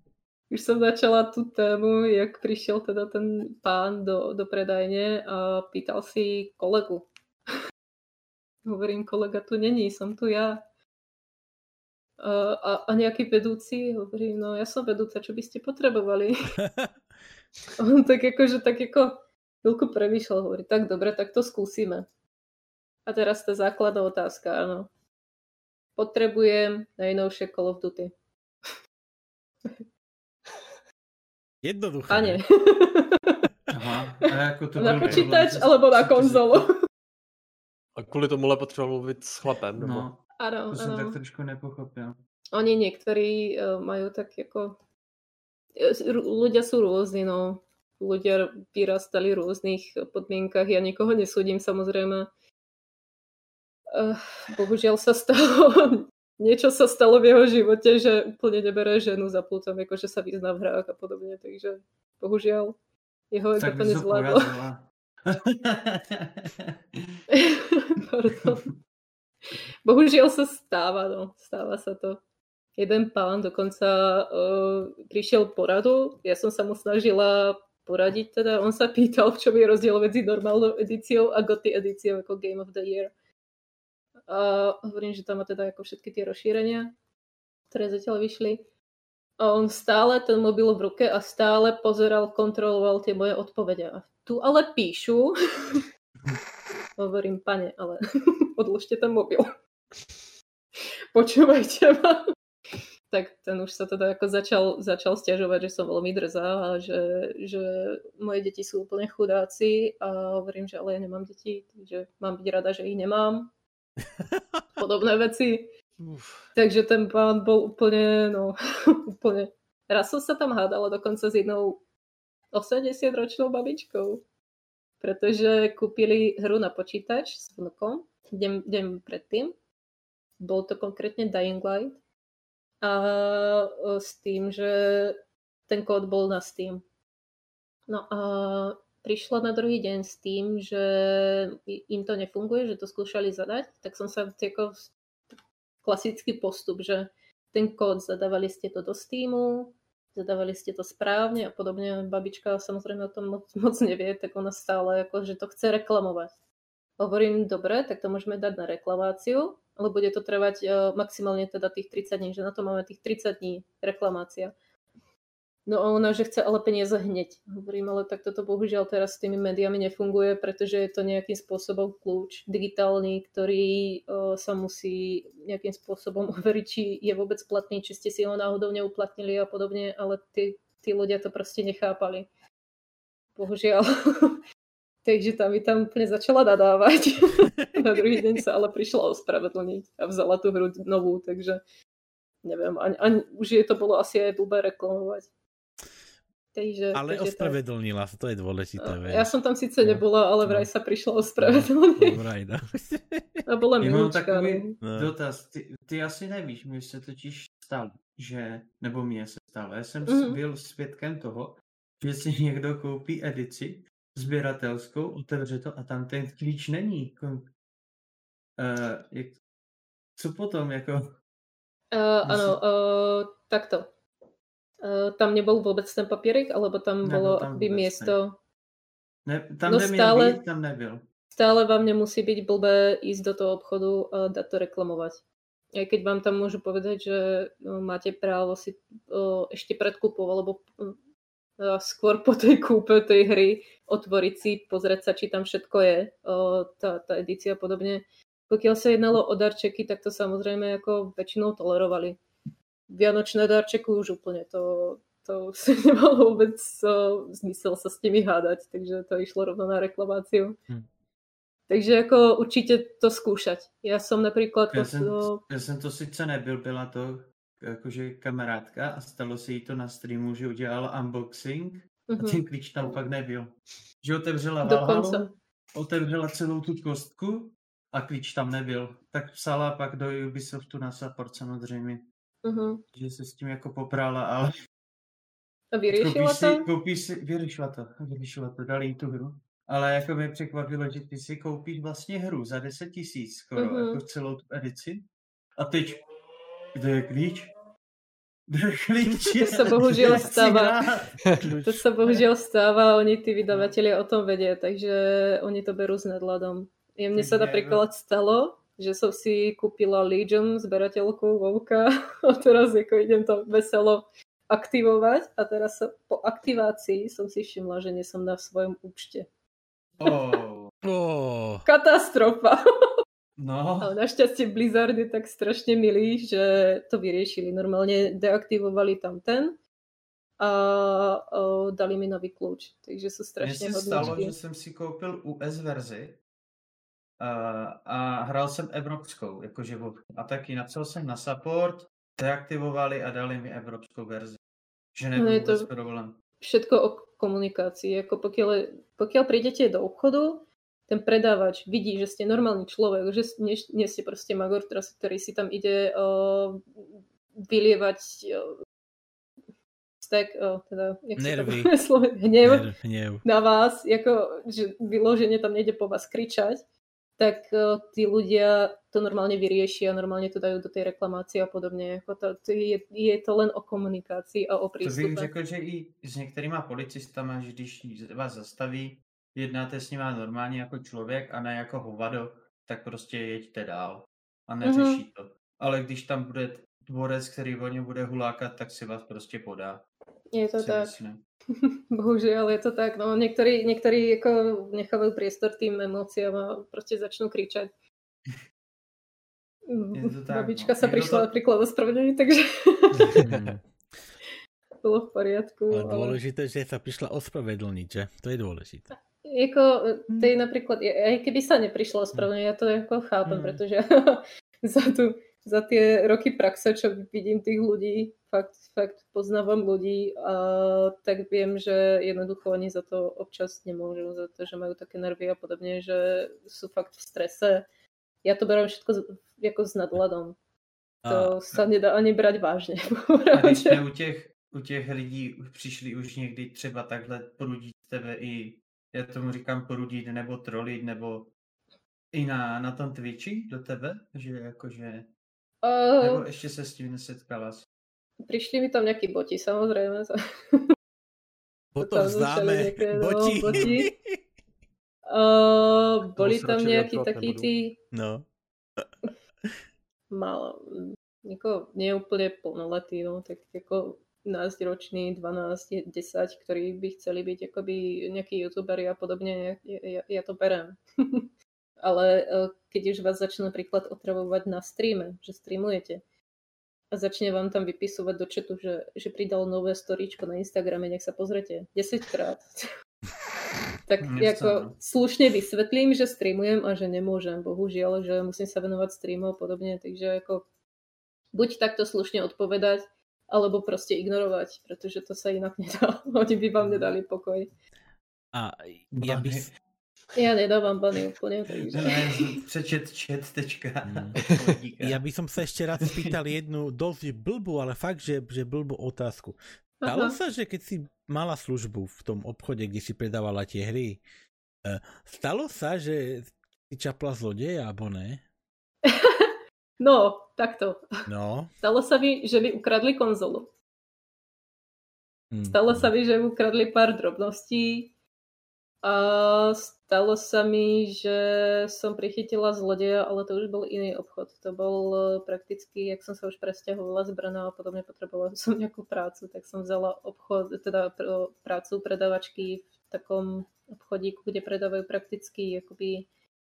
už som začala tú tému, jak prišiel teda ten pán do, do predajne a pýtal si kolegu. (laughs) Hovorím, kolega tu není, som tu ja. A, a, nejaký vedúci, hovorím, no ja som vedúca, čo by ste potrebovali? (laughs) On tak akože tak ako chvíľku premýšľal, hovorí, tak dobre, tak to skúsime. A teraz tá základná otázka, áno. Potrebujem najnovšie Call of Duty. (laughs) Jednoduché. Pane. (laughs) Aha, a jako to na počítač alebo na konzolu. A kvůli tomuhle potřeboval mluvit s chlapem, nebo? No, Áno, to jsem tak trošku nepochopil. Oni niektorí uh, majú tak ako... rú- Ľudia sú rôzni, no. Ľudia vyrastali v rôznych podmienkach. Ja nikoho nesúdim, samozrejme. Bohužiaľ sa stalo... (laughs) Niečo sa stalo v jeho živote, že úplne nebere ženu za plutom, akože sa vyzná v hrách a podobne, takže bohužiaľ jeho ego to nezvládlo. (laughs) Pardon. (laughs) Bohužiaľ sa stáva, no. Stáva sa to. Jeden pán dokonca uh, prišiel poradu, ja som sa mu snažila poradiť, teda on sa pýtal, v čom je rozdiel medzi normálnou edíciou a goty edíciou ako Game of the Year. A hovorím, že tam má teda ako všetky tie rozšírenia, ktoré zatiaľ vyšli. A on stále ten mobil v ruke a stále pozeral, kontroloval tie moje odpovede. A tu ale píšu, (laughs) hovorím, pane, ale (laughs) odložte ten mobil. (laughs) Počúvajte ma. Tak ten už sa teda ako začal, začal stiažovať, že som veľmi drzá a že, že moje deti sú úplne chudáci a hovorím, že ale ja nemám deti, takže mám byť rada, že ich nemám. (laughs) Podobné veci. Uf. Takže ten pán bol úplne, no, úplne. Raz som sa tam hádala dokonca s jednou 80-ročnou babičkou, pretože kúpili hru na počítač s vnukom deň, deň predtým. Bol to konkrétne Dying Light. A e, s tým, že ten kód bol na Steam. No a prišla na druhý deň s tým, že im to nefunguje, že to skúšali zadať, tak som sa ako klasický postup, že ten kód zadávali ste to do Steamu, zadávali ste to správne a podobne. Babička samozrejme o tom moc, (laughs) moc nevie, tak ona stále ako, že to chce reklamovať. Hovorím, dobre, tak to môžeme dať na reklamáciu, ale bude to trvať uh, maximálne teda tých 30 dní, že na to máme tých 30 dní reklamácia. No a ona, že chce ale peniaze hneď. Hovorím, ale tak toto bohužiaľ teraz s tými médiami nefunguje, pretože je to nejakým spôsobom kľúč digitálny, ktorý uh, sa musí nejakým spôsobom (laughs) overiť, či je vôbec platný, či ste si ho náhodou neuplatnili a podobne, ale tí, tí ľudia to proste nechápali. Bohužiaľ. (laughs) Takže tam mi tam úplne začala nadávať. (laughs) Na druhý deň sa ale prišla ospravedlniť a vzala tú hru novú, takže neviem, ani, ani, už je to bolo asi aj blbé reklamovať. Takže, Ale takže tak. ospravedlnila sa, to je dôležité. Vieš. Ja som tam síce No. nebola, ale vraj sa prišla ospravedlniť. Vraj, no. (laughs) A bola mám milúčka. takový No. dotaz. Ty, ty asi nevíš, mi se totiž stalo, že, nebo mně se stalo, já jsem Mhm. byl svědkem toho, že si někdo koupí edici sběratelskou, otevře to a tam ten klíč není. Uh, jak, co potom, jako... Uh, si- uh, takto. Uh, tam nebol vôbec ten papierik, alebo tam Nebol bolo tam ne. miesto... Ne, tam, No stále- být, tam nebyl. Stále vám nemusí byť blbé ísť do toho obchodu a dať to reklamovať. Aj keď vám tam môžu povedať, že no, máte právo si o, ešte pred kúpou alebo skôr po tej kúpe tej hry otvoriť si, pozrieť sa, či tam všetko je, o, tá, tá edícia a podobne. Pokiaľ sa jednalo o darčeky, tak to samozrejme ako väčšinou tolerovali. Vianočné darčeky už úplne, to, to (laughs) nemalo vôbec o, zmysel sa s nimi hádať, takže to išlo rovno na reklamáciu. Hm. Takže ako určite to skúšať. Ja som napríklad... Já pos- jsem, o, já jsem to sice nebyl, byla to jakože kamarádka a stalo se jí to na streamu, že udělala unboxing a mhm, ten klíč tam pak nebyl. Že otevřela. Valhalu, otevřela celou tu kostku a klíč tam nebyl. Tak psala pak do Ubisoftu na support samozřejmě, mhm. že se s tím jako poprala, ale A koupíš to? si, koupíš si, vyřešila to, vyřešila to, dali jí tu hru. Ale jako mi překvapilo, že ty si koupíš vlastně hru za 10 tisíc skoro, Mhm. jako celou tu edici. A teď, kde je klíč? To sa bohužiaľ stáva. To sa bohužiaľ stáva, oni tí vydavatelia o tom vedia, takže oni to berú s nadladom. Ja mne sa Takže- napríklad stalo, že som si kúpila Legion, zberateľku Vovka (laughs) a teraz ako idem to veselo aktivovať a teraz sa, po aktivácii som si všimla, že nie som na svojom účte. Oh, Oh, (laughs) (laughs) Katastrofa! no, Ale našťastie Blizzard je tak strašne milý, že to vyriešili. Normálne deaktivovali tam ten a o, dali mi nový kľúč. Takže sú strašne se stalo, že jsem si koupil US verzi a, hrál jsem evropskou, jakože a taky napsal jsem na support, deaktivovali a dali mi evropskou verzi. Že No nebyl je to- problém. Všetko o komunikácii. Ako pokiaľ, pokiaľ prídete do obchodu, ten predávač vidí, že ste normálny človek, že nie, nie ste proste magor, teraz- ktorý si tam ide o, vylievať o, stek, o, teda, jak sa to Nervy. (laughs) hnev, hnev. na vás, ako, že vyloženie tam nejde po vás kričať, tak uh, tí ľudia to normálne vyriešia, normálne to dajú do tej reklamácie a podobne. To, to je, je to len o komunikácii a o To bych prístupe. řekl, že i s některýma policistama, že když vás zastaví, jednáte s nima normálně jako člověk a ne jako hovado, tak prostě jeďte dál a neřeší Mhm. to. Ale když tam bude dvorec, který o ně bude hulákat, tak si vás prostě podá. Je to tak. myslím. (laughs) Bohužiaľ je to tak. No, niektorí, niektorí ako nechávajú priestor tým emóciám a proste začnú kričať. Je to tak, Babička no. sa Niekto prišla to- napríklad ospravedlniť, takže Mm. (laughs) bolo v poriadku. Ale ale- dôležité, že sa prišla ospravedlniť, že? To je dôležité. Jako, tej napríklad, aj keby sa neprišla ospravedlniť, ja to ako chápem, Mm. pretože (laughs) za, tu, za tie roky praxe, čo vidím tých ľudí, fakt, fakt poznávam ľudí, a tak viem, že jednoducho oni za to občas nemôžu, za to, že majú také nervy a podobne, že sú fakt v strese. Ja to beriem všetko z- ako s nadhľadom. To A, sa nedá ani brať vážne. (laughs) A když jsme u těch, u těch lidí přišli už někdy třeba takhle prudit tebe i, já tomu říkám prudit, nebo trolit, nebo i na, na tom Twitchi do tebe, že jakože, A nebo ještě se s tím nesetkala. prišli mi tam nejakí boti, samozrejme. potom (laughs) známe nejaké, no, boti. boti. (laughs) Uh, boli tam takí nebudú. tí, No. (laughs) mal, nieko, nie úplne plnoletí, no, tak ako 15 roční, 12, 10, ktorí by chceli byť akoby nejakí youtuberi a podobne, ja, ja, ja to berem. Ale uh, keď už vás začnú napríklad otravovať na streame, že streamujete a začne vám tam vypisovať do chatu, že, že pridal nové storíčko na Instagrame, nech sa pozrete 10 krát. (laughs) tak Mne ako slušne vysvetlím, že streamujem a že nemôžem, bohužiaľ, že musím sa venovať streamu a podobne, takže ako buď takto slušne odpovedať, alebo proste ignorovať, pretože to sa inak nedá. (laughs) Oni by vám nedali pokoj. A ja by... Ja nedávam bany úplne, takže... Ne, přečet chat tečka. Mm. Ja by som sa ešte raz spýtal jednu dosť blbú, ale fakt, že, že blbú otázku. Stalo sa, že keď si mala službu v tom obchode, kde si predávala tie hry, eh, stalo sa, že si čapla zlodeja, alebo ne? (laughs) No, takto. No. Stalo sa mi, že mi ukradli konzolu. Hm. Stalo sa mi, že mi ukradli pár drobností. A stalo sa mi, že som prichytila zlodeja, ale to už bol iný obchod. To bol eh, prakticky, jak som sa už presťahovala z Brna a podobne potrebovala som nejakú prácu, tak som vzala obchod, teda pr- prácu predavačky v takom obchodíku, kde predávajú prakticky akoby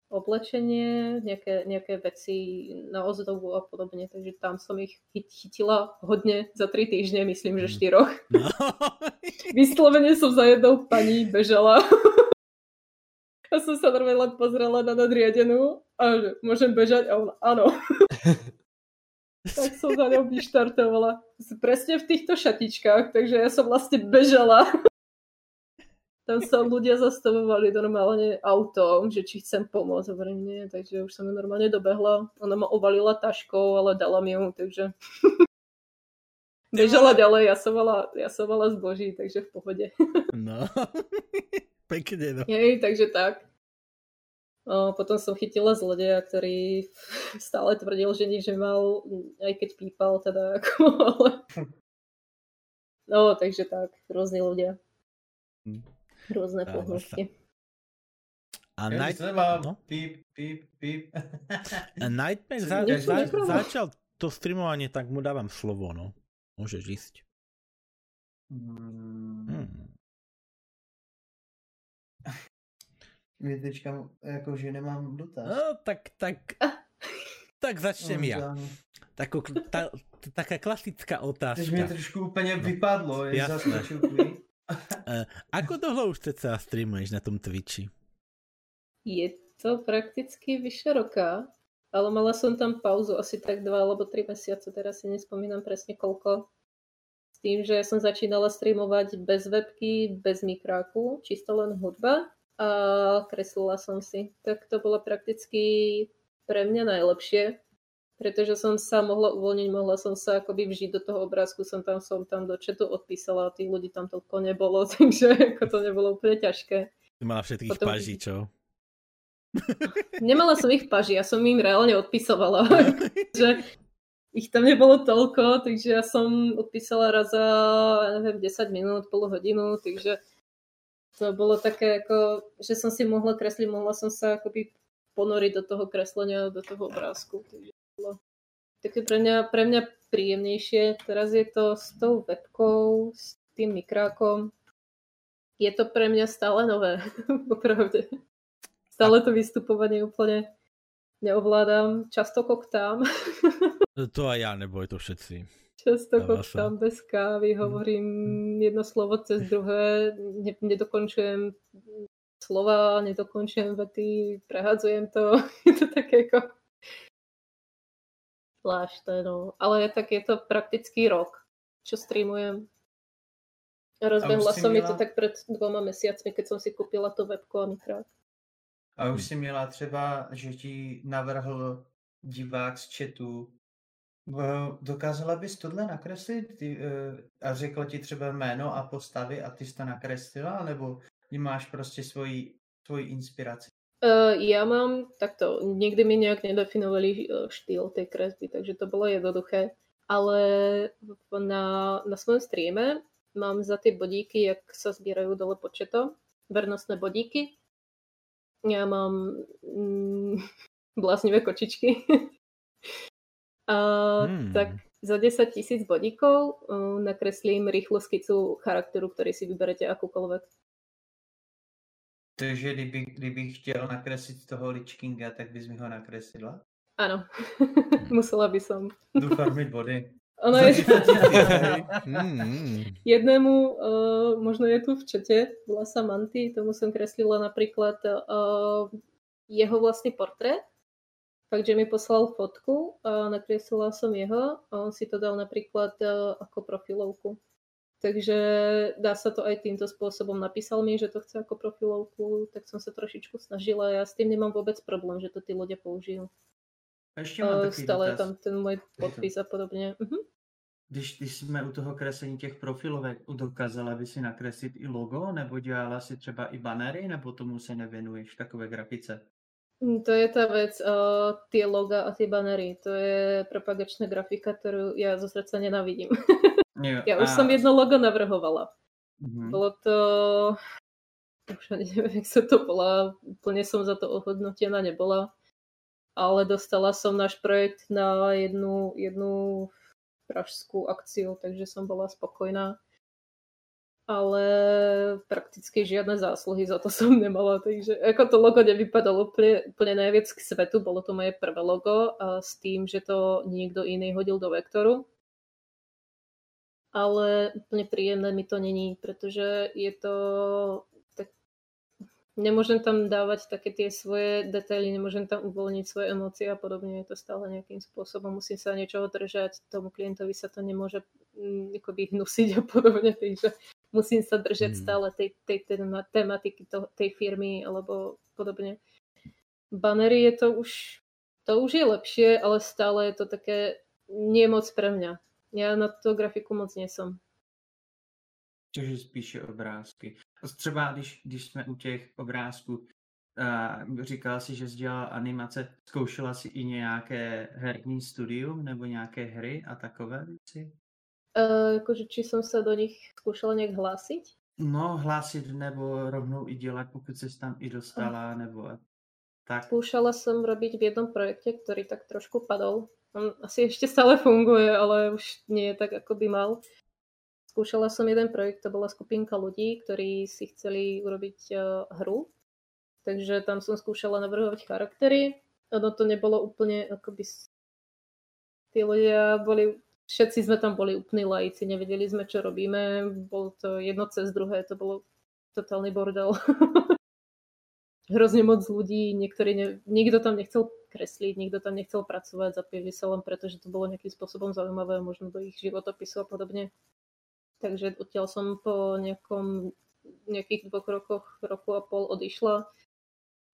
oblečenie, nejaké, nejaké veci na ozdobu a podobne. Takže tam som ich chyt- chytila hodne za tri týždne, myslím, že Mm. štyroch. No. (laughs) (laughs) Vyslovene som za jednou pani bežala. (laughs) A som sa normálne len pozrela na nadriadenú a že môžem bežať a ona áno. tak som za ňou vyštartovala. Presne v týchto šatičkách, takže ja som vlastne bežala. Tam sa ľudia zastavovali normálne autom, že či chcem pomôcť. Hovorím, nie, takže už som ju normálne dobehla. Ona ma ovalila taškou, ale dala mi ju, takže... (laughs) Bežala ďalej, ja som mala, ja som mala zboží, takže v pohode. no. (laughs) Pekne, no. Hej, takže tak. potom som chytila zlodeja, ktorý stále tvrdil, že nič nemal, aj keď pípal teda, (laughs) ako, ale... No, takže tak, rôzni ľudia. Hm. Rôzne pohnutky. A Night... No? Píp, píp, píp. Nightmare (laughs) za, za, začal to streamovanie, tak mu dávam slovo, no. Môžeš ísť. Hmm. Mě teďka jako, že nemám dotaz. No, tak, tak, tak začnem ja. Tako, ta, taká klasická otázka. Teď mi trošku úplně no. vypadlo. Je Jasné. Uh, (laughs) ako dlho už sa streamuješ na tom Twitchi? Je to prakticky vyše roka, ale mala som tam pauzu asi tak dva alebo tri mesiace, teraz si nespomínam presne koľko. S tým, že som začínala streamovať bez webky, bez mikráku, čisto len hudba a kreslila som si. Tak to bolo prakticky pre mňa najlepšie, pretože som sa mohla uvoľniť, mohla som sa akoby vžiť do toho obrázku, som tam, som tam do chatu odpísala a tých ľudí tam toľko nebolo, (laughs) takže ako to nebolo úplne ťažké. Mala všetkých Potom... pažičov. (laughs) Nemala som ich paži, ja som im reálne odpisovala. (laughs) že ich tam nebolo toľko, takže ja som odpísala raz za, neviem, 10 minút, pol hodinu, takže to bolo také ako, že som si mohla kresliť, mohla som sa akoby ponoriť do toho kreslenia, do toho obrázku. Takže bolo také pre mňa, pre mňa príjemnejšie. Teraz je to s tou webkou, s tým mikrákom. Je to pre mňa stále nové, (laughs) popravde. Stále to vystupovanie úplne neovládam. Často koktám. (laughs) to aj ja, neboj to všetci. Často koktám bez kávy, mhm. hovorím jedno slovo cez druhé, ne, nedokončujem slova, nedokončujem vety, prehádzujem to. (laughs) je to také ako zvláštne, no. Ale tak je to prakticky rok, čo streamujem. Rozbehla som mi to tak pred dvoma mesiacmi, keď som si kúpila to webko a mikrák. A už si měla třeba, že ti navrhl divák z chatu, dokázala bys tohle nakreslit ty, uh, a řekl ti třeba jméno a postavy a ty jsi to nakreslila, nebo máš prostě svoji, svoji inspiraci? Uh, ja mám takto, nikdy mi nejak nedefinovali štýl tej kresby, takže to bolo jednoduché. Ale na, na svojom streame mám za tie bodíky, jak sa zbierajú dole početo, vernostné bodíky ja mám mm, (laughs) blasnivé kočičky. (laughs) a, hmm. Tak za 10 tisíc bodíkov uh, nakreslím rýchlo skicu charakteru, ktorý si vyberete akúkoľvek. Takže kdyby, kdyby chtěl nakreslit toho Lichkinga, tak bys mi ho nakreslila? Áno, (laughs) musela by som. Jdu farmit body. Ono (laughs) je... Hmm. Jednému, uh, možno je tu v čete, bola Samanty, tomu som kreslila napríklad uh, jeho vlastný portrét, takže mi poslal fotku a nakreslila som jeho a on si to dal napríklad uh, ako profilovku. Takže dá sa to aj týmto spôsobom. Napísal mi, že to chce ako profilovku, tak som sa trošičku snažila. Ja s tým nemám vôbec problém, že to tí ľudia použijú. Ještě mám uh, Stále tam ten můj podpis a podobně. Uh-huh. Když, když jsme u toho kreslení těch profilovek, dokázala by si nakreslit i logo, nebo dělala si třeba i banery, nebo tomu se nevěnuješ takové grafice? Hm, to je tá vec, uh, tie loga a tie banery, to je propagačná grafika, ktorú ja zo srdca nenavidím. (laughs) Jo, ja už a... som jedno logo navrhovala. Mm-hmm. Bolo to... Už neviem, jak sa to bola, úplne som za to ohodnotená nebola ale dostala som náš projekt na jednu, jednu pražskú akciu, takže som bola spokojná. Ale prakticky žiadne zásluhy za to som nemala, takže ako to logo nevypadalo úplne, úplne najviac k svetu, bolo to moje prvé logo a s tým, že to niekto iný hodil do vektoru. Ale úplne príjemné mi to není, pretože je to nemôžem tam dávať také tie svoje detaily, nemôžem tam uvoľniť svoje emócie a podobne. Je to stále nejakým spôsobom. Musím sa niečoho držať, tomu klientovi sa to nemôže mm, akoby hnusiť a podobne, takže musím sa držať mm. stále tej, tej, tej tematiky to, tej firmy alebo podobne. Banery je to už, to už je lepšie, ale stále je to také nie moc pre mňa. Ja na to grafiku moc nie som. Čiže spíše obrázky. Třeba když, když jsme u těch obrázků, A říkala si, že jsi dělala animace. Zkoušela si i nějaké herní studium nebo nějaké hry a takové věci? Uh, akože či som sa do nich skúšala nejak hlásiť? No, hlásit nebo rovnou i dělat, pokud jsi tam i dostala, nebo tak. Skúšala som robiť v jednom projekte, ktorý tak trošku padol. On asi ešte stále funguje, ale už nie je tak, ako by mal. Skúšala som jeden projekt, to bola skupinka ľudí, ktorí si chceli urobiť uh, hru. Takže tam som skúšala navrhovať charaktery. Ono to nebolo úplne akoby... Tí ľudia boli všetci sme tam boli úplní laici, nevedeli sme, čo robíme, bolo to jedno cez druhé, to bolo totálny bordel. (laughs) Hrozne moc ľudí, niektorí ne, nikto tam nechcel kresliť, nikto tam nechcel pracovať za PVC len preto, že to bolo nejakým spôsobom zaujímavé, možno do ich životopisu a podobne. Takže odtiaľ som po nejakom, nejakých dvoch rokoch, roku a pol odišla.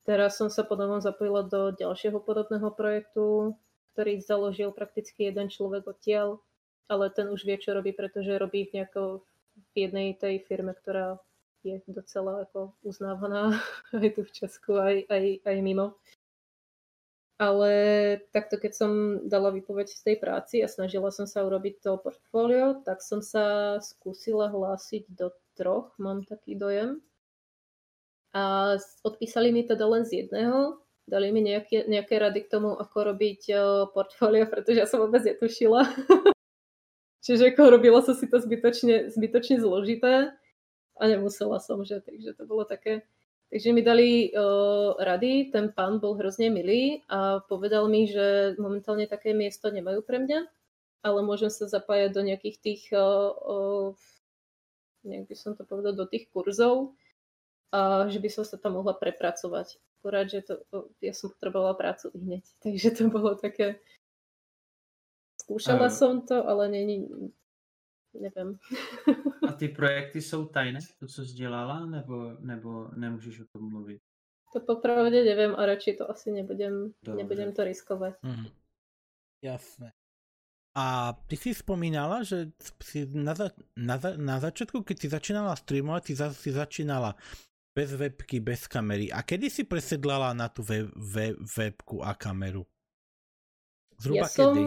Teraz som sa potom zapojila do ďalšieho podobného projektu, ktorý založil prakticky jeden človek odtiaľ, ale ten už vie, čo robí, pretože robí v, nejako, v jednej tej firme, ktorá je docela ako uznávaná (laughs) aj tu v Česku, aj, aj, aj mimo. Ale takto, keď som dala vypoveď z tej práci a snažila som sa urobiť to portfólio, tak som sa skúsila hlásiť do troch, mám taký dojem. A odpísali mi teda len z jedného, dali mi nejaké, nejaké rady k tomu, ako robiť uh, portfólio, pretože ja som vôbec netušila. (laughs) Čiže ako robila som si to zbytočne, zbytočne zložité a nemusela som, že, takže to bolo také. Takže mi dali uh, rady, ten pán bol hrozne milý a povedal mi, že momentálne také miesto nemajú pre mňa, ale môžem sa zapájať do nejakých tých, uh, uh, nejak by som to povedal, do tých kurzov a že by som sa tam mohla prepracovať akurát, že to, ja som potrebovala prácu hneď. (laughs) Takže to bolo také... Skúšala a... som to, ale není... Nevím. a ty projekty jsou tajné, to, co jsi dělala, nebo, nebo nemůžeš o tom mluvit? To popravde nevím a radši to asi nebudem, nebudem to riskovat. Mm. Jasné. A ty si spomínala, že si na, za, na, za, na začiatku, keď si začínala streamovať, si, za, si začínala bez webky, bez kamery. A kedy si presedlala na tú web, web, webku a kameru? Zhruba ja kedy? som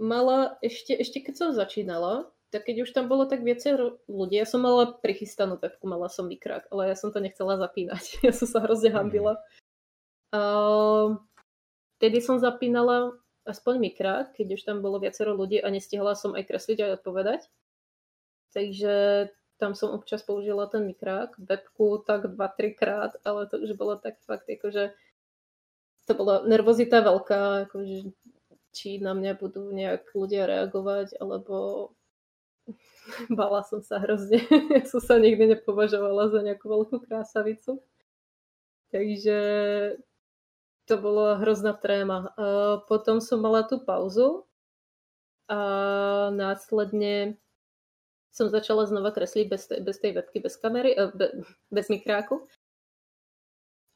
mala, ešte, ešte keď som začínala, tak keď už tam bolo tak viacej ľudí, ja som mala prichystanú webku, mala som mikrák, ale ja som to nechcela zapínať. (laughs) Ja som sa hrozne hambila. Uh, tedy som zapínala aspoň mikrák, keď už tam bolo viacero ľudí a nestihla som aj kresliť aj odpovedať. Takže tam som občas použila ten mikrák, webku tak 2-3 krát, ale to už bolo tak fakt, akože to bola nervozita veľká, akože či na mňa budú nejak ľudia reagovať, alebo (laughs) bala som sa hrozne. (laughs) ja som sa nikdy nepovažovala za nejakú veľkú krásavicu. Takže to bola hrozná tréma. Potom som mala tú pauzu a následne som začala znova kresliť bez, tej, bez tej webky, bez kamery, eh, be, bez mikráku.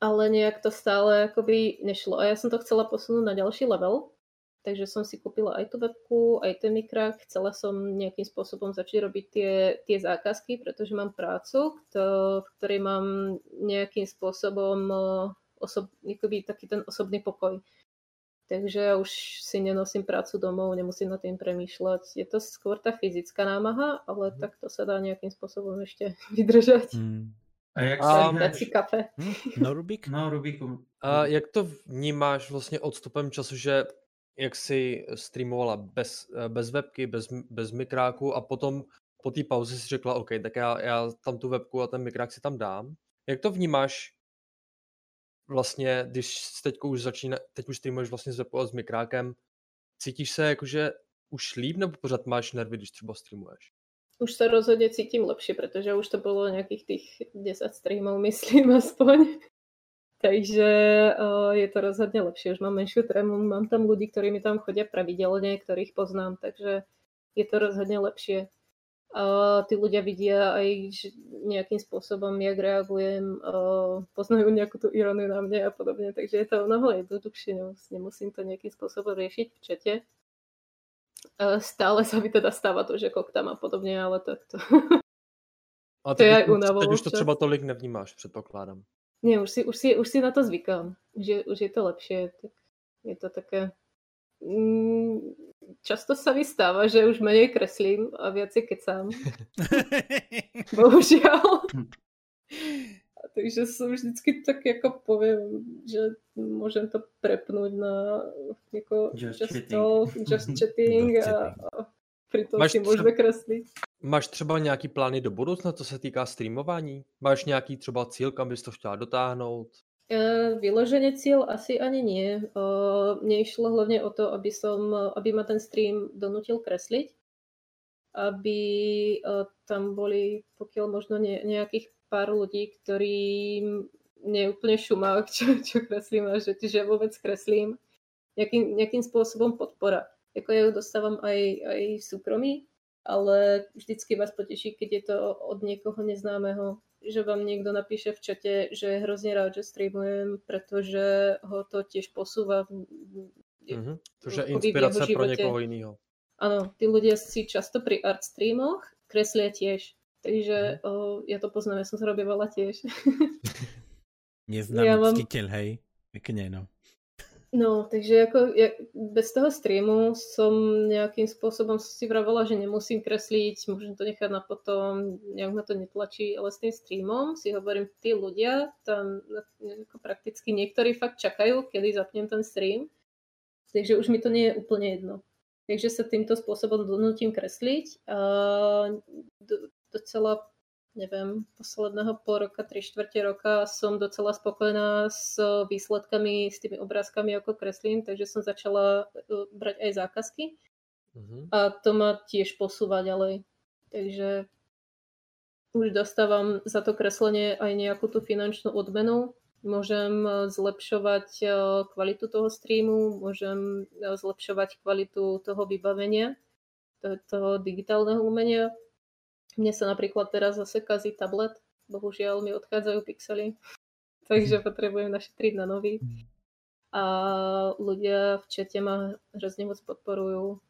Ale nejak to stále akoby nešlo. A ja som to chcela posunúť na ďalší level, takže som si kúpila aj tú webku, aj ten mikrák. Chcela som nejakým spôsobom začať robiť tie, tie zákazky, pretože mám prácu, kto, v ktorej mám nejakým spôsobom eh, osob, taký ten osobný pokoj takže ja už si nenosím prácu domov, nemusím na tým premýšľať. Je to skôr tá fyzická námaha, ale mm. tak to sa dá nejakým spôsobom ešte (laughs) vydržať. Mm. A jak um, dať si kafe. Hm? No Rubik? No Rubiku. A jak to vnímáš vlastně odstupem času, že jak si streamovala bez, bez webky, bez, bez mikráku a potom po té pauze si řekla, OK, tak já, já tam tu webku a ten mikrák si tam dám. Jak to vnímáš vlastně, když teď už začíná, teď už streamuješ vlastně s webou s mikrákem, cítíš se jakože už líp, nebo pořád máš nervy, když třeba streamuješ? Už sa rozhodne cítim lepšie, pretože už to bolo nejakých tých 10 streamov, (laughs) myslím aspoň. Takže uh, je to rozhodne lepšie. Už mám menšiu trému, mám tam ľudí, ktorí mi tam chodia pravidelne, ktorých poznám, takže je to rozhodne lepšie a tí ľudia vidia aj nejakým spôsobom, jak reagujem, poznajú nejakú tú ironiu na mne a podobne, takže je to mnoho jednoduchšie, nemusím to nejakým spôsobom riešiť v čete. Stále sa mi teda stáva to, že koktam a podobne, ale tak to... A to je aj únavou. Teď už to třeba tolik nevnímáš, předpokládám. Nie, už si, už si, už si na to zvykám. Už je, už je to lepšie. Tak je to také... Mm, často sa mi stáva, že už menej kreslím a viacej kecám. (laughs) Bohužiaľ. Takže som vždycky tak jako poviem, že môžem to prepnúť na jako Just just, chatting. talk, just (laughs) chatting a, a pritom Máš si môžeme kresliť. Máš třeba nějaký plány do budoucna, co se týká streamování? Máš nějaký třeba cíl, kam bys to chtěla dotáhnout? E, Vyloženie cieľ asi ani nie. E, Mne išlo hlavne o to, aby, som, aby ma ten stream donutil kresliť, aby e, tam boli pokiaľ možno ne, nejakých pár ľudí, ktorým neúplne šumák, (laughs) čo, čo kreslím a že, že vôbec kreslím. Nejakým, nejakým spôsobom podpora. Jako ja ju dostávam aj, aj v súkromí, ale vždycky vás poteší, keď je to od niekoho neznámeho, že vám niekto napíše v čate, že je hrozne rád, že streamujem, pretože ho to tiež posúva. Mhm. Což je pro životě. někoho jiného. Áno, tí ľudia si často pri art streamoch kreslia tiež. Takže Mhm. o, ja to poznám, ja som sa robievala tiež. Neznámy (laughs) Ja mám- ctiteľ, hej. Pekne, no. No, takže jako ja, bez toho streamu som nejakým spôsobom si vravela, že nemusím kresliť, môžem to nechať na potom, nejak ma to netlačí, ale s tým streamom si hovorím, tí ľudia tam ako prakticky niektorí fakt čakajú, kedy zapnem ten stream, takže už mi to nie je úplne jedno. Takže sa týmto spôsobom donútim kresliť a do- docela neviem, posledného pol roka, tri štvrte roka som docela spokojná s výsledkami, s tými obrázkami, ako kreslím, takže som začala uh, brať aj zákazky Mhm. a to ma tiež posúva ďalej. Takže už dostávam za to kreslenie aj nejakú tú finančnú odmenu. Môžem uh, zlepšovať uh, kvalitu toho streamu, môžem zlepšovať kvalitu toho vybavenia, toho digitálneho umenia. Mne sa napríklad teraz zase kazí tablet, bohužiaľ mi odchádzajú pixely, (laughs) takže potrebujem našetriť na nový. A ľudia v čete ma hrozne moc podporujú,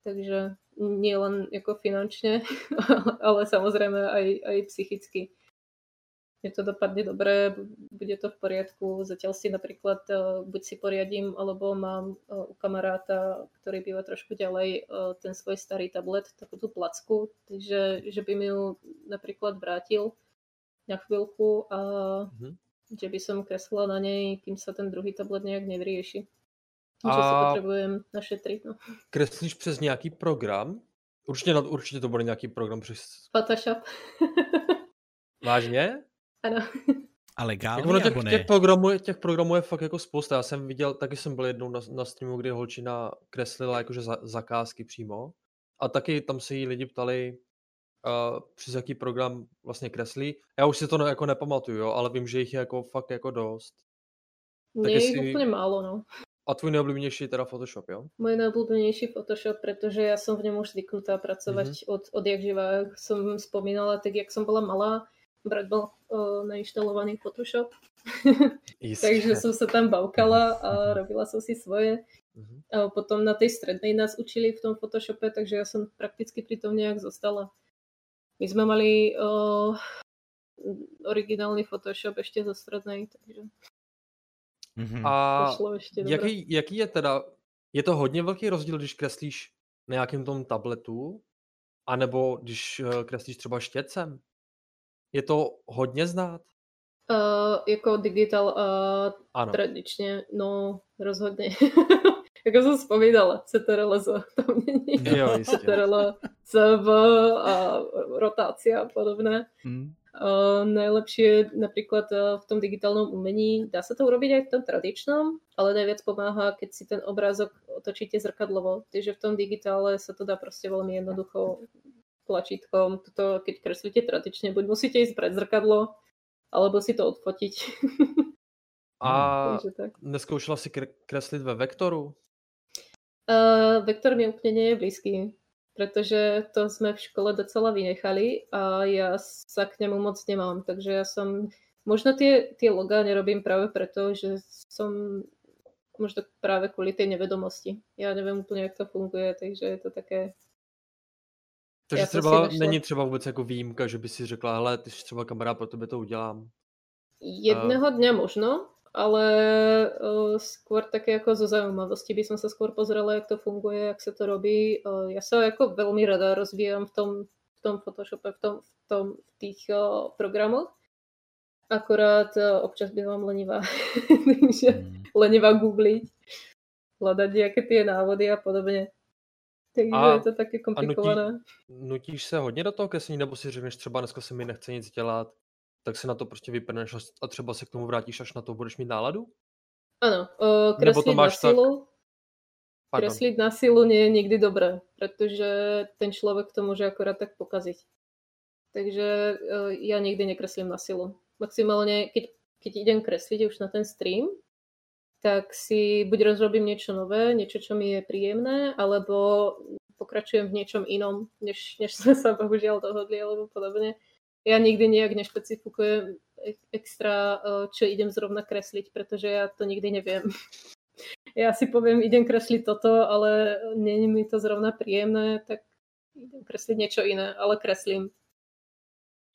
takže nie len ako finančne, (laughs) ale samozrejme aj, aj psychicky. Že to dopadne dobre, bude to v poriadku. Zatiaľ si napríklad eh, buď si poriadím, alebo mám eh, u kamaráta, ktorý býva trošku ďalej, eh, ten svoj starý tablet, takú tú placku, takže že by mi ju napríklad vrátil na chvíľku a Mhm. že by som kreslila na nej, kým sa ten druhý tablet nejak nevyrieši. Že si A- potrebujem našetriť. No. Kreslíš přes nějaký program? Určitě, určitě to bude nějaký program přes... Photoshop. (laughs) Vážně? Ano. A legálne, Jak ono těch, ne? těch, programů, je- těch programů je fakt jako spousta. Já jsem viděl, taky jsem byl jednou na, na streamu, kdy holčina kreslila jakože za, zakázky přímo. A taky tam se jí lidi ptali, uh, přes jaký program vlastně kreslí. Já už si to ne, jako nepamatuju, jo, ale vím, že jich je jako fakt jako dost. Nie je si- úplne málo, no. A tvůj nejoblíbenější je teda Photoshop, jo? Môj najobľúbenejší Photoshop, pretože ja som v ňom už zvyknutá pracovať mm-hmm. od, od jak živa. Jak som spomínala, tak jak som bola malá, brat bol uh, nainštalovaný Photoshop, (laughs) takže som sa tam bavkala a Mhm. robila som si svoje. Mhm. A potom na tej strednej nás učili v tom Photoshope, takže ja som prakticky pri tom nejak zostala. My sme mali uh, originálny Photoshop ešte zo strednej, takže Mhm. to A šlo ešte dobre. jaký, jaký je teda, je to hodně velký rozdíl, když kreslíš na nějakém tom tabletu, anebo když eh, kreslíš třeba štětcem? Je to hodně znát? Uh, jako digital uh, Ano. tradične, no rozhodne. (laughs) Ako som spomínala, CTRL-Z, tam není Jo, jistě. CTRL, CV a rotácia a podobné. Mm. Uh, najlepšie napríklad uh, v tom digitálnom umení, dá sa to urobiť aj v tom tradičnom, ale najviac pomáha, keď si ten obrázok otočíte zrkadlovo. Takže v tom digitále sa to dá proste veľmi jednoducho tlačítkom. Toto, keď kreslíte tradične, buď musíte ísť pred zrkadlo, alebo si to odfotiť. (laughs) A (laughs) tak. neskoušela si kre- kreslit ve vektoru? Uh, vektor mi úplne nie je blízky, pretože to sme v škole docela vynechali a ja sa k nemu moc nemám, takže ja som, možno tie, tie logá nerobím práve preto, že som možno práve kvôli tej nevedomosti. Ja neviem úplne, jak to funguje, takže je to také... Takže třeba není třeba vůbec jako výjimka, že by si řekla, hele, ty jsi třeba kamarád, pro tebe to udělám. Jedného dňa možno, ale uh, skôr také ako zo zaujímavosti by som sa skôr pozrela, jak to funguje, jak sa to robí. Uh, ja sa ako veľmi rada rozvíjam v tom, v tom Photoshope, v, tom, v, tom, v tých uh, programoch. Akorát uh, občas bývam lenivá, (laughs) takže mm. lenivá googliť, hľadať nejaké tie návody a podobne. Takže a, je to také komplikované. A nutí, nutíš se hodně do toho kreslení, nebo si řekneš třeba dneska se mi nechce nic dělat, tak se na to prostě vypneš a třeba se k tomu vrátíš, až na to budeš mít náladu? Áno, uh, kresliť na silu, tak... kresliť na silu nie je nikdy dobré, pretože ten človek to môže akorát tak pokaziť. Takže uh, ja nikdy nekreslím na silu. Maximálne, keď, keď idem kresliť už na ten stream, tak si buď rozrobím niečo nové, niečo, čo mi je príjemné, alebo pokračujem v niečom inom, než, než sme sa bohužiaľ dohodli, alebo podobne ja nikdy nejak nešpecifikujem extra, eh, čo idem zrovna kresliť, pretože ja to nikdy neviem. (laughs) Ja si poviem, idem kresliť toto, ale není mi to zrovna príjemné, tak idem kresliť niečo iné, ale kreslím.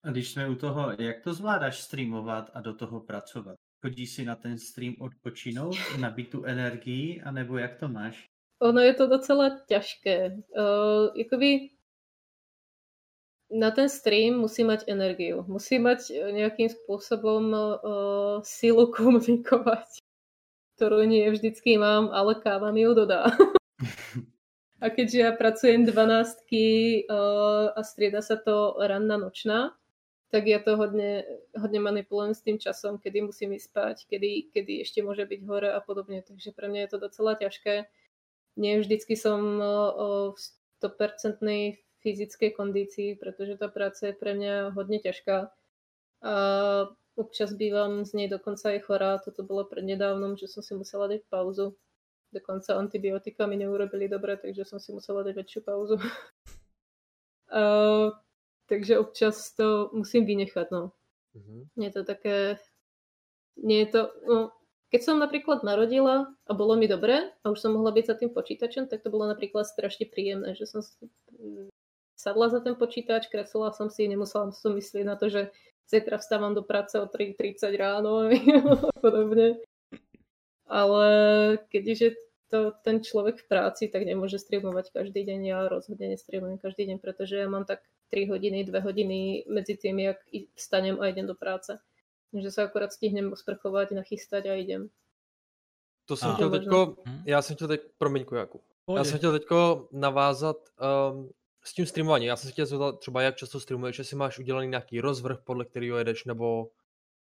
A když jsme u toho, jak to zvládáš streamovat a do toho pracovat? Chodíš si na ten stream odpočinout, nabít tu energii, anebo jak to máš? Ono je to docela ťažké. Uh, jakoby na ten stream musí mať energiu. Musí mať e, nejakým spôsobom uh, silu komunikovať, ktorú nie vždycky mám, ale káva mi ju dodá. (laughs) a keďže ja pracujem 12 uh, a strieda sa to ranná nočná, tak ja to hodne, hodne manipulujem s tým časom, kedy musím ísť spať, kedy, kedy ešte môže byť hore a podobne. Takže pre mňa je to docela ťažké. Nie vždycky som v 100% fyzickej kondícii, pretože tá práca je pre mňa hodne ťažká. A občas bývam z nej dokonca aj chorá. Toto bolo prednedávnom, že som si musela dať pauzu. Dokonca antibiotika mi neurobili dobre, takže som si musela dať väčšiu pauzu. (laughs) Takže občas to musím vynechať, no. Mm-hmm. Je to také... Nie je to... No, keď som napríklad narodila a bolo mi dobre a už som mohla byť za tým počítačom, tak to bolo napríklad strašne príjemné, že som sadla za ten počítač, kreslila som si, nemusela som myslieť na to, že zajtra vstávam do práce o 3.30 ráno a (laughs) podobne. Ale keďže to ten človek v práci, tak nemôže streamovať každý deň. Ja rozhodne nestreamujem každý deň, pretože ja mám tak 3 hodiny, 2 hodiny medzi tým, jak vstanem a idem do práce. Takže sa akorát stihnem osprchovať, nachystať a idem. To jsem chtěl teďko, já jsem chtěl teď, promiň Kujaku, já jsem chtěl teďko navázat um, s tím streamováním, já jsem se chtěl zeptat třeba, jak často streamuješ, jestli máš udělaný nějaký rozvrh, podle kterého jedeš, nebo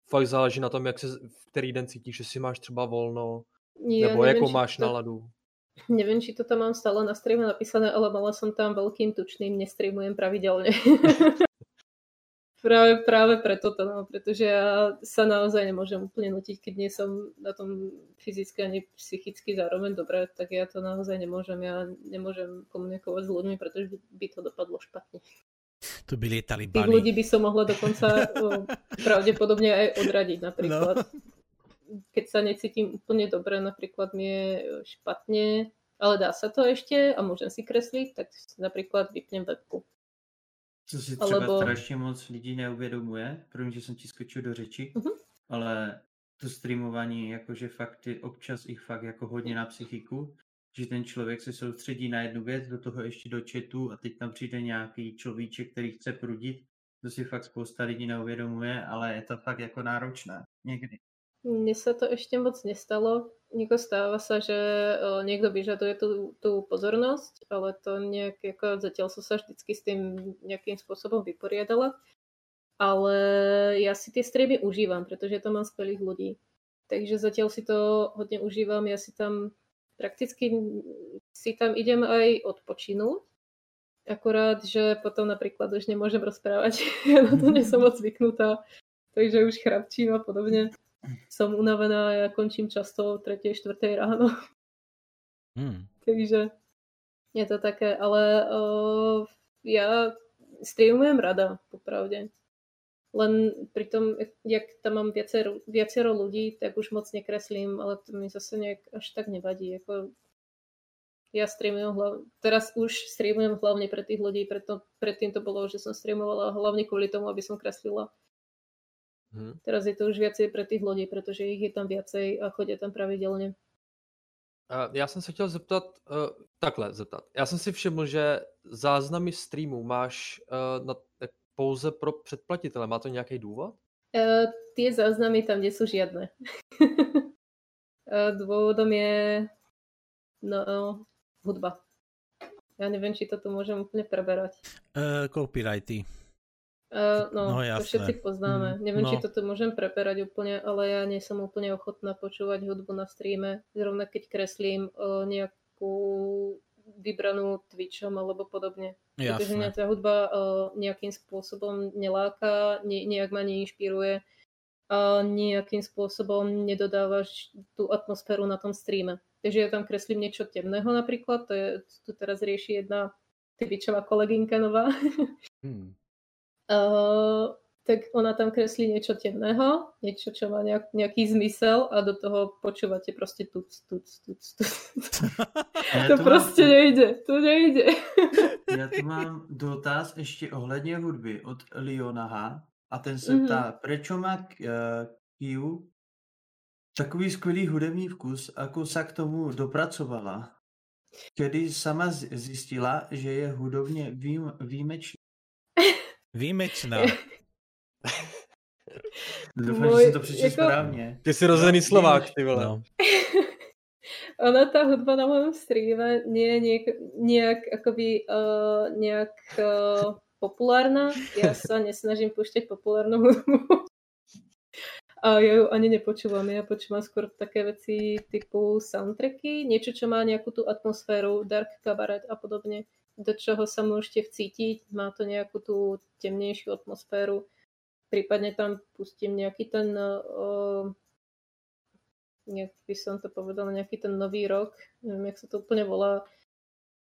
fakt záleží na tom, jak se v který den cítíš, jestli máš třeba volno, ja nebo neviem, jakou máš to, náladu. Neviem, či to tam mám stále na streame napísané, ale mala som tam veľkým tučným, nestreamujem pravidelne. (laughs) Práve, práve preto to, no, pretože ja sa naozaj nemôžem úplne nutiť, keď nie som na tom fyzicky ani psychicky zároveň dobre, tak ja to naozaj nemôžem. Ja nemôžem komunikovať s ľuďmi, pretože by to dopadlo špatne. Tu by lietali bany. Tých ľudí by som mohla dokonca (laughs) pravdepodobne aj odradiť napríklad. No. Keď sa necítim úplne dobre, napríklad mi je špatne, ale dá sa to ešte a môžem si kresliť, tak napríklad vypnem webku. Co si třeba Alebo... strašně moc lidí neuvědomuje, první, že jsem ti skočil do řeči, uh-huh. ale to streamování, jakože fakt je občas ich fakt jako hodně na psychiku, že ten člověk se soustředí na jednu věc, do toho ještě do chatu a teď tam přijde nějaký človíček, který chce prudit, to si fakt spousta lidí neuvědomuje, ale je to fakt jako náročné někdy. Mne sa to ešte moc nestalo. Niko stáva sa, že niekto vyžaduje tú, tú pozornosť, ale to nejak, ako zatiaľ som sa vždycky s tým nejakým spôsobom vyporiadala. Ale ja si tie streamy užívam, pretože to mám skvelých ľudí. Takže zatiaľ si to hodne užívam. Ja si tam prakticky si tam idem aj odpočinúť. Akurát, že potom napríklad už nemôžem rozprávať. (laughs) Ja na to nie som moc zvyknutá. Takže už chrapčím a podobne som unavená, ja končím často o 3. 4. ráno. (laughs) Hmm. Takže je to také, ale uh, ja streamujem rada, popravde. Len pri tom, jak tam mám viacero, viacero ľudí, tak už moc nekreslím, ale to mi zase nejak až tak nevadí. Jako ja streamujem hlavne, teraz už streamujem hlavne pre tých ľudí, preto, predtým to bolo, že som streamovala hlavne kvôli tomu, aby som kreslila. Mhm. Teraz je to už viacej pre tých ľudí, pretože ich je tam viacej a chodia tam pravidelně. A Já jsem se chtěl zeptat, uh, takhle zeptat. Já jsem si všiml, že záznamy streamů máš uh, na, pouze pro předplatitele. Má to nějaký důvod? Uh, tie záznamy tam nie sú žiadne. uh, dôvodom je no, hudba. Ja neviem, či toto môžem úplne preberať. Uh, copyrighty. Uh, no, No, to jasné. všetci poznáme. Mm, Neviem, či no. toto môžem preberať úplne, ale ja nie som úplne ochotná počúvať hudbu na streame. Zrovna keď kreslím uh, nejakú vybranú Twitchom alebo podobne. Pretože mňa tá hudba uh, nejakým spôsobom neláka, ne, nejak ma neinšpiruje a nejakým spôsobom nedodávaš tú atmosféru na tom streame. Takže ja tam kreslím niečo temného napríklad, to je, tu teraz rieši jedna Twitchová kolegynka nová. Hmm. Uh, tak ona tam kreslí niečo temného, niečo, čo má nejak, nejaký zmysel a do toho počúvate proste tuc, tuc, tuc, tuc. (laughs) To tu prostě mám, nejde, to nejde. (laughs) já tu mám dotaz ještě ohledně hudby od Leonaha a ten se Mhm. ptá, prečo má uh, Kiu takový skvělý hudební vkus, ako sa k tomu dopracovala? Kedy sama zjistila, že je hudobně výjim, výjimečná? Výjimečná. (laughs) Doufám, že Můj- jsem to přečetl jako- správně. Ty jsi rozený No, Slovák, ty vole. No. (laughs) Ona tá hudba na mojom streame nie je nejak, nejak akoby uh, nejak uh, populárna. Ja (laughs) sa nesnažím púšťať populárnu hudbu. A ja ju ani nepočúvam. Ja počúvam skôr také veci typu soundtracky, niečo, čo má nejakú tú atmosféru, dark cabaret a podobne, do čoho sa môžete vcítiť. Má to nejakú tú temnejšiu atmosféru. Prípadne tam pustím nejaký ten uh, nejak by som to povedala, nejaký ten nový rok, neviem, jak sa to úplne volá.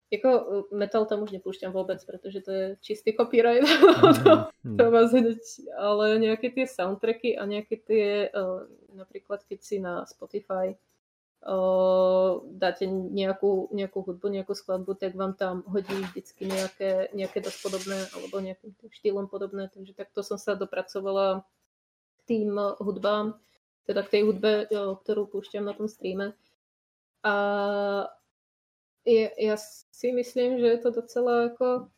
Jako uh, metal tam už nepúšťam vôbec, pretože to je čistý copyright. (laughs) to, to vás hneď, ale nejaké tie soundtracky a nejaké tie, uh, napríklad keď si na Spotify dáte nejakú, nejakú hudbu, nejakú skladbu, tak vám tam hodí vždycky nejaké, nejaké dosť podobné alebo nejakým štýlom podobné, takže takto som sa dopracovala k tým hudbám, teda k tej hudbe, ktorú púšťam na tom streame. A je, ja si myslím, že je to docela jako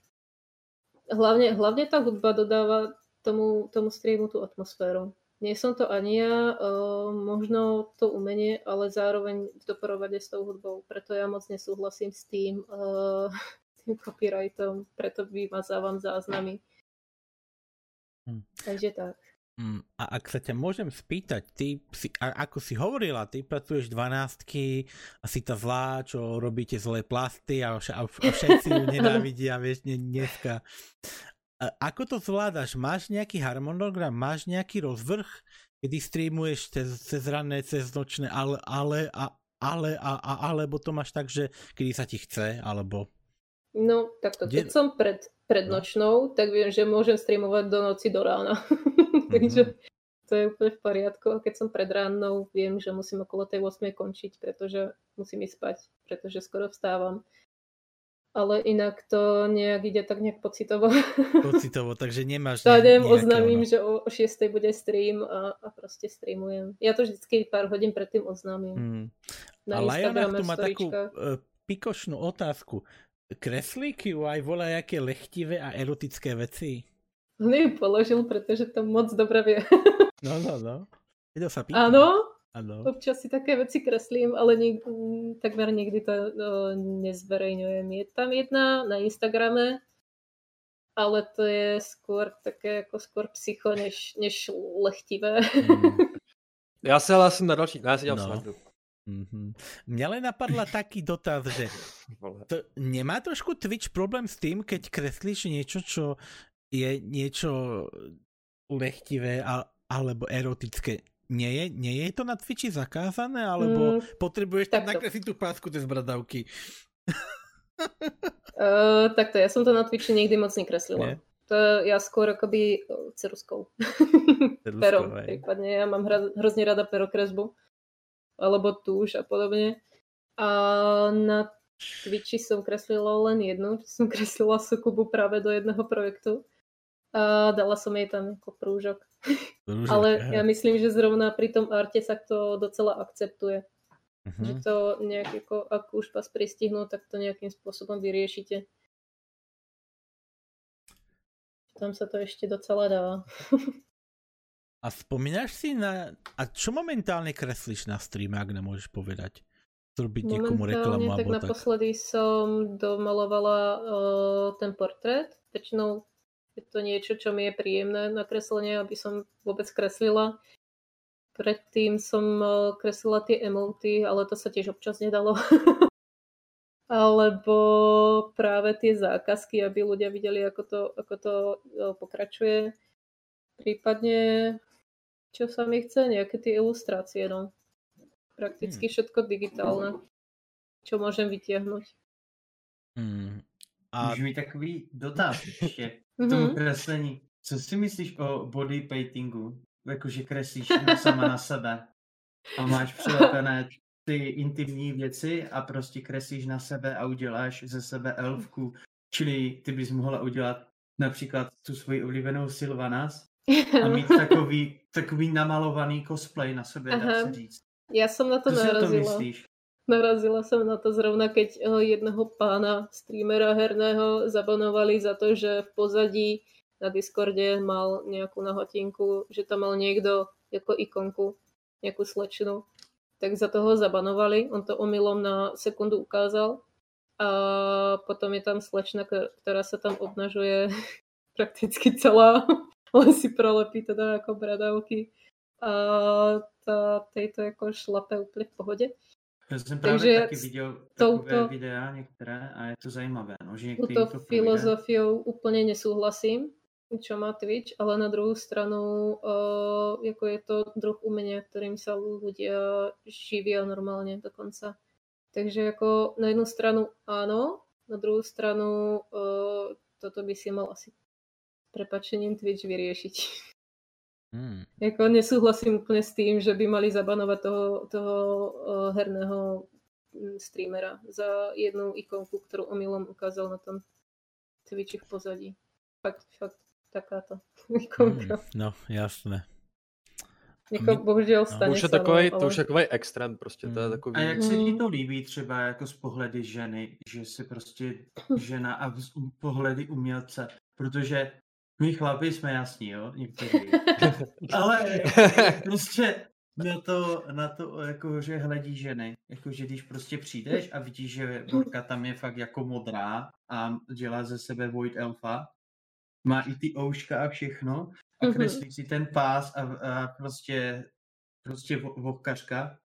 hlavne, hlavne tá hudba dodáva tomu, tomu streamu tú atmosféru. Nie som to ani ja, uh, možno to umenie, ale zároveň v doporovade s tou hudbou. Preto ja moc nesúhlasím s tým, (laughs) uh, tým copyrightom, preto vymazávam záznamy. Hm. Takže tak. Mm, A ak sa ťa môžem spýtať, ty si, a, ako si hovorila, ty pracuješ 12 a si tá zlá, čo robíte zlé plasty a, vš- a, vš- a všetci ju (laughs) nenávidia, vieš, ne, dneska. Ako to zvládaš? Máš nejaký harmonogram? Máš nejaký rozvrh, kedy streamuješ cez, cez ranné, cez nočné, ale, ale, a, ale, a, a, alebo to máš tak, že kedy sa ti chce, alebo... No, takto. Kde- Keď som pred, pred No. nočnou, tak viem, že môžem streamovať do noci do rána. (laughs) Takže to je úplne v poriadku. A keď som pred ránou, viem, že musím okolo tej 8 končiť, pretože musím ísť spať, pretože skoro vstávam. Ale inak to nejak ide tak nejak pocitovo. (laughs) Pocitovo, takže nemáš... Vstanem, nejaké oznámim, ono. že o, o 6 bude stream a, a proste streamujem. Ja to vždycky pár hodín predtým oznámim. Hmm. Na A Lionach tu má takú uh, pikošnú otázku. Kreslíky aj volajaké lechtivé a erotické veci? On ju položil, pretože to moc dobre vie. No, no, no. Kto sa pýta? Áno, Áno. Občas si také veci kreslím, ale nik- mm, takmer nikdy to no, nezverejňujem. Je tam jedna na Instagrame, ale to je skôr také ako skôr psycho, než, než lechtivé. Mm, Já se hlásím na další, já si dělám No. srandu. mhm. Mňa len napadla taký dotaz, že (laughs) to, nemá trošku Twitch problém s tým, keď kreslíš niečo, čo je niečo lechtivé a, alebo erotické? Nie je, nie je to na Twitchi zakázané, alebo Mm, potrebuješ tam nakresliť tú pásku cez bradavky? (laughs) Uh, takto, ja som to na Twitchi nikdy moc nekreslila. Nie? To ja skôr akoby ceruskou. (laughs) Ceruskou, Perom, prípadne. Ja mám hra, hrozne rada perokresbu. Alebo túž a podobne. A na Twitchi som kreslila len jednu, čo som (laughs) kreslila Sukubu práve do jedného projektu. A dala som jej tam ako prúžok. Rúžok, Ale ja myslím, že zrovna pri tom arte sa to docela akceptuje. Mhm. Že to nejak ako, ak už vás pristihnú, tak to nejakým spôsobom vyriešite. Tam sa to ešte docela dá. A spomínaš si na... A čo momentálne kreslíš na streame, ak nemôžeš povedať? Zrobiť niekomu reklamu tak alebo tak. naposledy som domalovala uh, ten portrét. Väčšinou je to niečo, čo mi je príjemné na kreslenie, aby som vôbec kreslila. Predtým som uh, kreslila tie emoty, ale to sa tiež občas nedalo. (laughs) Alebo práve tie zákazky, aby ľudia videli, ako to, ako to uh, pokračuje. Prípadne, čo sa mi chce, nejaké tie ilustrácie, no. Prakticky všetko digitálne, čo môžem vytiahnuť. Hmm. A... A Můžu mít takový dotaz ještě k tomu Mhm. kreslení. Co si myslíš o body paintingu? Jakože kreslíš sama na sebe a máš přilepené ty intimní věci a prostě kreslíš na sebe a uděláš ze sebe elfku. Čili ty bys mohla udělat například tu svoji oblíbenou Sylvanas a mít (laughs) takový, takový namalovaný cosplay na sebe, dá Aha. se říct. Ja som na to Co si o myslíš? Narazila som na to zrovna, keď eh, jedného pána, streamera herného, zabanovali za to, že v pozadí na Discorde mal nejakú nahotinku, že tam mal niekto ako ikonku, nejakú slečnu. Tak za toho zabanovali, on to omylom na sekundu ukázal a potom je tam slečna, ktorá sa tam obnažuje (laughs) prakticky celá, (laughs) len si prolepí teda ako bradavky a tá, tejto ako šlape úplne v pohode. Já jsem právě Takže viděl takové touto- videa některé a je to zajímavé, no, že Túto filozofiou úplne nesúhlasím, čo má Twitch, ale na druhú stranu uh, ako je to druh umenia, ktorým sa ľudia živia normálne dokonca. Takže ako na jednu stranu áno, na druhú stranu uh, toto by si mal asi prepačením Twitch vyriešiť. (laughs) hmm. Jako nesúhlasím úplne s tým, že by mali zabanovať toho, toho uh, herného mm, streamera za jednu ikonku, ktorú omylom ukázal na tom Twitchi v pozadí. Fakt, fakt, takáto (laughs) ikonka. Hmm. No, jasné. Jako, bohužel no. To stane už je sa, takový, no, to už je takový extrém prostě, to je Mm. takový... A jak se ti Mm. to líbí třeba jako z pohledy ženy, že si prostě žena a z pohledy umělce, protože my chlapi jsme jasní, jo, někteří. (laughs) Ale (laughs) prostě na to, na to jako, že hledí ženy, jako, že když prostě přijdeš a vidíš, že Borka tam je fakt jako modrá a dělá ze sebe Void Elfa, má i ty ouška a všechno a Mhm. kreslí si ten pás a, a prostě prostě vo- vovkařka,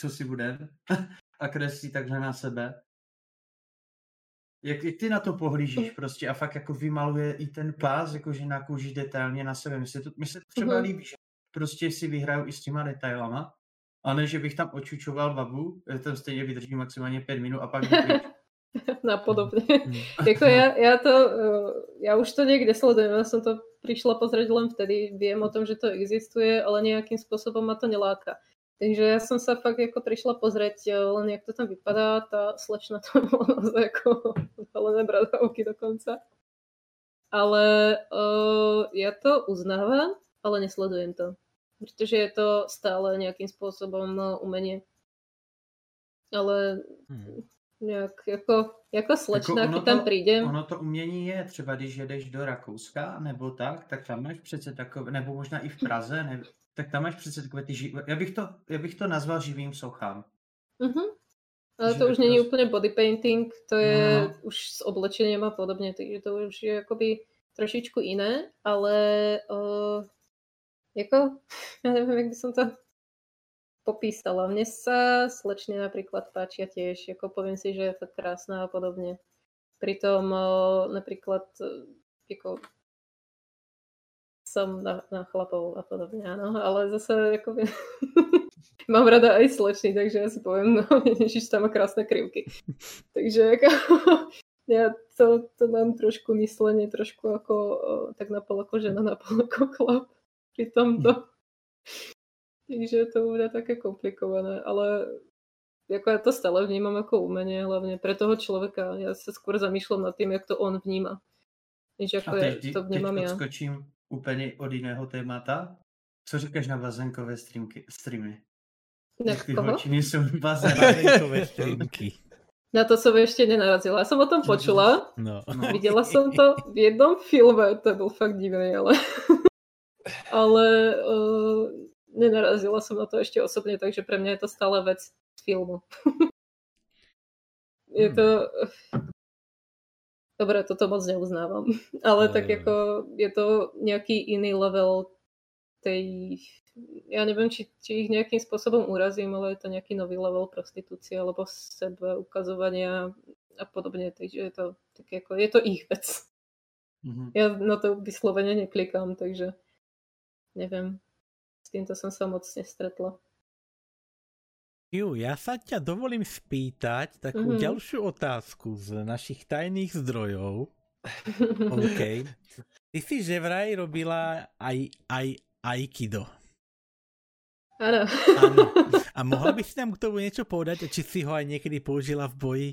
co si budem, (laughs) a kreslí takhle na sebe. Jak, ty na to pohlížíš prostě a fakt jako vymaluje i ten pás, jakože na kůži detailně na sebe. Mně se to, mně se to třeba Mhm. líbí, že prostě si vyhraju i s těma detailama, a ne, že bych tam očučoval babu, já tam stejně vydržím maximálně pět minut a pak jdu pryč. (laughs) Napodobne. Hmm. (laughs) Jako ja, ja to, uh, ja už to niekde sledujem, ja som to prišla pozrieť len vtedy, viem o tom, že to existuje, ale nejakým spôsobom ma to neláka. Takže ja som sa fakt ako prišla pozrieť uh, len jak to tam vypadá, tá slečna to mala naozaj ako zalené bradavky dokonca. Ale uh, ja to uznávam, ale nesledujem to. Pretože je to stále nejakým spôsobom uh, umenie. Ale Hmm. nejak ako, ako slečna, ono keď tam prídem, Ono to umění je, třeba když jedeš do Rakouska nebo tak, tak tam máš přece takové, nebo možná i v Praze, ne, tak tam máš přece takové ty živé, já bych to, já bych to nazval živým sochám. Mhm. Ale Že to už není prost- úplne body painting, to je No. už s oblečením a podobne, takže to už je akoby trošičku iné, ale uh, jako, (laughs) ja neviem, jak by som to popísala. Mne sa slečne napríklad páčia tiež, ako poviem si, že je fakt krásna a podobne. Pritom uh, napríklad uh, ako som na, na chlapov a podobne, áno, ale zase akoby (laughs) mám rada aj slečny, takže ja si poviem, no (laughs) ježiš, tam má krásne krivky. (laughs) takže ako, ja to, to mám trošku myslenie, trošku ako tak napol ako žena, napol ako chlap pri tomto. takže to bude také komplikované, ale ako ja to stále vnímam ako umenie, hlavne pre toho človeka. Ja sa skôr zamýšľam nad tým, jak to on vníma. Než jako A teď, to teď vnímám já. Úplně od jiného témata. Co říkáš na bazénkové streamky, streamy? Na ty koho? holčiny jsou (laughs) bazén. Bazenkové streamky. Na to som ešte nenarazila. Ja som o tom počula, No. No. videla som to v jednom filme, to bol fakt divný, ale... (laughs) ale uh, nenarazila som na to ešte osobne, takže pre mňa je to stále vec filmu. (laughs) je to... Dobre, toto moc neuznávam. (laughs) Ale Jo, tak jo. jako je to nejaký iný level tej... Ja neviem, či, či ich nejakým spôsobom urazím, ale je to nejaký nový level prostitúcie alebo sebe ukazovania a podobne, takže je to tak ako, je to ich vec. Mhm. Ja na to vyslovene neklikám, takže neviem. S týmto som sa moc nestretla. Ju, ja sa ťa dovolím spýtať takú Mhm. ďalšiu otázku z našich tajných zdrojov. (laughs) OK. Ty si že vraj robila aj, aj Aikido. Áno. (laughs) A mohla by si nám k tomu niečo povedať, či si ho aj niekedy použila v boji?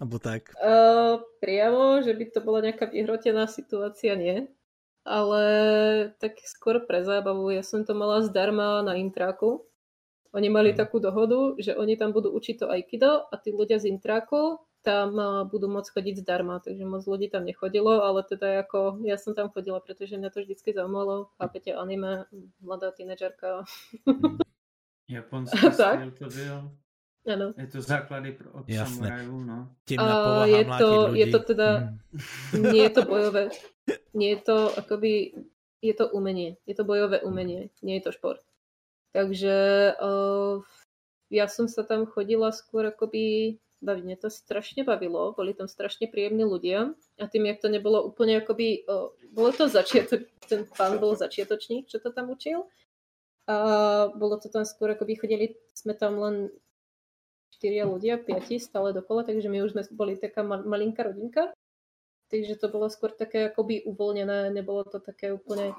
Alebo tak. Uh, priamo, že by to bola nejaká vyhrotená situácia, nie. Ale tak skôr pre zábavu. Ja som to mala zdarma na intráku. Oni mali Mhm. takú dohodu, že oni tam budú učiť to Aikido a tí ľudia z intráku tam uh, budú môcť chodiť zdarma, takže moc ľudí tam nechodilo, ale teda ako ja som tam chodila, pretože mňa to vždycky zaujímalo, chápete, anime, mladá tínedžerka, Japonský (laughs) Tak. styl to byl. áno. Je to základy pro od Jasné. samurajů, no. Temná je to- ľudí. je to teda- Mm. Nie je to bojové. Nie je to akoby, je to umenie. Je to bojové umenie, nie je to šport. Takže uh, ja som sa tam chodila skôr akoby baviť. Mňa to strašne bavilo, boli tam strašne príjemní ľudia a tým, jak to nebolo úplne akoby, uh, bolo to začiatok, ten pán bol začiatočník, čo to tam učil a bolo to tam skôr akoby chodili, sme tam len štyria ľudia, piati stále dokola, takže my už sme boli taká ma- malinká rodinka takže to bolo skôr také akoby uvoľnené, nebolo to také úplne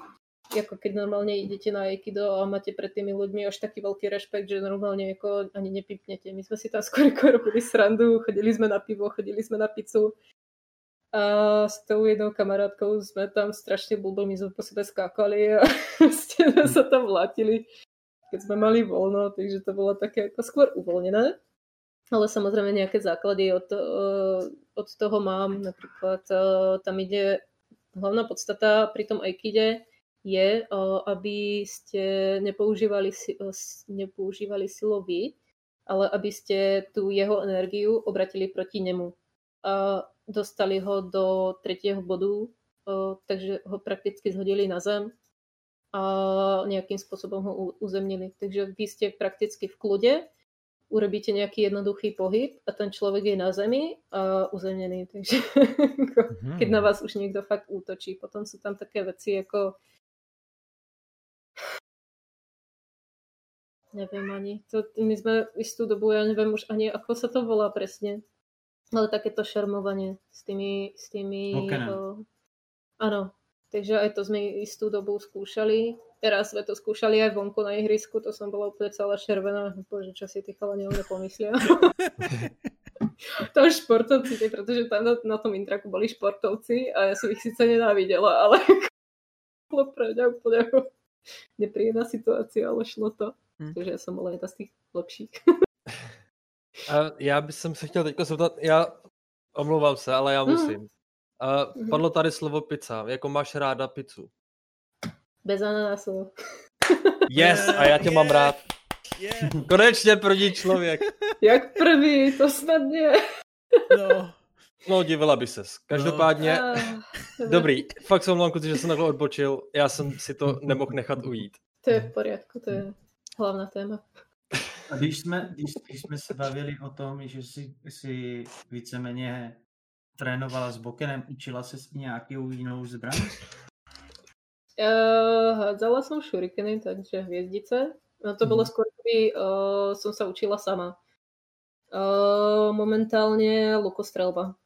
ako keď normálne idete na Aikido a máte pred tými ľuďmi až taký veľký rešpekt, že normálne ako ani nepipnete. My sme si tam (laughs) skôr robili srandu, chodili sme na pivo, chodili sme na pizzu a s tou jednou kamarátkou sme tam strašne blbo, my sme po sebe skákali a (laughs) ste sa tam vlátili, keď sme mali voľno, takže to bolo také ako skôr uvoľnené. Ale samozrejme nejaké základy od, eh, od toho mám. Napríklad eh, tam ide hlavná podstata pri tom Aikide je, eh, aby ste nepoužívali, eh, nepoužívali silu vy, ale aby ste tú jeho energiu obratili proti nemu. A dostali ho do tretieho bodu, eh, takže ho prakticky zhodili na zem a nejakým spôsobom ho uzemnili. Takže vy ste prakticky v kľude, urobíte nejaký jednoduchý pohyb a ten človek je na zemi a uzemnený. (laughs) Takže Mhm. keď na vás už niekto fakt útočí, potom sú tam také veci ako neviem ani. To, my sme istú dobu, ja neviem už ani ako sa to volá presne, ale takéto šarmovanie s tými, s tými o, áno, takže aj to sme istú dobu skúšali. Teraz sme to skúšali aj vonku na ihrisku, to som bola úplne celá červená. Bože, čo si tí chalani o mne pomyslia. (laughs) tam športovci, pretože tam na, na tom intraku boli športovci a ja som ich síce nenávidela, ale (laughs) bolo pre mňa úplne nepríjemná situácia, ale šlo to. Hm. Takže som bola jedna z tých lepších. A já bych se chtěl teď zeptat, já omlouvám se, ale já Mhm. musím. A Mhm. padlo tady slovo pizza. Jako máš ráda pizzu? Bez ananásov. Yes, a já tě mám rád. Yeah. Konečně první člověk. Jak prvý, to snad nie. No. No, divila by ses. Každopádně, Ah, dobrý. Fakt se omlouvám, že jsem takhle odbočil. Já jsem si to nemohl nechat ujít. To je v poriadku, to je hlavná téma. A když jsme, když, když jsme se bavili o tom, že si, si víceméně trénovala s Bokenem, učila se s nějakou jinou zbraň? Uh, hádzala som šurikeny, takže hviezdice. No to bolo Mhm. skôr, keby uh, som sa učila sama. Uh, momentálne lukostrelba.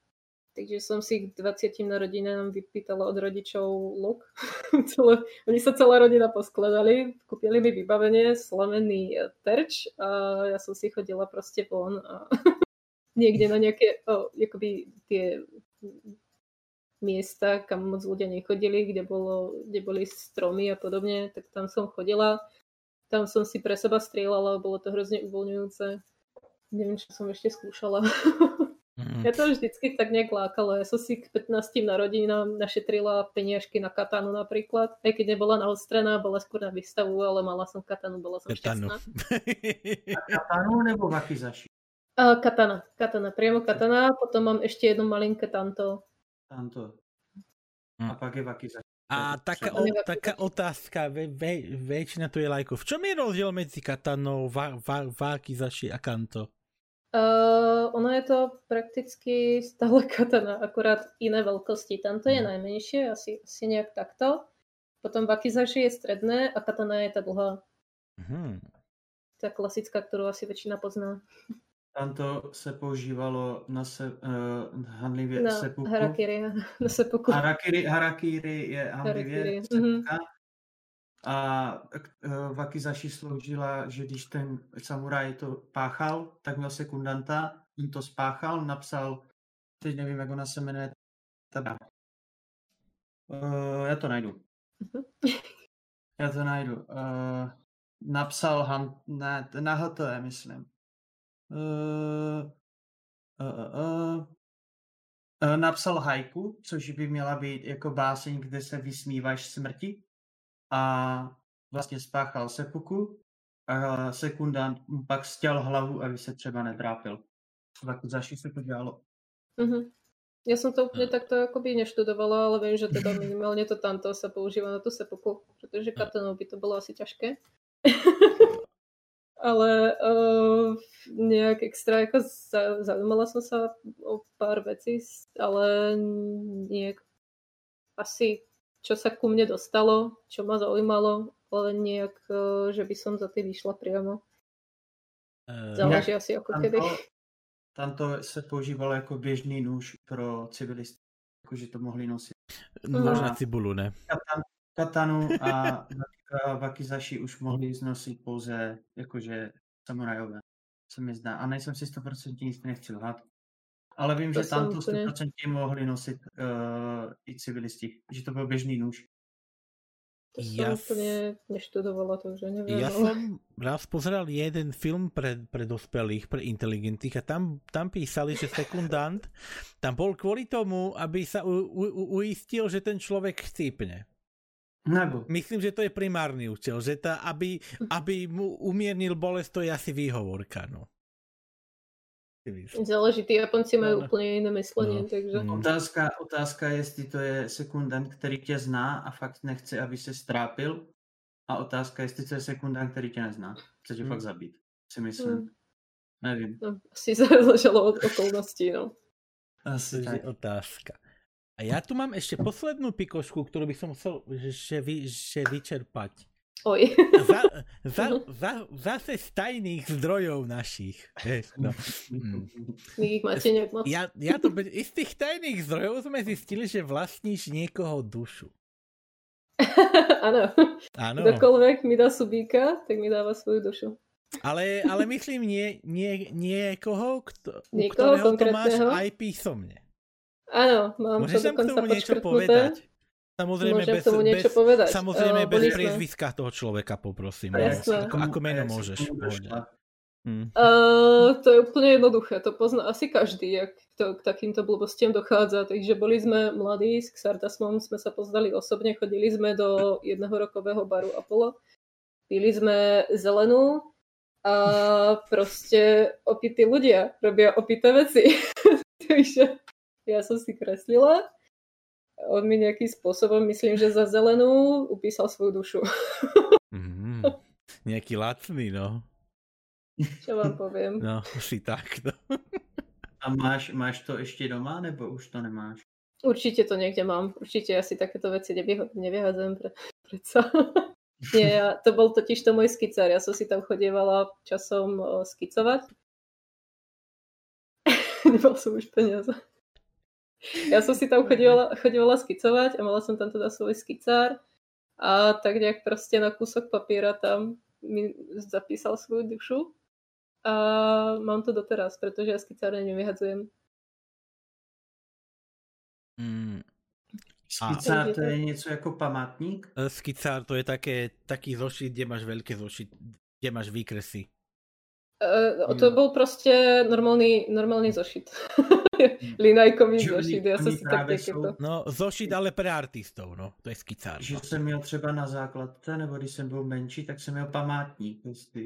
Takže som si k 20 narodinám vypýtala od rodičov luk. (laughs) oni sa celá rodina poskladali, kúpili mi vybavenie, slamený eh, terč a ja som si chodila proste von a (laughs) niekde na nejaké, oh, akoby tie miesta, kam moc ľudia nechodili, kde, bolo, kde boli stromy a podobne, tak tam som chodila. Tam som si pre seba strieľala, bolo to hrozne uvoľňujúce. Neviem, čo som ešte skúšala. (laughs) Mm. Ja to vždycky tak nejak lákalo. Ja som si k 15. narodinám našetrila peniažky na katanu napríklad. Aj keď nebola naostrená, bola skôr na výstavu, ale mala som katanu, bola som katanu. šťastná. katanu nebo vakizaši? Uh, katana, katana, priamo katana. Potom mám ešte jedno malinké tanto. Tanto. Hm. A pak je vakizaši. A taká, o, taká otázka, ve, ve, väčšina tu je lajkov. V čom je rozdiel medzi katanou, va, va, vakizaši a kanto? Uh, ono je to prakticky stále (laughs) katana, akorát iné veľkosti. Tamto je mhm. najmenšie, asi, asi nejak takto. Potom Wakizashi je stredné a katana je tá dlhá. Hmm. Tá klasická, ktorú asi väčšina pozná. Tamto se používalo na se, uh, hanlivě na sepuku. Harakiri, (laughs) na sepuku. Harakiri, harakiri je hanlivě harakiri. sepuka. Mm-hmm. A uh, Wakizashi sloužila, že když ten samuraj to páchal, tak měl sekundanta, on to spáchal, napsal, teď nevím, jak ona se jmenuje, ta uh, já to najdu. Mhm. já to najdu. Uh, napsal han, ne, na HT, myslím. Uh, uh, uh, uh, napsal haiku, což by měla být jako báseň, kde se vysmíváš smrti a vlastně spáchal sepuku a sekundant pak stěl hlavu, aby se třeba netrápil. Tak zaši se to dělalo. Mm-hmm. Ja som to úplne takto akoby neštudovala, ale viem, že teda minimálne to tamto sa používa na tú sepuku, pretože katanou by to bolo asi ťažké. (laughs) ale uh, nejak extra, ako zaujímala som sa o pár vecí, ale nejak asi čo sa ku mne dostalo, čo ma zaujímalo, ale nejak, e, že by som za tým vyšla priamo. Uh, Záleží asi ako kedy. Tamto se používalo jako běžný nůž pro civilisty, jakože to mohli nosit. Nůž na cibulu, ne? Katan, katanu a vakizaši už mohli znosit pouze jakože samurajové, se mi zdá. A nejsem si 100% jistý, nechci lhát. Ale vím, to že tam to 100% mohli nosit uh, i civilisti, že to byl běžný nůž. To ja som úplne neštudovala, takže neviem. Ja som raz pozeral jeden film pre, pre dospelých, pre inteligentných a tam, tam písali, že sekundant tam bol kvôli tomu, aby sa u, u, uistil, že ten človek chcípne. Nebo. Myslím, že to je primárny účel, že tá, aby, aby mu umiernil bolesť, to je asi výhovorka. No. Záleží, ty Japonci mají no, úplně jiné myslení, no. takže... Mm. Otázka, otázka je, jestli to je sekundant, který tě zná a fakt nechce, aby se strápil. A otázka je, jestli to je sekundant, který tě nezná. Chce tě hmm. fakt zabít, si myslím. Hmm. Nevím. No, asi (laughs) záleželo od okolností, no. Asi tak. otázka. A ja tu mám ešte poslednú pikošku, ktorú by som chcel že, vy, že vyčerpať. Oj. Za, za, za, zase z tajných zdrojov našich. No. Mm. ich máte nejak moc. Ja, ja to, z tých tajných zdrojov sme zistili, že vlastníš niekoho dušu. Áno. Áno. Kdokoľvek mi dá subíka, tak mi dáva svoju dušu. Ale, ale myslím nie, nie, niekoho, kto, niekoho ktorého to máš aj písomne. Áno, mám Môžeš to k tomu niečo povedať? Samozrejme Môžem bez, tomu niečo bez, povedať. Samozrejme uh, bez priezviska toho človeka poprosím. Jasné. Ako, ako meno môžeš. Hmm. Uh, to je úplne jednoduché, to pozná asi každý, jak to, k takýmto blbostiam dochádza. Takže boli sme mladí, s Xartasmom sme sa poznali osobne, chodili sme do jedného rokového baru Apollo, pili sme zelenú a proste opití ľudia robia opité veci. (laughs) Takže ja som si kreslila on mi nejakým spôsobom, myslím, že za zelenú upísal svoju dušu. mm, nejaký lacný, no. Čo vám poviem? No, si tak, no. A máš, máš to ešte doma, nebo už to nemáš? Určite to niekde mám. Určite asi takéto veci nevyhádzajem pre, predsa. (laughs) Nie, ja, to bol totiž to môj skicár. Ja som si tam chodievala časom skicovať. (laughs) Nemal som už peniaze. Ja som si tam chodila, chodila skicovať a mala som tam teda svoj skicár a tak nejak proste na kúsok papiera tam mi zapísal svoju dušu a mám to doteraz, pretože ja skicáre nevyhadzujem. Mm, Skicár to je něco jako památník? E, skicár to je také, taký zošit, kde máš veľké zošit, kde máš výkresy. Uh, to bol proste normálny, normálny zošit. (laughs) Linajkový Že oni- zošit. Ja som oni si tak jsou- No, zošit ale pre artistov, no. To je skicár. Že jsem měl třeba na základce, nebo když jsem byl menší, tak jsem měl památník. Prostě,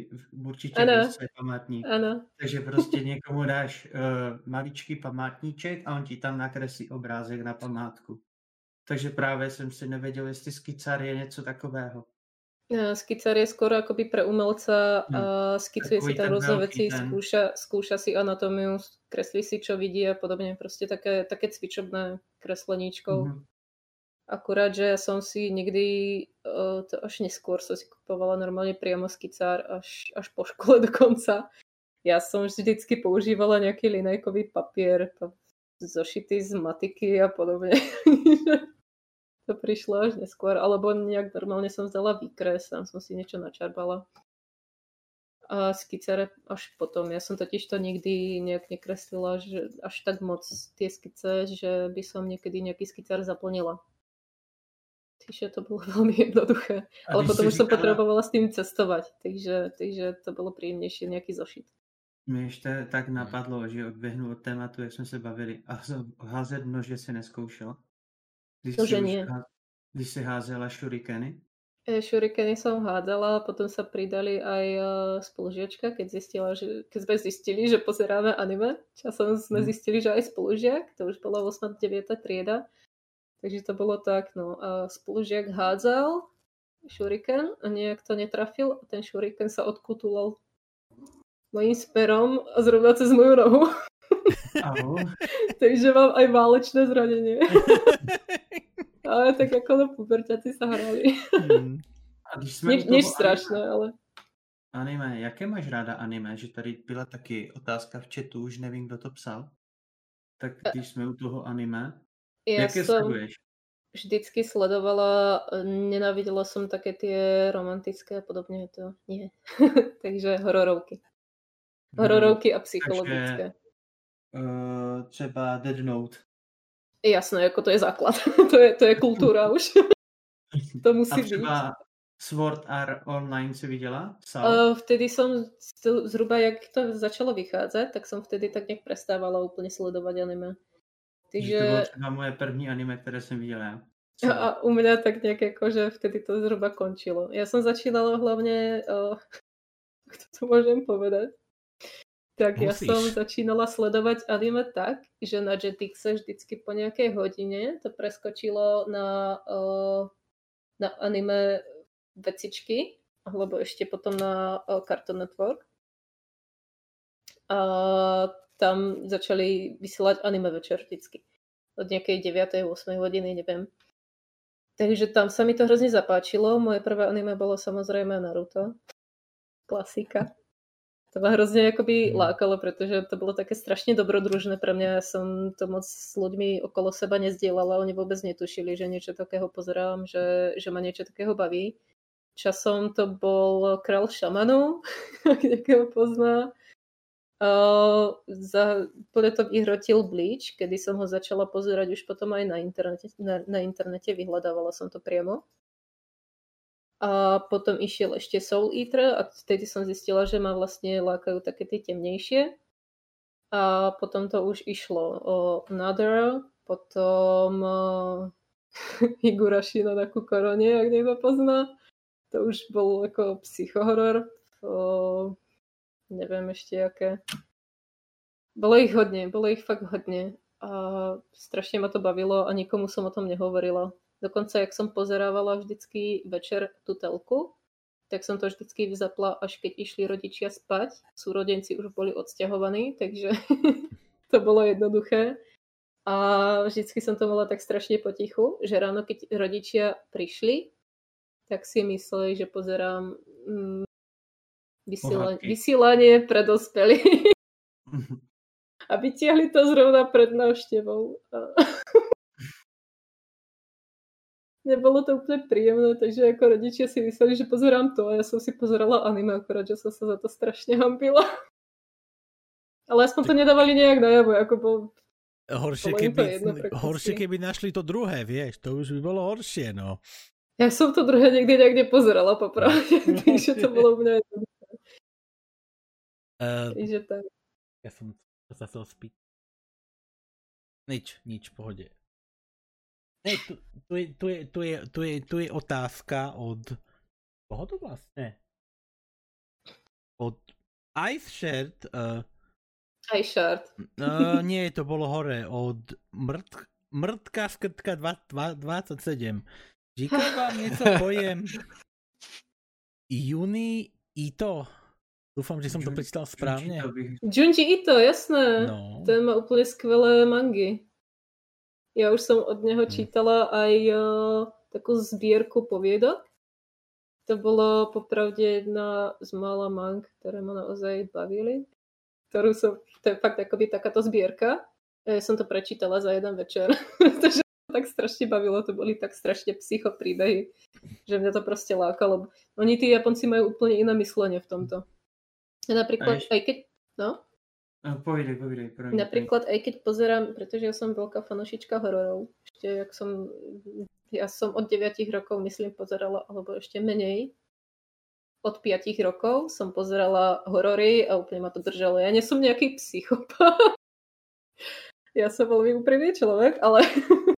určitě Ano. je památník. Áno. Takže prostě někomu dáš uh, maličký památníček a on ti tam nakreslí obrázek na památku. Takže právě jsem si nevěděl, jestli skicár je něco takového. Uh, Skicár je skoro akoby pre umelca Hm. a skicuje Takový si tam rôzne veci, ten. skúša, skúša si anatómiu, kreslí si, čo vidí a podobne. Proste také, také cvičobné kresleníčkou. Mhm. Akurát, že ja som si nikdy, uh, to až neskôr som si kupovala normálne priamo skicár, až, až po škole (laughs) dokonca. Ja som vždycky používala nejaký linajkový papier, to zošitý z matiky a podobne. (laughs) to prišlo až neskôr, alebo nejak normálne som vzala výkres, tam som si niečo načarbala. A skicare až potom. Ja som totiž to nikdy nejak nekreslila že až tak moc tie skice, že by som niekedy nejaký skicár zaplnila. Takže to bolo (laughs) veľmi jednoduché. A Ale potom už som říkala- potrebovala s tým cestovať, takže, takže to bolo príjemnejšie nejaký zošit. Mě ještě tak napadlo, že odběhnu od tématu, jak jsme se bavili. A házet nože si neskoušel? Když jsi už nie. Když si házela šurikeny? E, Šurikeny som hádzala, potom sa pridali aj e, spolužiačka, keď, zistila, že, keď sme zistili, že pozeráme anime. Časom sme Mhm. zistili, že aj spolužiak, to už bola 8. 9. trieda. Takže to bolo tak, no. A spolužiak hádzal šuriken a nejak to netrafil a ten šuriken sa odkutulal mojím sperom a zrovna cez moju. Aho. (laughs) Takže mám aj válečné zranenie. (laughs) Ale tak ako na puberťaci sa hrali. Mm. A když jsme nič anime- strašné, ale Anime, jaké máš ráda anime? Že tady byla taky otázka v chatu, už nevím, kdo to psal. Tak když jsme u toho anime, ja jaké som... sleduješ? vždycky sledovala, nenávidela som také tie romantické a podobne, to nie. (laughs) Takže hororovky. Hororovky a psychologické. Uh, třeba Dead Note. Jasné, ako to je základ. (laughs) to, je, to je kultúra už. (laughs) to A musí byť. třeba Sword Art Online si viděla? Psal? Uh, vtedy som zhruba, jak to začalo vychádzať, tak som vtedy tak nejak prestávala úplne sledovať anime. Že to Takže třeba moje první anime, které jsem viděl já. a, a u mňa tak nejak ako, že vtedy to zhruba končilo. Ja som začínala hlavne, (laughs) uh, to môžem povedať, tak ja Musíš. som začínala sledovať anime tak, že na Jetixe vždycky po nejakej hodine to preskočilo na, na anime vecičky, alebo ešte potom na Cartoon Network. A tam začali vysielať anime večer vždycky. Od nejakej 9. 8. hodiny, neviem. Takže tam sa mi to hrozne zapáčilo. Moje prvé anime bolo samozrejme Naruto. Klasika. To ma hrozne akoby Mm. lákalo, pretože to bolo také strašne dobrodružné pre mňa. Ja som to moc s ľuďmi okolo seba nezdielala. Oni vôbec netušili, že niečo takého pozerám, že, že ma niečo takého baví. Časom to bol Král šamanu, (laughs) ak niekého pozná. Uh, za, úplne to vyhrotil Bleach, kedy som ho začala pozerať už potom aj na internete, na, na internete vyhľadávala som to priamo. A potom išiel ešte Soul Eater a vtedy som zistila, že ma vlastne lákajú také tie temnejšie. A potom to už išlo o Another, potom (laughs) Higurashi no Naku Korone, ak niekto pozná. To už bol ako psychohoror. Uh, neviem ešte aké. Bolo ich hodne, bolo ich fakt hodne. A strašne ma to bavilo a nikomu som o tom nehovorila. Dokonca, jak som pozerávala vždycky večer tú telku, tak som to vždycky zapla, až keď išli rodičia spať. Súrodenci už boli odsťahovaní, takže (laughs) to bolo jednoduché. A vždycky som to mala tak strašne potichu, že ráno, keď rodičia prišli, tak si mysleli, že pozerám mm, vysiela- Pohádky. vysielanie pre dospelých. (laughs) A vytiahli to zrovna pred návštevou. (laughs) Nebolo to úplne príjemné, takže ako rodičia si mysleli, že pozerám to a ja som si pozerala anime, akorát, že som sa za to strašne hambila. Ale aspoň to nedávali nejak najavo, ako bol... Horšie, Bolo keby, jedno horšie, keby našli to druhé, vieš, to už by bolo horšie, no. Ja som to druhé niekde niekde pozerala popravde, (laughs) (laughs) takže to bolo u mňa. Uh, Takže tak. ja som sa chcel spýtať. Nič, nič, pohode. Ne, tu, tu, je, tu, je, tu, je, tu, je, tu je otázka od... Koho to vlastne? Od Ice Shirt. Uh, Aj shard. uh, nie, to bolo hore. Od mrt, Mrtka skrtka 2, 2, 27. Říká vám něco pojem Juni Ito. Dúfam, že som to prečítal správne. Junji Ito, jasné. No. Ten má úplne skvelé mangy. Ja už som od neho Hm. čítala aj uh, takú zbierku poviedok. To bolo popravde jedna z mála mang, ktoré ma naozaj bavili. Ktorú som, to je fakt akoby takáto zbierka. Ja som to prečítala za jeden večer, (laughs) pretože tak strašne bavilo, to boli tak strašne psycho príbehy, že mňa to proste lákalo. Oni tí Japonci majú úplne iné myslenie v tomto. Napríklad, A ešte- aj keď, no, A Povídej, povídej. promiň. Napríklad aj keď pozerám, pretože ja som veľká fanošička hororov, ešte jak som, ja som od 9 rokov myslím pozerala, alebo ešte menej, od 5 rokov som pozerala horory a úplne ma to držalo. Ja nie som nejaký psychopat. Ja som veľmi úprimný človek, ale, (laughs)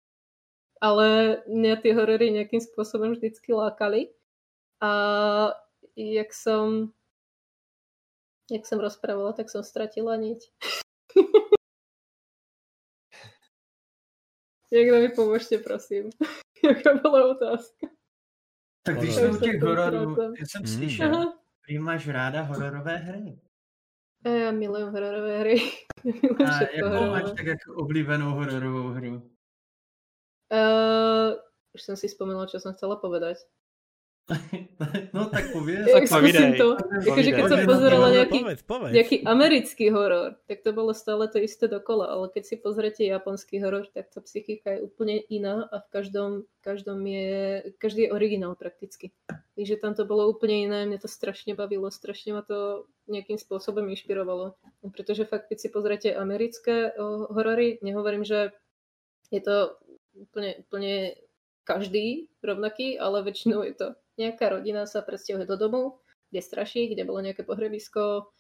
ale mňa tie horory nejakým spôsobom vždycky lákali. A jak som jak som rozprávala, tak som stratila niť. (laughs) Niekto mi pomôžte, prosím. (laughs) Jaká bola otázka? Tak když jsme u těch hororů, já jsem Mm. slyšel, prý máš ráda hororové hry. A ja milujem hororové hry. (laughs) milujem A jakou máš tak jako oblíbenou hororovou hru? Uh, už som si spomenula, čo som chcela povedať. (laughs) no tak pověz. Tak povídej. to. Akože keď som pozerala nejaký, Povedz, povedz. nejaký americký horor, tak to bolo stále to isté dokola, ale keď si pozrete japonský horor, tak tá psychika je úplne iná a v každom, v každom je, každý je originál prakticky. Takže tam to bolo úplne iné, mňa to strašne bavilo, strašne ma to nejakým spôsobom inšpirovalo. No, Pretože fakt, keď si pozrete americké horory, nehovorím, že je to úplne, úplne každý rovnaký, ale väčšinou je to nejaká rodina sa presťahuje do domu, kde straší, kde bolo nejaké pohrebisko,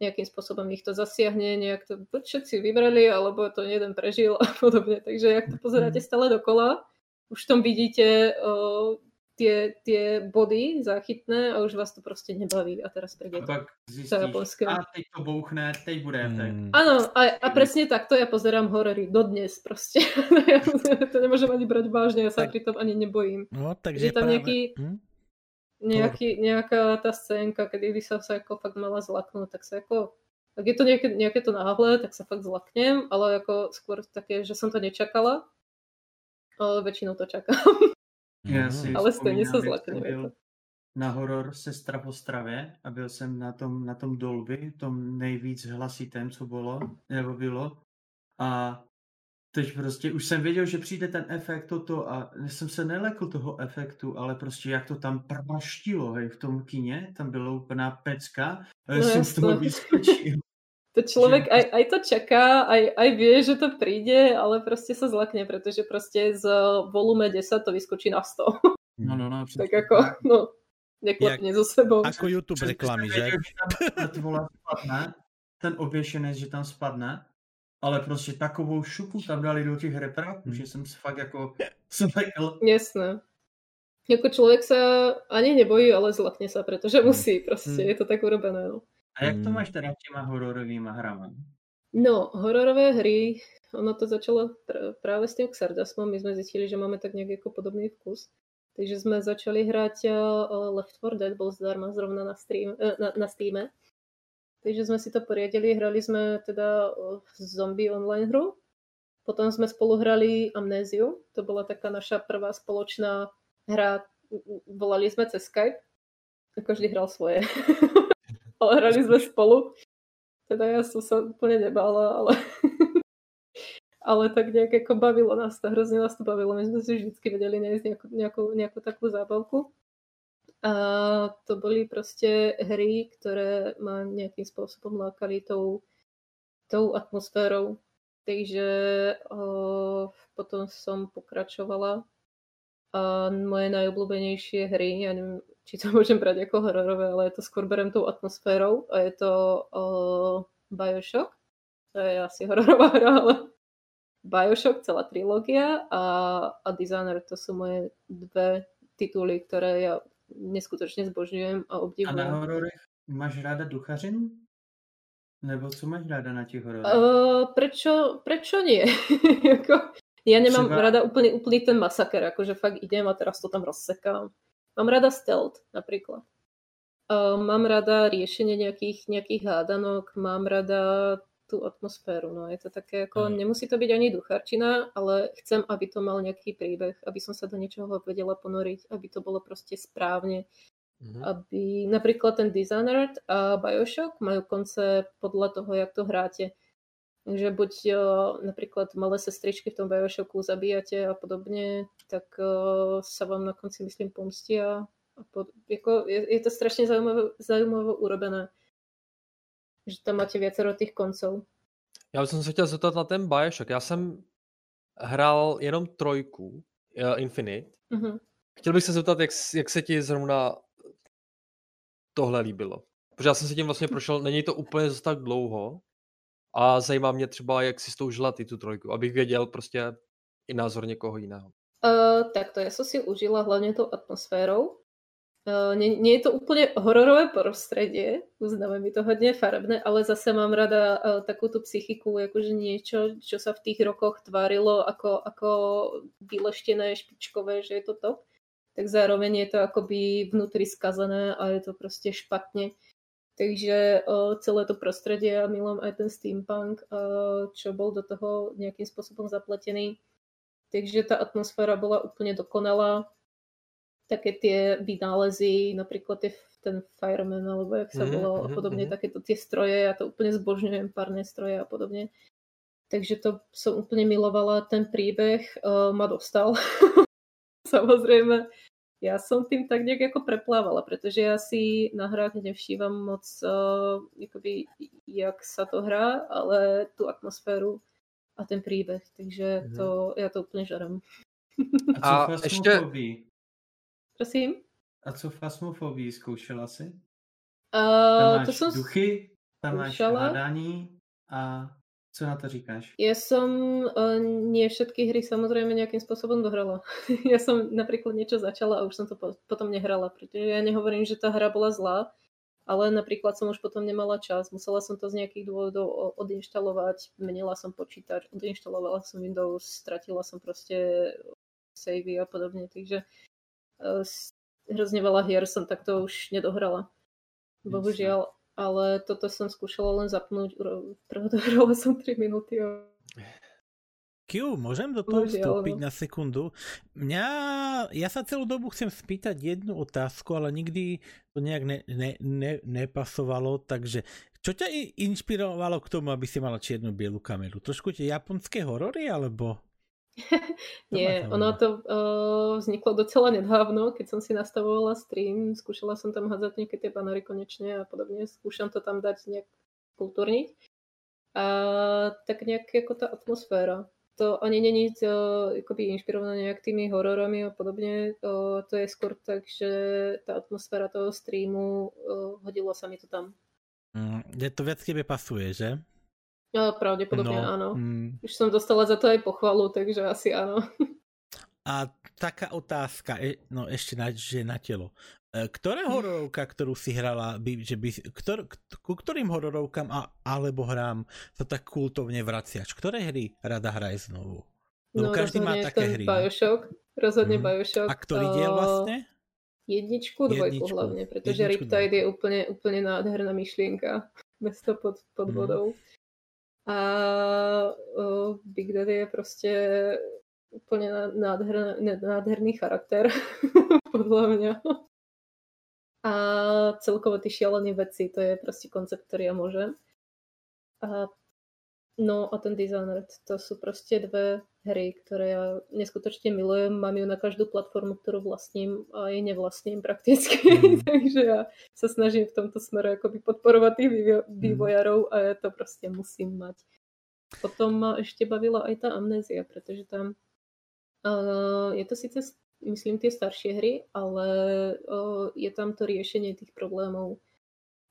nejakým spôsobom ich to zasiahne, nejak to buď všetci vybrali, alebo to jeden prežil a (laughs) podobne. Takže ak to pozeráte stále dokola, už v tom vidíte o, tie, tie body záchytné a už vás to proste nebaví a teraz A príde to. pak To japonské. a teď to bouchne, teď bude efekt. Mm. Áno, a, a presne takto ja pozerám horory dodnes proste. ja (laughs) to nemôžem ani brať vážne, ja sa Tak- pritom ani nebojím. No, takže Je tam práve... nejaký- Hm? nejaký, nejaká tá scénka, kedy by som sa ako fakt mala zlaknúť, tak sa ako ak je to nejaké, nejaké to náhle, tak sa fakt zlaknem, ale ako skôr také, že som to nečakala, ale väčšinou to čakám. (laughs) Já Mhm. si Ale stejně se vzpomínám, jak zlaknu, jsem je byl to. na horor Sestra v Ostravě a byl jsem na tom, na tom Dolby, tom nejvíc hlasitém, co bylo, nebo bylo. A teď prostě už jsem věděl, že přijde ten efekt toto a já jsem se nelekl toho efektu, ale prostě jak to tam praštilo, hej, v tom kině, tam byla úplná pecka No jsem z toho vyskočil. To človek aj, aj to čaká, aj, aj vie, že to príde, ale proste sa zlakne, pretože proste z volume 10 to vyskočí na 100. No, no, no, (laughs) tak ako, no, neklapne so sebou. Ako YouTube reklamy, že? ten oběšenec, že tam spadne, ale prostě takovou šupu tam dali do těch repráků, Hmm. že jsem se fakt jako smekl. Jasné. Jako človek sa ani nebojí, ale zlakne sa, pretože musí proste, Mm. je to tak urobené. No. A jak to Mm. máš teda těma hororovýma hrama? No, hororové hry, ono to začalo pr- práve s tým Xardasmom, my sme zistili, že máme tak nejak ako podobný vkus. Takže sme začali hrať uh, Left 4 Dead, bol zdarma zrovna na, stream, uh, na, na Steame. Takže sme si to poriadili, hrali sme teda uh, zombie online hru. Potom sme spolu hrali Amnéziu, to bola taká naša prvá spoločná hra, volali sme cez Skype, a každý hral svoje. (laughs) ale hrali sme spolu. Teda ja som sa úplne nebála, ale, (laughs) ale tak nejak ako bavilo nás to, hrozne nás to bavilo. My sme si vždycky vedeli nájsť nejakú, nejakú, nejakú takú zábavku. A to boli proste hry, ktoré ma nejakým spôsobom lákali tou, tou atmosférou takže uh, potom som pokračovala a moje najobľúbenejšie hry, ja neviem, či to (laughs) môžem brať ako hororové, ale je to skôr berem tou atmosférou a je to uh, Bioshock. To je asi hororová hra, ale Bioshock, celá trilógia a, a Designer, to sú moje dve tituly, ktoré ja neskutočne zbožňujem a obdivujem. A na hororech máš ráda duchařinu? Nebo co máš ráda na těch hororech? Uh, prečo, prečo nie? (laughs) ja nemám Třeba... rada úplný, úplný ten masaker, akože fakt idem a teraz to tam rozsekám. Mám rada stealth napríklad. Mám rada riešenie nejakých, nejakých hádanok, mám rada tú atmosféru. No je to také ako, mm. nemusí to byť ani ducharčina, ale chcem, aby to mal nejaký príbeh, aby som sa do niečoho vedela ponoriť, aby to bolo proste správne. Mm-hmm. Aby napríklad ten Dishonored a Bioshock majú konce podľa toho, jak to hráte. Takže buď o, napríklad malé sestričky v tom Bioshocku zabíjate a podobne, tak o, sa vám na konci, myslím, pomstia. A pod, ako, je, je to strašne zaujímavé, zaujímavé urobené že tam máte viacero těch koncov. Já bych se chtěl zeptat na ten Bioshock. Já jsem hrál jenom trojku, uh, Infinite. Mm-hmm. Chtěl bych se zeptat, jak, jak se ti zrovna tohle líbilo. Protože já jsem se tím vlastně prošel, není to úplně zase tak dlouho a zajímá mě třeba, jak si s tou žila ty tu trojku, abych věděl prostě i názor někoho jiného. Uh, tak to ja som si užila hlavne tou atmosférou. Uh, nie, nie je to úplne hororové prostredie, uznáme mi to hodne farebné, ale zase mám rada uh, takúto psychiku, akože niečo, čo sa v tých rokoch tvárilo ako, ako vyleštené, špičkové, že je to top, tak zároveň je to akoby vnútri skazené a je to proste špatne. Takže uh, celé to prostredie a milom aj ten steampunk, uh, čo bol do toho nejakým spôsobom zapletený. Takže tá atmosféra bola úplne dokonalá také tie vynálezy, napríklad tie, ten Fireman, alebo jak sa mm-hmm, volalo a mhm, podobne, mm-hmm. takéto tie stroje, ja to úplne zbožňujem, párne stroje a podobne. Takže to som úplne milovala, ten príbeh uh, ma dostal. (laughs) Samozrejme, ja som tým tak nejak ako preplávala, pretože ja si na hrách nevšívam moc, uh, akoby, jak sa to hrá, ale tú atmosféru a ten príbeh, takže mm-hmm. to, ja to úplne žarem. A, a ešte, Prosím? A co fasmofobii zkoušela si? Uh, tam máš to som duchy, tam skúšala. máš hádání a co na to říkáš? Ja som uh, nie všetky hry samozrejme nejakým spôsobom dohrala. (laughs) ja som napríklad niečo začala a už som to po, potom nehrala, pretože ja nehovorím, že tá hra bola zlá, ale napríklad som už potom nemala čas. Musela som to z nejakých dôvodov odinštalovať, menila som počítač, odinštalovala som Windows, stratila som proste savey a podobne, takže hrozne veľa hier som takto už nedohrala. Bohužiaľ, ale toto som skúšala len zapnúť, (laughs) dohrala som 3 minúty Q, môžem do toho vstúpiť na sekundu? Mňa, ja sa celú dobu chcem spýtať jednu otázku, ale nikdy to nejak ne, ne, ne, nepasovalo, takže čo ťa inšpirovalo k tomu, aby si mala čiernu bielu kameru? Trošku tie japonské horory, alebo... Nie, ono to uh, vzniklo docela nedávno, keď som si nastavovala stream, skúšala som tam hádzať nejaké tie banery konečne a podobne, skúšam to tam dať nejak kultúrniť. A tak nejak ako tá atmosféra. To ani není to akoby inšpirované nejak tými hororami a podobne. Uh, to je skôr tak, že tá atmosféra toho streamu, uh, hodilo sa mi to tam. Mm, je to viac tebe pasuje, že? No, pravdepodobne no, áno. Mm. Už som dostala za to aj pochvalu, takže asi áno. A taká otázka, e, no ešte na, že na telo. E, ktorá hororovka, ktorú si hrala, by, že by, ktor, ku ktorým hororovkám a, alebo hrám sa tak kultovne vraciaš? Ktoré hry rada hraj znovu? Lebo no, každý má také hry. Bioshock, rozhodne mm. Bioshock. A ktorý diel vlastne? Jedničku, dvojku jedničku. hlavne, pretože jedničku, Riptide je úplne, úplne nádherná myšlienka. Bez toho pod, pod mm. A uh, Big Daddy je proste úplne nádherný, nádherný charakter, (laughs) podľa mňa. A celkovo tí šialené veci, to je proste koncept, ktorý ja môžem. A, no a ten Dishonored, to sú proste dve hry, ktoré ja neskutočne milujem. Mám ju na každú platformu, ktorú vlastním a jej nevlastním prakticky. Mm. (laughs) Takže ja sa snažím v tomto smere akoby podporovať tých mhm. vývojárov a ja to proste musím mať. potom ma ešte bavila aj tá amnézia, pretože tam uh, je to síce, myslím, tie staršie hry, ale uh, je tam to riešenie tých problémov,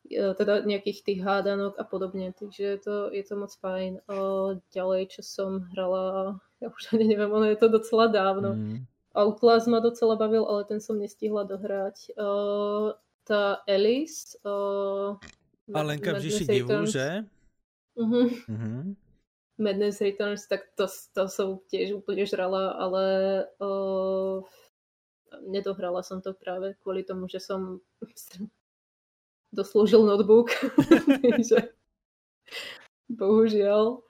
teda nejakých tých hádanok a podobne, takže je to, je to moc fajn. Uh, ďalej, čo som hrala, ja už ani neviem, ono je to docela dávno. Mm. Outlast ma docela bavil, ale ten som nestihla dohrať. Uh, tá Alice... Uh, Alenka vždy si divu, že? Uh-huh. Uh-huh. Madness Returns, tak to, to som tiež úplne žrala, ale uh, nedohrala som to práve kvôli tomu, že som (laughs) doslúžil notebook. (laughs) Takže bohužiaľ.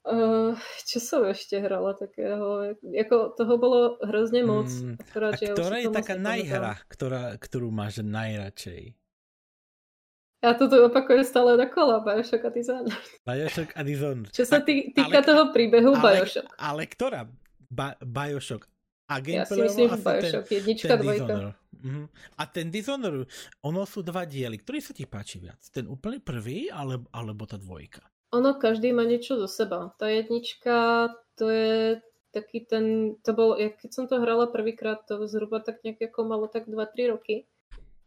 Uh, čo som ešte hrala takého? Jako, toho bolo hrozne moc. Mm, akorát, a ktorá je taká najhra, ktorá, ktorú máš najradšej? Ja to tu opakujem stále dokola, Bioshock a Dishonored. Bioshock a Dishonored. Čo sa tý, týka ale, toho príbehu ale, Bioshock. Ale ktorá? Ba, Bioshock a gameplay, ja si myslím, Bioshock, ten, jednička, ten dvojka. Uh-huh. A ten Dishonored, ono sú dva diely. Ktorý sa ti páči viac? Ten úplne prvý, ale, alebo tá dvojka? Ono, každý má niečo zo seba. Tá jednička, to je taký ten, to bol, ja keď som to hrala prvýkrát, to zhruba tak nejak ako malo tak 2-3 roky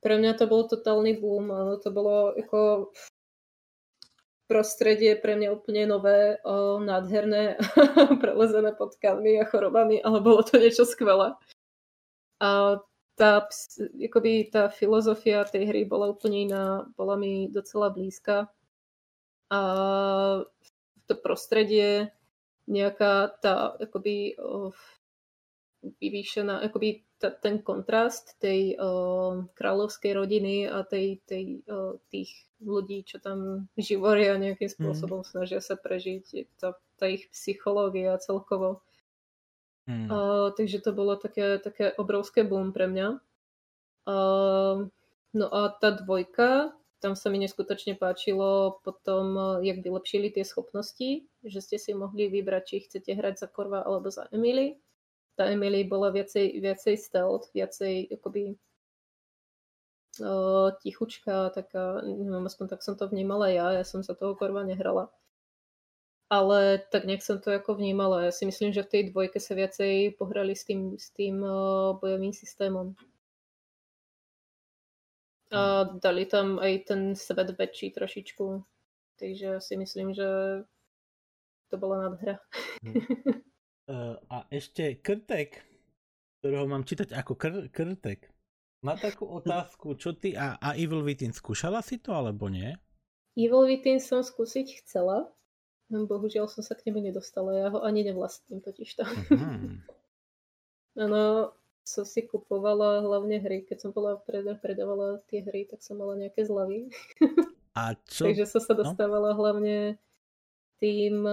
pre mňa to bol totálny boom, áno, to bolo ako prostredie pre mňa úplne nové, o, nádherné, (laughs) prelezené potkami a chorobami, ale bolo to niečo skvelé. A tá, akoby tá filozofia tej hry bola úplne iná, bola mi docela blízka. A to prostredie, nejaká tá akoby o, vyvýšená, akoby t- ten kontrast tej uh, kráľovskej rodiny a tej, tej, uh, tých ľudí, čo tam živoria nejakým mhm. spôsobom, mm. snažia sa prežiť, tá, tá ich psychológia celkovo. Mm. Uh, takže to bolo také, také obrovské boom pre mňa. Uh, no a tá dvojka, tam sa mi neskutočne páčilo potom, jak vylepšili tie schopnosti, že ste si mohli vybrať, či chcete hrať za Korva alebo za Emily tá Emily bola viacej, viacej stealth, viacej akoby tichučká, taká, neviem, aspoň tak som to vnímala ja, ja som sa toho korva nehrala. Ale tak nejak som to ako vnímala. Ja si myslím, že v tej dvojke sa viacej pohrali s tým, s tým uh, bojovým systémom. A dali tam aj ten svet väčší trošičku. Takže si myslím, že to bola nadhra. Hm. Uh, (laughs) a ešte Krtek, ktorého mám čítať ako kr- Krtek, má takú otázku, čo ty a, a Evil Within, skúšala si to alebo nie? Evil Within som skúsiť chcela, no bohužiaľ som sa k nemu nedostala, ja ho ani nevlastním totiž to. Mm-hmm. (laughs) Áno, som si kupovala hlavne hry, keď som bola pred, predávala tie hry, tak som mala nejaké zľavy. A (laughs) čo? Takže som sa no? dostávala no? hlavne tým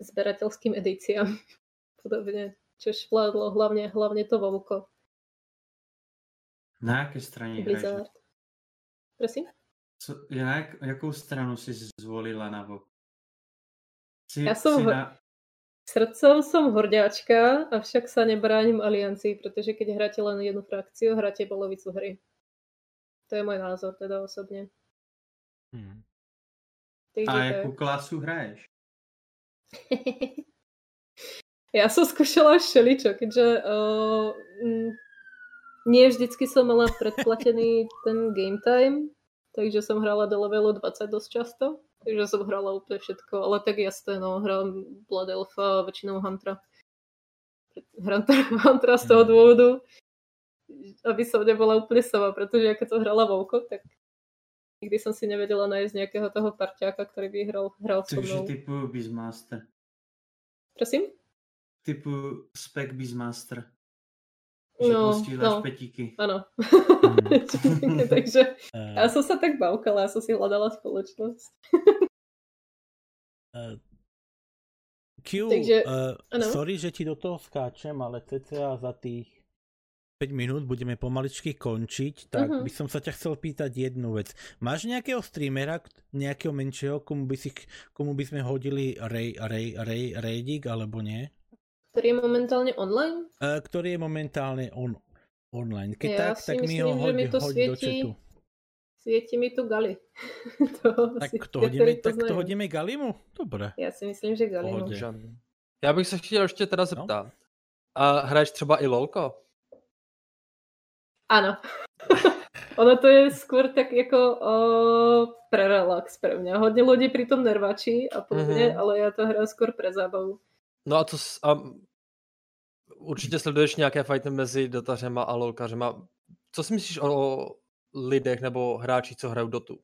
zberateľským edíciám. (laughs) Podobne, čo vládlo hlavne, hlavne to Vovko. Na jaké straně Blizzard. hraješ? Prosím? Co, na jak, jakou stranu si zvolila na VOK? Si, ja som si na... Srdcom som horďáčka, avšak sa nebránim aliancii, pretože keď hráte len jednu frakciu, hráte polovicu hry. To je môj názor teda osobne. Hmm. A jakú klasu hraješ? (laughs) ja som skúšala všeličo, keďže uh, nie vždycky som mala predplatený ten game time, takže som hrala do levelu 20 dosť často, takže som hrala úplne všetko, ale tak jasné, no, hrám Blood Elfa a väčšinou Huntera. Hrám (laughs) Huntera z toho mhm. dôvodu, aby som nebola úplne sama, pretože ja keď som hrala Vouko, tak nikdy som si nevedela nájsť nejakého toho parťáka, ktorý by hral, hral so mnou. Takže typu Beastmaster. Prosím? Typu Spec Beastmaster. Že no, no, petíky. Áno. Mm. (laughs) (laughs) Takže uh, ja som sa tak bavkala, ja som si hľadala spoločnosť. uh, Q, Takže, uh, sorry, že ti do toho skáčem, ale cca za tých 5 minút budeme pomaličky končiť, tak uh-huh. by som sa ťa chcel pýtať jednu vec. Máš nejakého streamera, nejakého menšieho, komu by, si, komu by sme hodili ray, ray, ray, raidík, alebo nie? Ktorý je momentálne online? Uh, ktorý je momentálne on, online. Keď ja tak, tak myslím, mi ho hoď, mi to hoď svieti, do. Svieti mi tu Gali. (laughs) to tak, to hodíme, tak to hodíme Galimu? Dobre. Já si myslím, že Galimu. Já bych se chtěl ještě teda no. zeptat. No? A hraješ třeba i LOLko? Áno. (laughs) ono to je skôr tak ako o, pre relax pre mňa. Hodne ľudí pri tom nervačí a podobne, mm-hmm. ale ja to hrám skôr pre zábavu. No a to a určitě sleduješ nějaké fighty mezi dotařema a lolkařema. Co si myslíš o lidech nebo hráči, co hrajou dotu?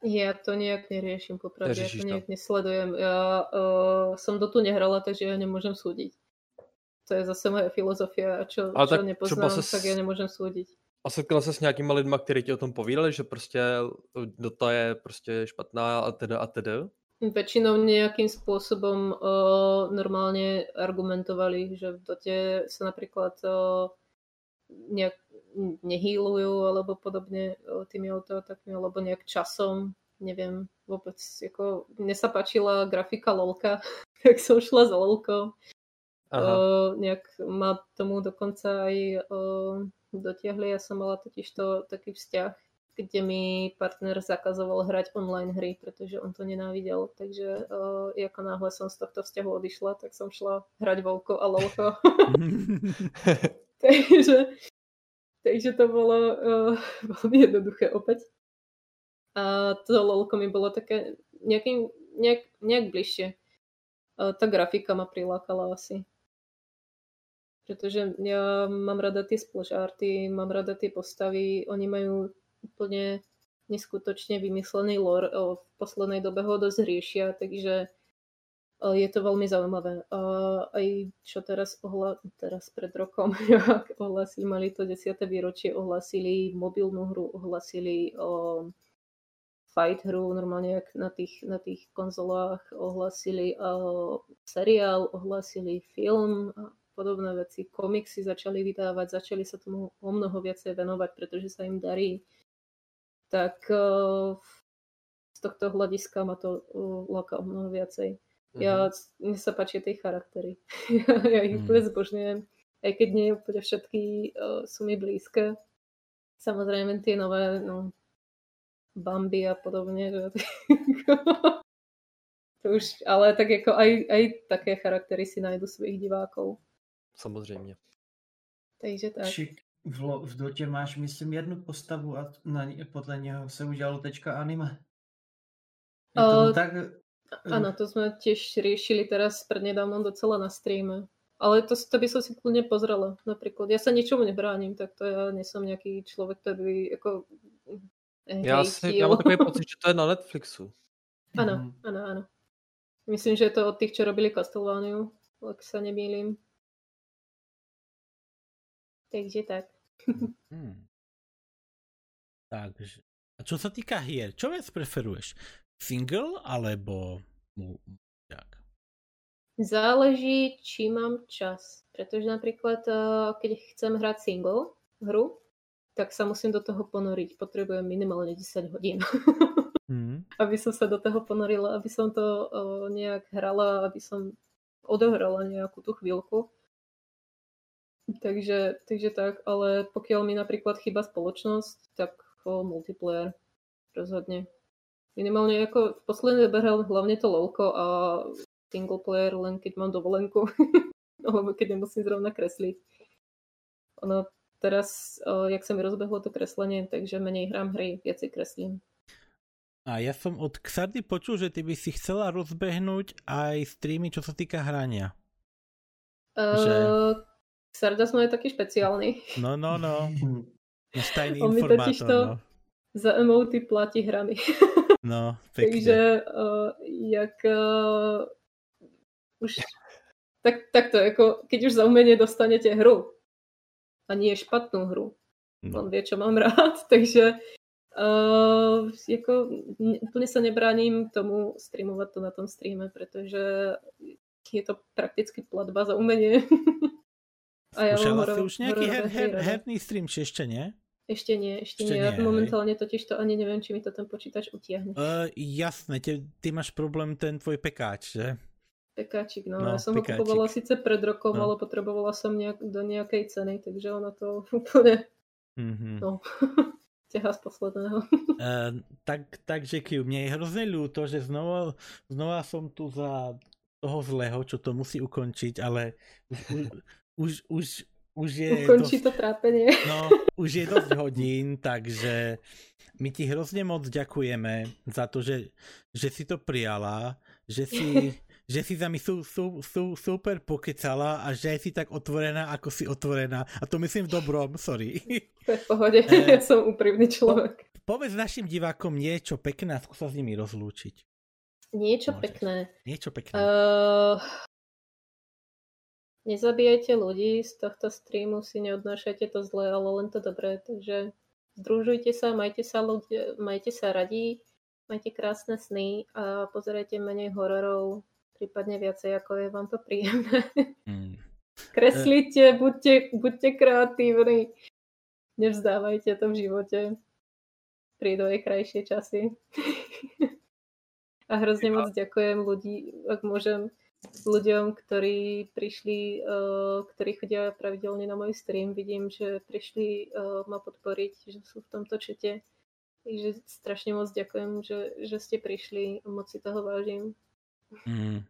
Ja to nejak neriešim, popravde. Ja to nejak to? nesledujem. Ja uh, som dotu nehrala, takže ja nemôžem súdiť. To je zase moje filozofia a čo, Ale čo tak nepoznám, ses... tak ja nemôžem súdiť. A setkal se s nějakýma lidma, kteří ti o tom povídali, že prostě Dota je prostě špatná a teda a teda? Väčšinou nejakým spôsobom uh, normálne argumentovali, že v Dote sa napríklad uh, nejak nehýlujú alebo podobne uh, tými autoatakmi, alebo nejak časom, neviem vôbec, ako mne sa páčila grafika lolka, (laughs) tak som šla za lolkou. Uh, nejak ma tomu dokonca aj uh, dotiahli. Ja som mala totiž to taký vzťah, kde mi partner zakazoval hrať online hry, pretože on to nenávidel. Takže uh, ako náhle som z tohto vzťahu odišla, tak som šla hrať Volko a Lolko. (laughs) (laughs) takže, takže to bolo uh, veľmi jednoduché opäť. A to Lolko mi bolo také nejakým, nejak, nejak bližšie. Uh, tá grafika ma prilákala asi pretože ja mám rada tie spložárty, mám rada tie postavy, oni majú úplne neskutočne vymyslený lore, v poslednej dobe ho dosť riešia, takže je to veľmi zaujímavé. Aj čo teraz, ohla, teraz pred rokom (laughs) ohlasili, mali to 10. výročie, ohlasili mobilnú hru, ohlasili o fight hru normálne jak na tých, na tých konzolách, ohlasili o seriál, ohlasili film, podobné veci. Komiksy začali vydávať, začali sa tomu o mnoho viacej venovať, pretože sa im darí. Tak uh, z tohto hľadiska ma to uh, láka o mnoho viacej. Mm-hmm. Ja, mne sa páčia tie charaktery. (laughs) ja ich mm. úplne zbožňujem. Aj keď nie úplne všetky uh, sú mi blízke. Samozrejme tie nové, no, Bambi a podobne. Že... (laughs) to už, ale tak ako aj, aj také charaktery si nájdu svojich divákov. Samozřejmě. Takže tak. Šik, v, v Dotě máš, myslím, jednu postavu a na, podle něho se udělalo tečka anime. Je uh, tak? Áno, to sme tiež riešili teraz prednedávnom docela na streame. Ale to, to by som si kľudne pozrela. Napríklad, ja sa ničomu nebránim, tak to ja nie som nejaký človek, ktorý by ako já, si, já mám takový pocit, že to je na Netflixu. Áno, mm. áno, áno. Myslím, že je to od tých, čo robili Castlevania, ak sa nemýlim. Takže tak. (laughs) Hmm. Takže. A čo sa týka hier, čo viac preferuješ? Single alebo tak? Záleží, či mám čas. Pretože napríklad, eh, keď chcem hrať single hru, tak sa musím do toho ponoriť. Potrebujem minimálne 10 hodín. (laughs) Mm. aby som sa do toho ponorila, aby som to uh, nejak hrala, aby som odohrala nejakú tú chvíľku. Takže, takže tak, ale pokiaľ mi napríklad chýba spoločnosť, tak o multiplayer rozhodne. Minimálne ako v poslednej dobe hral hlavne to LOLko a single player len keď mám dovolenku, (laughs) alebo keď nemusím zrovna kresliť. Ono teraz, jak sa mi rozbehlo to kreslenie, takže menej hrám hry, viacej kreslím. A ja som od Xardy počul, že ty by si chcela rozbehnúť aj streamy, čo sa týka hrania. Uh, že... Sardas je taký špeciálny. No, no, no. Tajný (laughs) On mi totiž to no. za emoty platí hrami. (laughs) No, pekne. Takže uh, jak uh, už tak, takto, ako keď už za umenie dostanete hru a nie špatnú hru, no. on vie, čo mám (laughs) rád, takže uh, ako, úplne sa nebránim tomu streamovať to na tom streame, pretože je to prakticky platba za umenie. Skúšala si už nejaký her, her, herný stream, či ešte nie? Ešte nie, ešte, ešte nie. nie. Momentálne totiž to ani neviem, či mi to ten počítač utiahne. Uh, jasné, te, ty máš problém ten tvoj pekáč, že? Pekáčik, no. no ja som pekáčik. ho kupovala síce pred rokom, no. ale potrebovala som nejak, do nejakej ceny, takže ono to (laughs) úplne... Mm-hmm. No. (laughs) ťahá z posledného. Uh, tak, takže Q, mne je hrozne ľúto, že znova, znova som tu za toho zlého, čo to musí ukončiť, ale už, už, už, už je... Ukončí to trápenie. (laughs) No, už je dosť hodín, takže my ti hrozne moc ďakujeme za to, že, že si to prijala, že si, (laughs) že si za mi sú, sú, sú, super pokecala a že si tak otvorená, ako si otvorená. A to myslím v dobrom, sorry. To je v pohode, eh, ja som úprimný človek. Po, povedz našim divákom niečo pekné a skúsa s nimi rozlúčiť. Niečo Môžeš. pekné. Niečo pekné. Uh, nezabíjajte ľudí z tohto streamu, si neodnášajte to zlé, ale len to dobré. Takže združujte sa, majte sa, ľudia, majte sa radí, majte krásne sny a pozerajte menej hororov, prípadne viacej, ako je vám to príjemné. Mm. (laughs) Kreslite, buďte, buďte kreatívni. Nevzdávajte to v živote. Prídu aj krajšie časy. (laughs) a hrozne moc ďakujem ľudí, ak môžem, ľuďom, ktorí prišli, uh, ktorí chodia pravidelne na môj stream. Vidím, že prišli uh, ma podporiť, že sú v tomto čete. Takže strašne moc ďakujem, že, že ste prišli. Moc si toho vážim. Mm.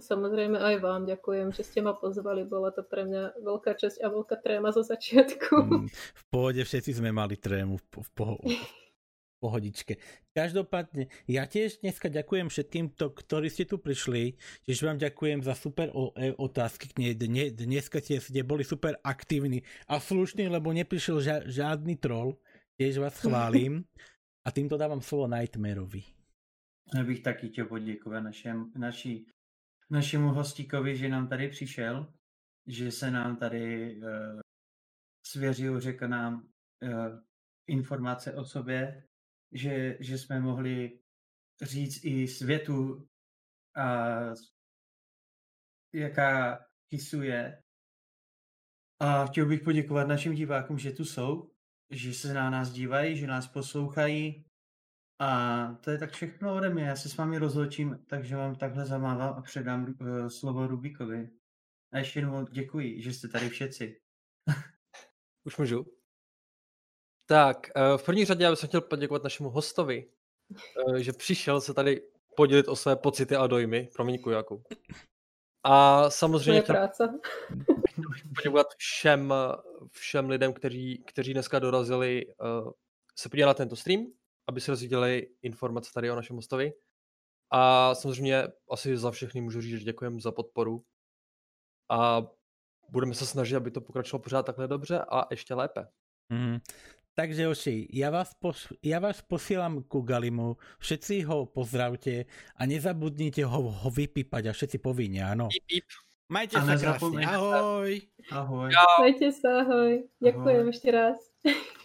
Samozrejme aj vám ďakujem, že ste ma pozvali. Bola to pre mňa veľká časť a veľká tréma zo začiatku. Mm, v pohode všetci sme mali trému v, v, poho- (laughs) pohodičke. Každopádne, ja tiež dneska ďakujem všetkým, to, ktorí ste tu prišli. Tiež vám ďakujem za super o, e, otázky. Dne, dneska ste, ste boli super aktívni a slušní, lebo neprišiel ža, žiadny troll. Tiež vás (laughs) chválim. A týmto dávam slovo Nightmareovi. Já bych taky chtěl poděkovat našem, naší, našemu hostíkovi, že nám tady přišel, že se nám tady uh, svěřil, řekl nám uh, informace o sobě, že, že jsme mohli říct i světu, a jaká Kisu je. A chtěl bych poděkovat našim divákům, že tu jsou, že se na nás dívají, že nás poslouchají. A to je tak všechno ode mě. Já se s vámi rozloučím, takže vám takhle zamávám a předám uh, slovo Rubikovi. A ještě jednou děkuji, že jste tady všetci. Už můžu? Tak, eh, v první řadě já bych chtěl poděkovat našemu hostovi, eh, že přišel se tady podělit o své pocity a dojmy. Promiň, Kujaku. A samozřejmě chtěl (laughs) poděkovat všem, všem lidem, kteří, kteří dneska dorazili eh, se podívat na tento stream, aby se rozviděli informace tady o našem hostovi. A samozřejmě asi za všechny můžu říct, že děkujeme za podporu. A budeme se snažit, aby to pokračovalo pořád takhle dobře a ještě lépe. Mm. Takže Oši, ja vás, pos, ja vás posielam ku Galimu, všetci ho pozdravte a nezabudnite ho, ho vypípať a všetci povinne, áno. Majte a sa krásne, ahoj. Ahoj. Majte sa, ahoj. Ďakujem ahoj. ešte raz. (laughs)